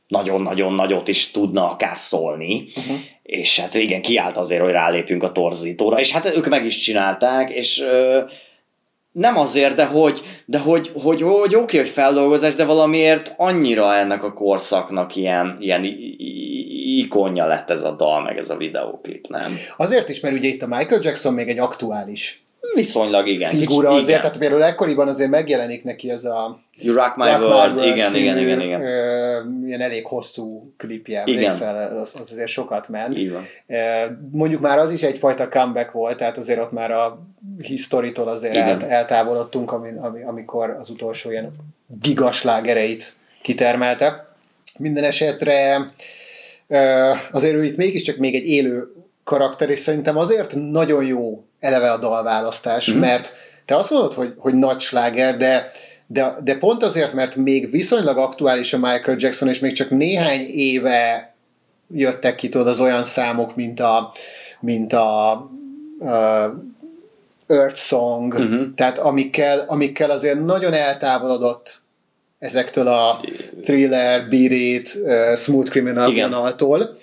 nagyon-nagyon nagyot is tudna akár szólni, uh-huh. és hát igen, kiállt azért, hogy rálépjünk a torzítóra, és hát ők meg is csinálták, és ö, nem azért, de hogy, de hogy, hogy, hogy oké, hogy feldolgozás, de valamiért annyira ennek a korszaknak ilyen, ilyen ikonja lett ez a dal, meg ez a videóklip, nem? Azért is, mert ugye itt a Michael Jackson még egy aktuális Viszonylag igen. figura Kicsit- azért, igen. tehát például ekkoriban azért megjelenik neki ez a You Rock My Rock My World, World igen, című, igen, igen, igen. Ö, ilyen elég hosszú klipje, Igen. emlékszel, az, az azért sokat ment. Így van. Mondjuk már az is egyfajta comeback volt, tehát azért ott már a historitól azért Igen. el, eltávolodtunk, ami, ami, amikor az utolsó ilyen gigaslágereit kitermelte. Minden esetre azért ő itt mégiscsak még egy élő karakter, és szerintem azért nagyon jó eleve a dalválasztás, mm. mert te azt mondod, hogy, hogy nagy sláger, de, de, de pont azért, mert még viszonylag aktuális a Michael Jackson, és még csak néhány éve jöttek ki tudod az olyan számok, mint a, mint a, a Earth Song, uh-huh. tehát amikkel, amikkel azért nagyon eltávolodott ezektől a thriller, beat uh, smooth criminal Igen. vonaltól,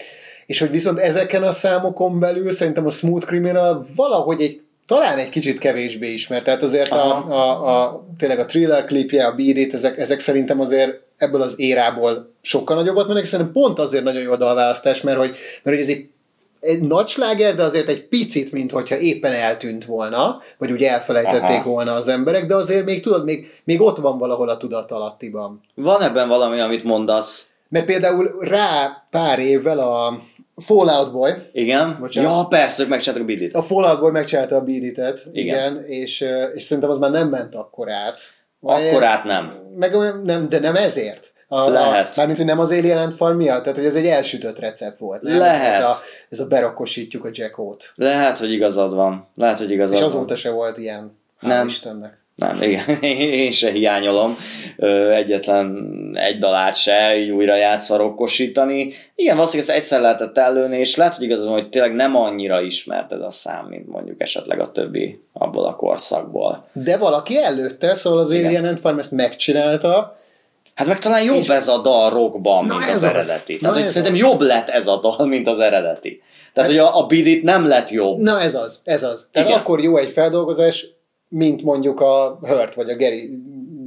és hogy viszont ezeken a számokon belül szerintem a smooth criminal valahogy egy talán egy kicsit kevésbé ismert, tehát azért a, Aha. a, a, tényleg a thriller klipje, a it, ezek, ezek szerintem azért ebből az érából sokkal nagyobbat mennek, szerintem pont azért nagyon jó a dalválasztás, mert hogy, mert hogy ez egy egy nagy sláger, de azért egy picit, mint hogyha éppen eltűnt volna, vagy úgy elfelejtették Aha. Volna az emberek, de azért még tudod, még, még ott van valahol a tudatalattiban. Van ebben valami, amit mondasz. Mert például rá pár évvel a Fallout Boy, Igen? Bocsánat. Ja, persze, ők megcsináltak a bidit. a Fallout Boy megcsinálta a beat igen, Igen. és, és szerintem az már nem ment akkor át. Akkor át nem. Meg nem, de nem ezért. A, Lehet. A, mármint, hogy nem az Alien Ant Farm miatt, tehát hogy ez egy elsütött recept volt. Nem? Lehet. Ez, ez, a, ez a berakkosítjuk a Jackot. Lehet, hogy igazad van. Lehet, hogy igazad És van. azóta se volt ilyen. Hál' Nem. Istennek. Nem, igen, én se hiányolom egyetlen egy dalát se újra játszva rokkosítani. Igen, valószínűleg ezt egyszer lehetett ellőni, és lehet, hogy igazad van, hogy tényleg nem annyira ismert ez a szám, mint mondjuk esetleg a többi abból a korszakból. De valaki előtte, szóval az Igen. Alien Farm ezt megcsinálta, Hát meg talán jobb És- ez a dal rockban, mint az az. eredeti. Na Tehát, hogy szerintem az. jobb lett ez a dal, mint az eredeti. Tehát, hogy a, a Bidit nem lett jobb. Na ez az, ez az. Tehát Igen. akkor jó egy feldolgozás, mint mondjuk a Hurt vagy a Gary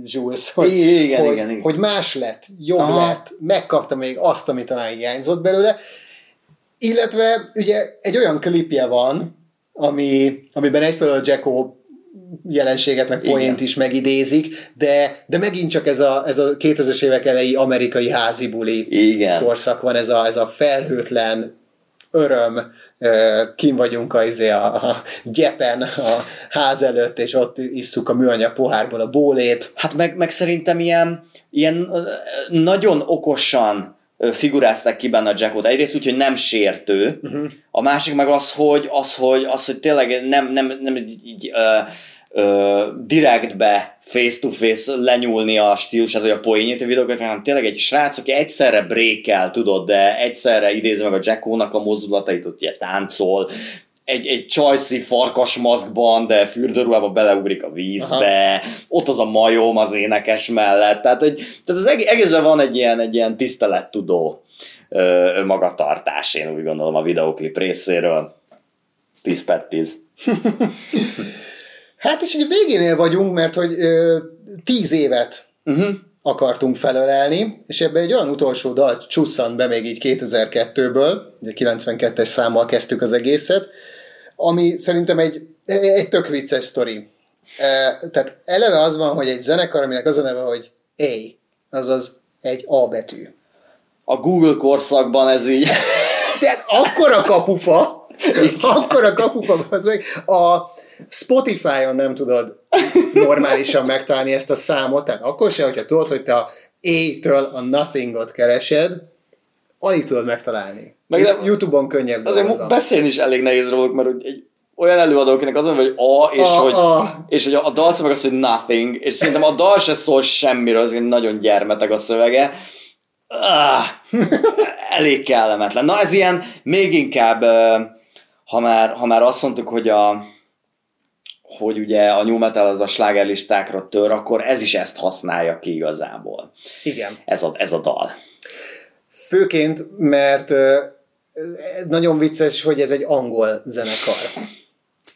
Jules, hogy, Igen, hogy, igen, igen. hogy más lett, jobb Aha. Lett, megkapta még azt, ami talán hiányzott belőle, illetve ugye egy olyan klipje van, ami, amiben egyfelől Jacko jelenséget, meg Igen. poént is megidézik, de, de megint csak ez a, ez a 2000-es évek elejé amerikai házi buli Igen. korszak van, ez a, ez a felhőtlen öröm, kim vagyunk a, izé, a, a gyepen a ház előtt, és ott isszuk a műanyag pohárból a bólét. Hát meg, meg szerintem ilyen ilyen nagyon okosan figurázták ki benne a Jackot. Egyrészt úgy, hogy nem sértő, uh-huh. a másik meg az, hogy, az, hogy, az, hogy tényleg nem, nem, nem így, uh, uh, direktbe face-to-face lenyúlni a stílusát, vagy a poénjét a videókat, hanem tényleg egy srác, aki egyszerre brékel, tudod, de egyszerre idézi meg a Jackónak a mozdulatait, ott ugye táncol, egy, egy csajszi farkas maszkban, de fürdőruhába beleugrik a vízbe, Aha. ott az a majom az énekes mellett, tehát, hogy, tehát az egészben van egy ilyen, egy ilyen tisztelettudó ö, magatartás, én úgy gondolom a videoklip részéről. 10 per 10. hát és egy végénél vagyunk, mert hogy ö, 10 évet uh-huh. akartunk felölelni, és ebbe egy olyan utolsó dal csusszant be még így 2002-ből, ugye 92-es számmal kezdtük az egészet, ami szerintem egy, egy tök vicces sztori. E, tehát eleve az van, hogy egy zenekar, aminek az a neve, hogy A, azaz egy A betű. A Google korszakban ez így. Tehát akkora kapufa, akkora kapufa, az meg a Spotify-on nem tudod normálisan megtalálni ezt a számot, tehát akkor sem, hogyha tudod, hogy te a A-től a Nothingot keresed, alig tudod megtalálni. Meg nem, YouTube-on könnyebb Azért dolga. beszélni is elég nehéz róluk, mert egy olyan előadó, akinek az hogy A, és, a, hogy, a. és hogy a dal meg az, hogy nothing, és szerintem a dal se szól semmiről, az nagyon gyermeteg a szövege. Ah, elég kellemetlen. Na ez ilyen még inkább, ha már, ha már azt mondtuk, hogy a, hogy ugye a new metal az a slágerlistákra tör, akkor ez is ezt használja ki igazából. Igen. Ez a, ez a dal. Főként, mert nagyon vicces, hogy ez egy angol zenekar.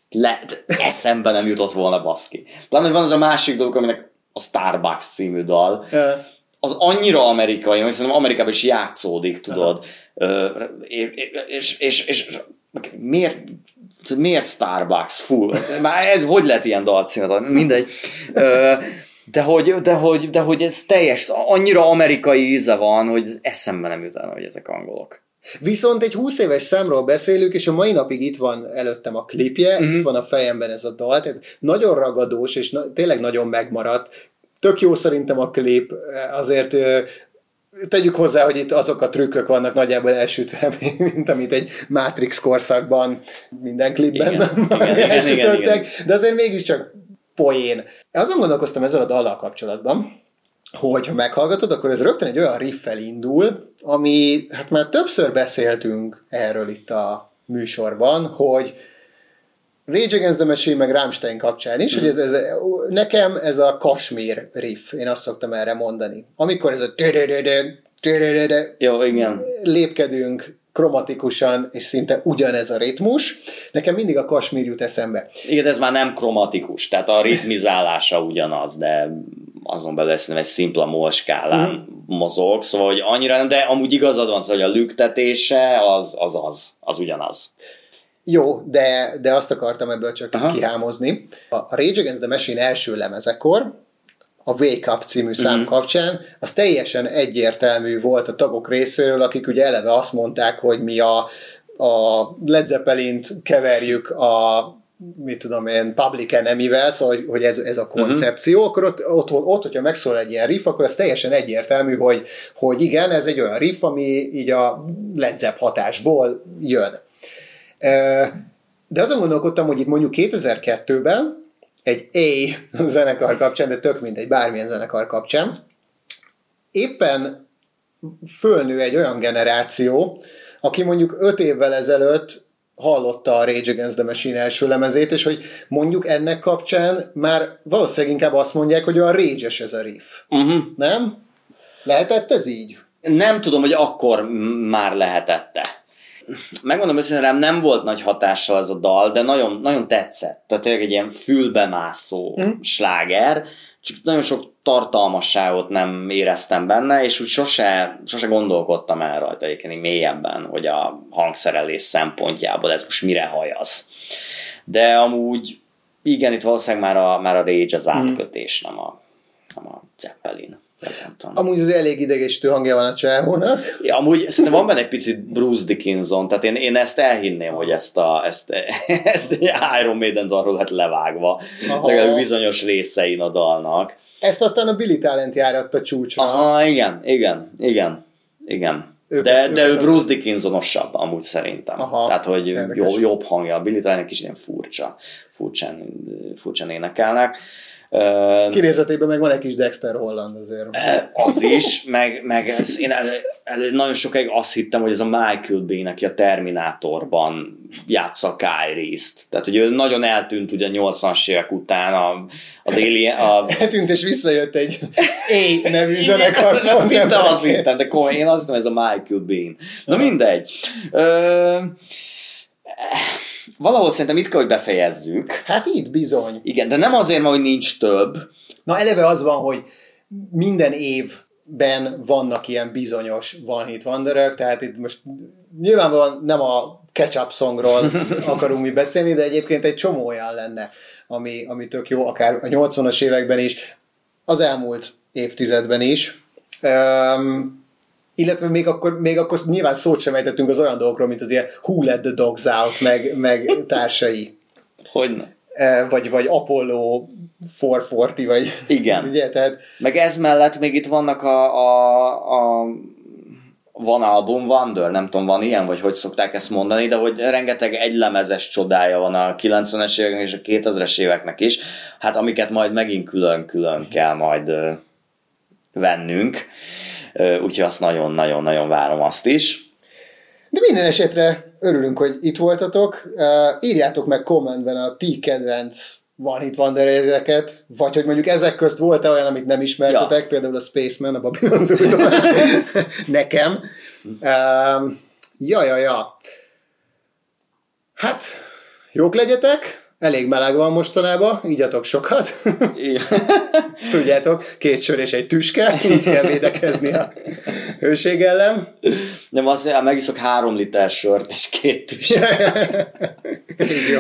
Le, eszembe nem jutott volna baszki. Talán, hogy van az a másik dolog, aminek a Starbucks című dal. Yeah. Az annyira amerikai, hogy szerintem Amerikában is játszódik, tudod. Uh-huh. és, és, és, és miért, miért Starbucks? Full. Már ez hogy lett ilyen dalcímet? Mindegy. De hogy, de, hogy, de hogy ez teljes, annyira amerikai íze van, hogy ez eszembe nem jut hogy ezek angolok. Viszont egy 20 éves számról beszélünk, és a mai napig itt van előttem a klipje, uh-huh. itt van a fejemben ez a dal, tehát nagyon ragadós, és na, tényleg nagyon megmaradt. Tök jó szerintem a klip, azért tegyük hozzá, hogy itt azok a trükkök vannak nagyjából elsütve, mint amit egy Matrix korszakban minden klipben igen, igen, igen, igen, igen, de azért mégiscsak poén. Azon gondolkoztam ezzel a dallal kapcsolatban, hogy ha meghallgatod, akkor ez rögtön egy olyan riffel indul, ami, hát már többször beszéltünk erről itt a műsorban, hogy Rage Against the Machine meg Rammstein kapcsán is, mm. hogy ez, ez, nekem ez a Kashmir riff, én azt szoktam erre mondani. Amikor ez a Jó, igen. lépkedünk kromatikusan, és szinte ugyanez a ritmus. Nekem mindig a kasmír jut eszembe. Igen, ez már nem kromatikus, tehát a ritmizálása ugyanaz, de azon belül szerintem egy szimpla mol skálán mm. mozog, szóval hogy annyira nem, de amúgy igazad van, szóval, hogy a lüktetése az az, az, az ugyanaz. Jó, de, de azt akartam ebből csak Aha. kihámozni. A Rage Against the Machine első lemezekor, a Wake Up című szám uh-huh. kapcsán, az teljesen egyértelmű volt a tagok részéről, akik ugye eleve azt mondták, hogy mi a, a Led Zeppelin-t keverjük a mit tudom én, Public Enemy-vel, szóval hogy, hogy ez, ez a koncepció, uh-huh. akkor ott, ott, ott, hogyha megszól egy ilyen riff, akkor ez teljesen egyértelmű, hogy, hogy igen, ez egy olyan riff, ami így a Led Zepp hatásból jön. De azon gondolkodtam, hogy itt mondjuk 2002-ben egy A zenekar kapcsán, de tök mindegy, bármilyen zenekar kapcsán, éppen fölnő egy olyan generáció, aki mondjuk öt évvel ezelőtt hallotta a Rage Against the Machine első lemezét, és hogy mondjuk ennek kapcsán már valószínűleg inkább azt mondják, hogy olyan rage ez a riff. Uh-huh. Nem? Lehetett ez így? Nem tudom, hogy akkor már lehetette megmondom őszintén, rám nem volt nagy hatással ez a dal, de nagyon, nagyon tetszett. Tehát tényleg egy ilyen fülbemászó mm. sláger, csak nagyon sok tartalmasságot nem éreztem benne, és úgy sose, sose gondolkodtam el rajta egyébként mélyebben, hogy a hangszerelés szempontjából ez most mire hajaz. De amúgy igen, itt valószínűleg már a, már a Rage az mhm. átkötés, mm. nem a, nem a Zeppelin. Amúgy az elég idegesítő hangja van a csávónak. Ja, amúgy szerintem van benne egy picit Bruce Dickinson, tehát én, én ezt elhinném, hogy ezt, a, ezt, ezt egy Iron Maiden dalról lett levágva, legalább bizonyos részein a dalnak. Ezt aztán a Billy Talent járatta csúcsra. Aha, igen, igen, igen, igen. Ők- de, ők de ő Bruce Dickinsonosabb amúgy szerintem. Aha, Tehát, hogy érdekes. jobb, jobb hangja. A Billy Talent kicsit ilyen furcsa, furcsán, furcsán énekelnek. Kinézetében meg van egy kis Dexter Holland azért. az is, meg, meg ez, én el, el, nagyon sokáig azt hittem, hogy ez a Michael Bay, aki a Terminátorban játsza Kyrie-t. Tehát, hogy ő nagyon eltűnt ugye a 80-as évek után a, az Alien, a, Eltűnt és visszajött egy A nevű zenekar. Nem szinte azt hittem, de komoly, én azt hittem, ez a Michael Bean. Na mindegy. Ö, valahol szerintem itt kell, hogy befejezzük. Hát itt bizony. Igen, de nem azért, mert hogy nincs több. Na eleve az van, hogy minden évben vannak ilyen bizonyos One Hit Wonderek, tehát itt most nyilvánvalóan nem a catch-up songról akarunk mi beszélni, de egyébként egy csomó olyan lenne, ami, ami tök jó, akár a 80-as években is, az elmúlt évtizedben is. Um, illetve még akkor, még akkor nyilván szót sem ejtettünk az olyan dolgokról, mint az ilyen Who Let the Dogs Out, meg, meg társai. Hogyne. Eh, vagy, vagy Apollo 440, vagy Igen. ugye, tehát Meg ez mellett még itt vannak a, a, a van album Wonder, nem tudom, van ilyen, vagy hogy szokták ezt mondani, de hogy rengeteg egylemezes csodája van a 90-es éveknek és a 2000-es éveknek is, hát amiket majd megint külön-külön kell majd ö, vennünk, úgyhogy azt nagyon-nagyon-nagyon várom azt is. De minden esetre örülünk, hogy itt voltatok. Írjátok meg kommentben a ti kedvenc One Hit Wondereket, vagy hogy mondjuk ezek közt volt-e olyan, amit nem ismertetek, ja. például a Spaceman, a Babylon Zoo Nekem. Um, ja, ja, ja. Hát, jók legyetek, elég meleg van mostanában, ígyatok sokat. Tudjátok, két sör és egy tüske, így kell védekezni a hőség ellen. Nem, azt megiszok három liter sört és két tüs. Így jó.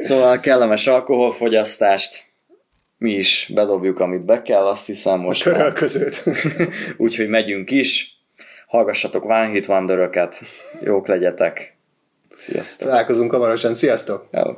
Szóval kellemes alkoholfogyasztást. Mi is bedobjuk, amit be kell, azt hiszem most. Törölközőt. Úgyhogy megyünk is. Hallgassatok One Hit Wonderöket. Jók legyetek. Sziasztok. Találkozunk hamarosan. Sziasztok! Hello.